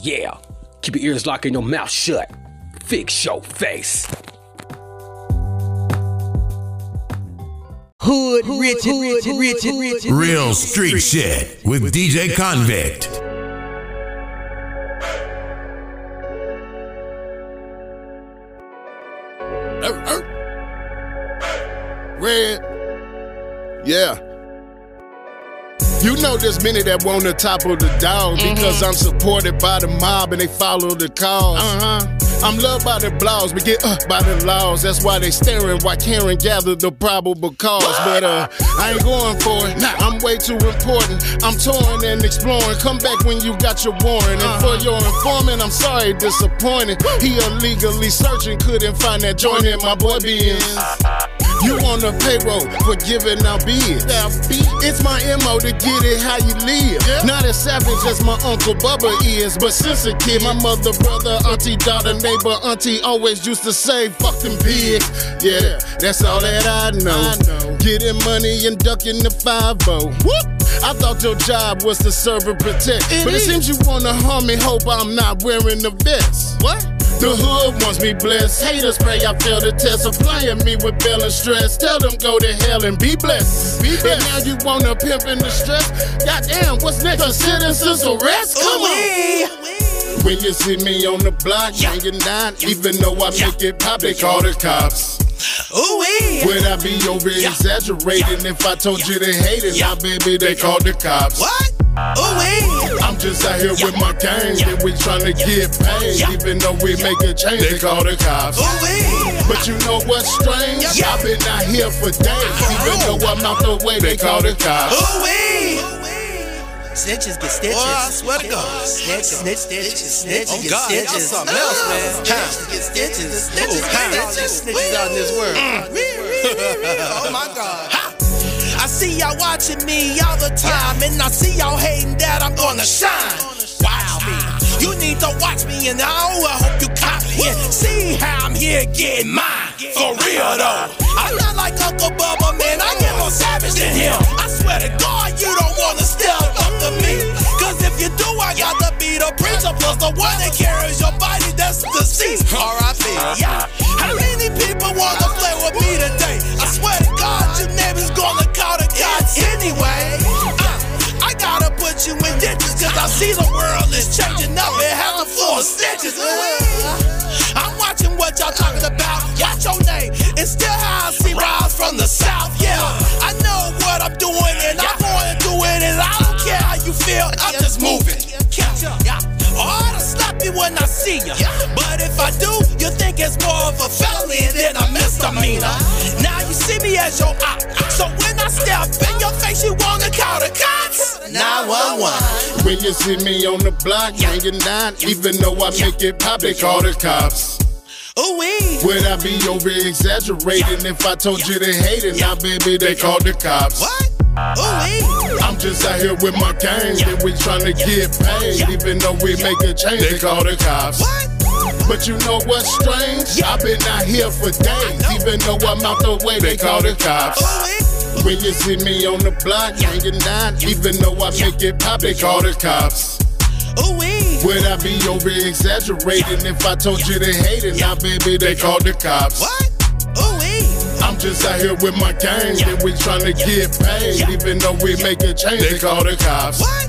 Yeah. Keep your ears locked and your mouth shut. Fix your face. Hood, rich, rich, rich, rich, Real street shit with DJ Konvict. Red. Yeah. You know there's many that want the top of the dog because I'm supported by the mob and they follow the cause. Uh-huh. I'm loved by the blogs, but get up by the laws. That's why they staring why Karen gathered the probable cause. But uh, I ain't going for it. Nah, I'm way too important. I'm touring and exploring. Come back when you got your warrant. And for your informant, I'm sorry, disappointed. He illegally searching, couldn't find that joint in my boy being. You on the payroll for giving out bids. It's my MO to get it how you live. Not as savage as my Uncle Bubba is, but since a kid, my mother, brother, auntie, daughter, neighbor, auntie always used to say, fuck them pigs. Yeah, that's all that I know. Getting money and ducking the 5 I thought your job was to serve and protect. but it seems you wanna harm me, hope I'm not wearing the vest. What? The hood wants me blessed. Haters pray I fail the test. Applying me with bill and stress. Tell them go to hell and be blessed. Be blessed. And now you wanna pimp in the stress. Goddamn, what's next? A citizen's arrest? Come on. When you see me on the block, hanging down, even though I make it pop, they call the cops. Ooh wee. Would I be over exaggerating if I told you they hated? Now, baby, they called the cops. What? Ooh wee. I'm just out here with my gang, and we trying tryna get paid. Even though we make a change, they call the cops. Ooh wee. But you know what's strange? I've been out here for days. Even though I'm out the way, they call the cops. Ooh wee. Snitches get stitches. Boy, I swear to God. Snitch, snitch, stitches. Snitches Oh, get God, y'all stitches. something else, man. Snitches get stitches. Snitches, get Snitches, snitches out in this world. Mm. oh my God. I see y'all watching me all the time, and I see y'all hating that I'm gonna shine. Wow, me. You need to watch me, and I hope you copy it. See how I'm here getting mine. For real though. I'm not like Uncle Bubba, man. I get more savage than him. I swear to God, you don't up to me. Cause if you do, I got to be the preacher plus the one that carries your body that's deceased. R.I.P. Yeah. How many people wanna play with me today? I swear to God, your name is gonna call the cops anyway. Uh, I gotta put you in ditches cause I see the world is changing up and a full of stitches. Uh, I'm watching what y'all talking about. Watch your name. It's still how I see rise from the south. Yeah, I know what I'm doing and I'm going to do it and I feel. I'm just moving. Catch up. Yeah. Or to slap you when I see you. But if I do, you think it's more of a felony than a misdemeanor. Now you see me as your op. So when I step in your face, you wanna call the cops? 911. When you see me on the block, hanging down, even though I make it pop, they call the cops. Ooh wee. Would I be over exaggerating if I told you they hated? Now, baby, they call the cops. What? Ooh wee. I'm just out here with my gang, and we tryna get paid. Even though we make a change, they call the cops. What? But you know what's strange? I've been out here for days. Even though I'm out the way, they call the cops. When you see me on the block, hanging down, even though I make it pop, they call the cops. Ooh wee. Would I be over exaggerating if I told you they hate hated? Now, baby, they call the cops. What? Ooh. I'm just out here with my gang, and we trying tryna get paid. Even though we make a change, they call the cops. What?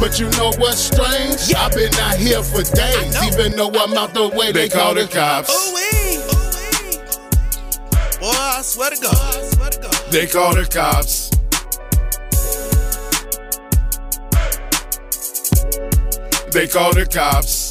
But you know what's strange? I've been out here for days. Even though I'm out the way, they call the cops. Ooh wee. Boy, I swear to God. I swear to God. They call the cops. They call the cops.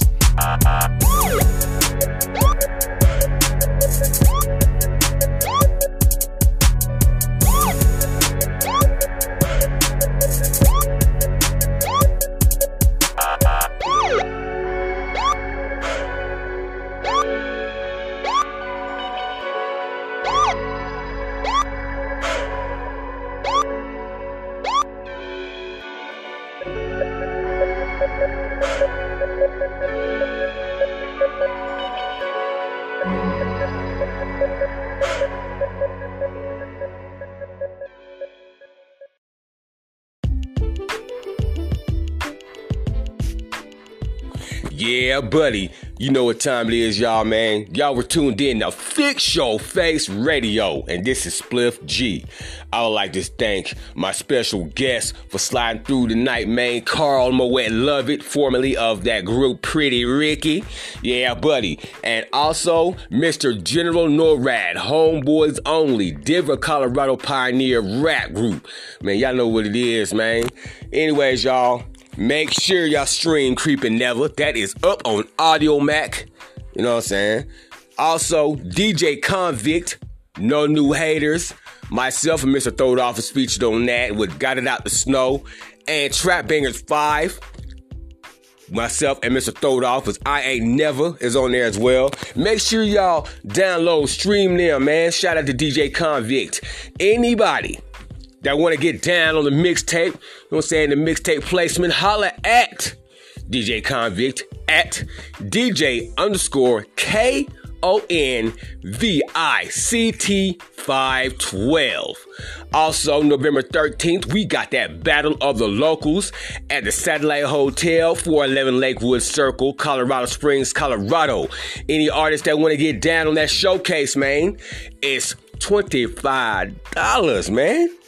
Yeah, buddy. You know what time it is, y'all, man. Y'all were tuned in to Fix Your Face Radio, and this is Spliff G. I would like to thank my special guest for sliding through tonight, man. Carl Mowet Lovett, formerly of that group Pretty Ricky. Yeah, buddy. And also Mr. General NORAD, Homeboys Only, Denver, Colorado Pioneer Rap Group. Man, y'all know what it is, man. Anyways, y'all. Make sure y'all stream Creepin' Never. That is up on Audiomack. You know what I'm saying? Also, DJ Konvict, No New Haters. Myself and Mr. Throwed Off is featured on that with Got It Out the Snow. And Trap Bangers 5. Myself and Mr. Throwed Off was I Ain't Never is on there as well. Make sure y'all download, stream them, man. Shout out to DJ Konvict. Anybody that want to get down on the mixtape, you know what I'm saying, the mixtape placement, holla at DJ Konvict at DJ underscore K O N V I C T 512. Also, November 13th, we got that Battle of the Locals at the Satellite Hotel, 411 Lakewood Circle, Colorado Springs, Colorado. Any artists that want to get down on that showcase, man, it's $25, man.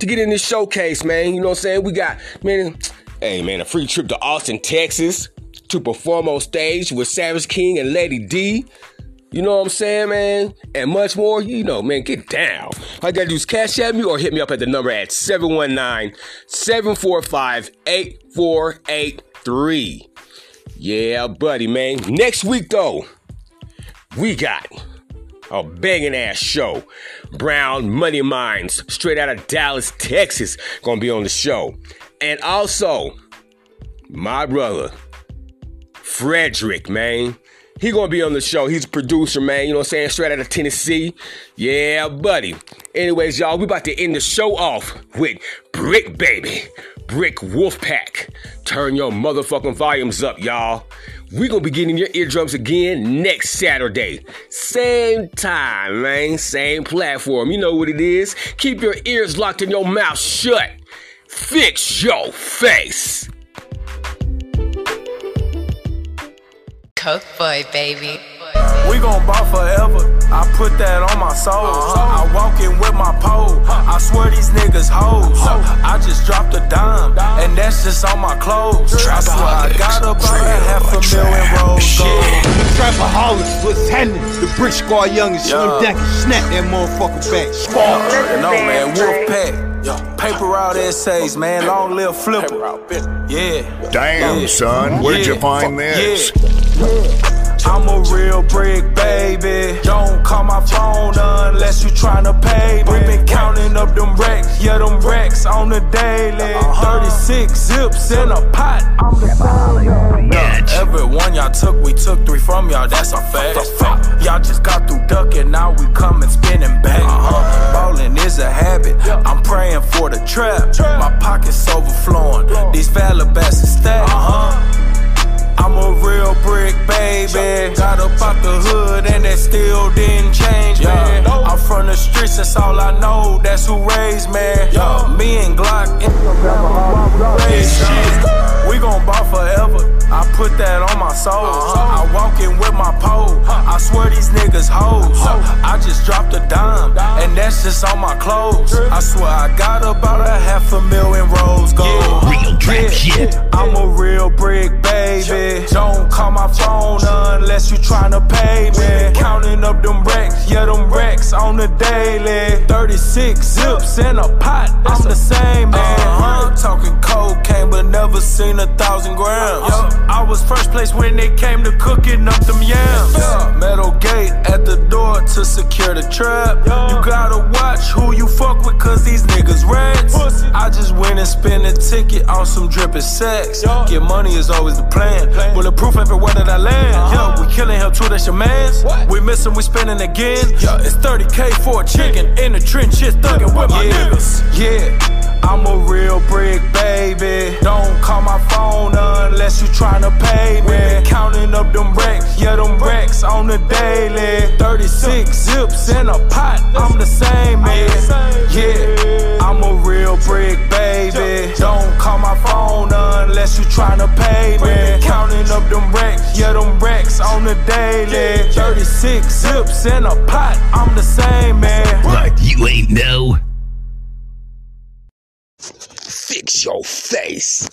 To get in this showcase, man. You know what I'm saying? We got, man, hey, man, a free trip to Austin, Texas to perform on stage with Savage King and Lady D. You know what I'm saying, man? And much more. You know, man, get down. All you gotta do is cash at me or hit me up at the number at 719 745 8483. Yeah, buddy, man. Next week, though, we got a banging ass show. Brown Money Minds, straight out of Dallas, Texas, gonna be on the show. And also, my brother, Frederick, man. He gonna be on the show. He's a producer, man. You know what I'm saying? Straight out of Tennessee. Yeah, buddy. Anyways, y'all, we about to end the show off with Brick Baby. Brick Wolfpack. Turn your motherfucking volumes up, y'all. We gonna be getting your eardrums again next Saturday. Same time, man. Same platform. You know what it is. Keep your ears locked and your mouth shut. Fix your face. Coke boy, baby. We gon' ball forever. I put that on my soul. I walk in with my pole. I swear these niggas hoes. I just dropped a dime, and that's just on my clothes. I swear I got about a half a million rolls gold. Trapaholics, what's happening? The Brick Squad Young and Slim Yeah. Decker snap that motherfucker back. Uh, No man, wolf Wolfpack. Paper route essays, man. Long live Flipper. Yeah. Damn, son, where'd you find this? Yeah. I'm a real brick baby. Don't call my phone unless you tryna pay me. We been counting up them racks, yeah, them racks on the daily. 36 zips in a pot. I'm the same. Every one y'all took, we took three from y'all, that's a fact. Y'all just got through ducking, now we coming spinning back. Uh-huh. Ballin' is a habit, I'm praying for the trap. My pockets overflowing, these Calabasas stacked. Uh-huh. I'm a real brick baby. Got up out the hood and that still didn't change me. I'm from the streets, that's all I know. That's who raised me. Me and Glock in shit. We gon' ball forever. I put that on my soul. I walk in with my pole. I swear these niggas hoes. I just dropped a dime, and that's just on my clothes. I swear I got about a half a million rose gold. Shit. I'm a real brick baby. Don't call my phone unless you tryna pay me. Counting up them racks, yeah, them racks on the daily. 36 zips in a pot, I'm the same man. Uh-huh. Talking cocaine, but never seen a thousand grams. I was first place when it came to cooking up them yams. Metal gate at the door to secure the trap. You gotta watch who you fuck with, cause these niggas rats. I just went and spent a ticket on some dripping sex. Get money is always the plan. Bulletproof everywhere that I land. Uh-huh. Yeah, we killing him too, that's your mans. We miss him, we spending again. Yeah, it's 30k for a chicken. In the trenches, thugging with my niggas. Yeah. I'm a real brick baby. Don't call my phone unless you tryna pay me. Counting up them racks, yeah, them racks on the daily. 36 zips in a pot, I'm the same man. Yeah, I'm a real brick baby. Don't call my phone unless you tryna pay me. Counting up them racks, yeah, them racks on the daily. 36 zips in a pot, I'm the same man. Like you ain't know. Fix your face.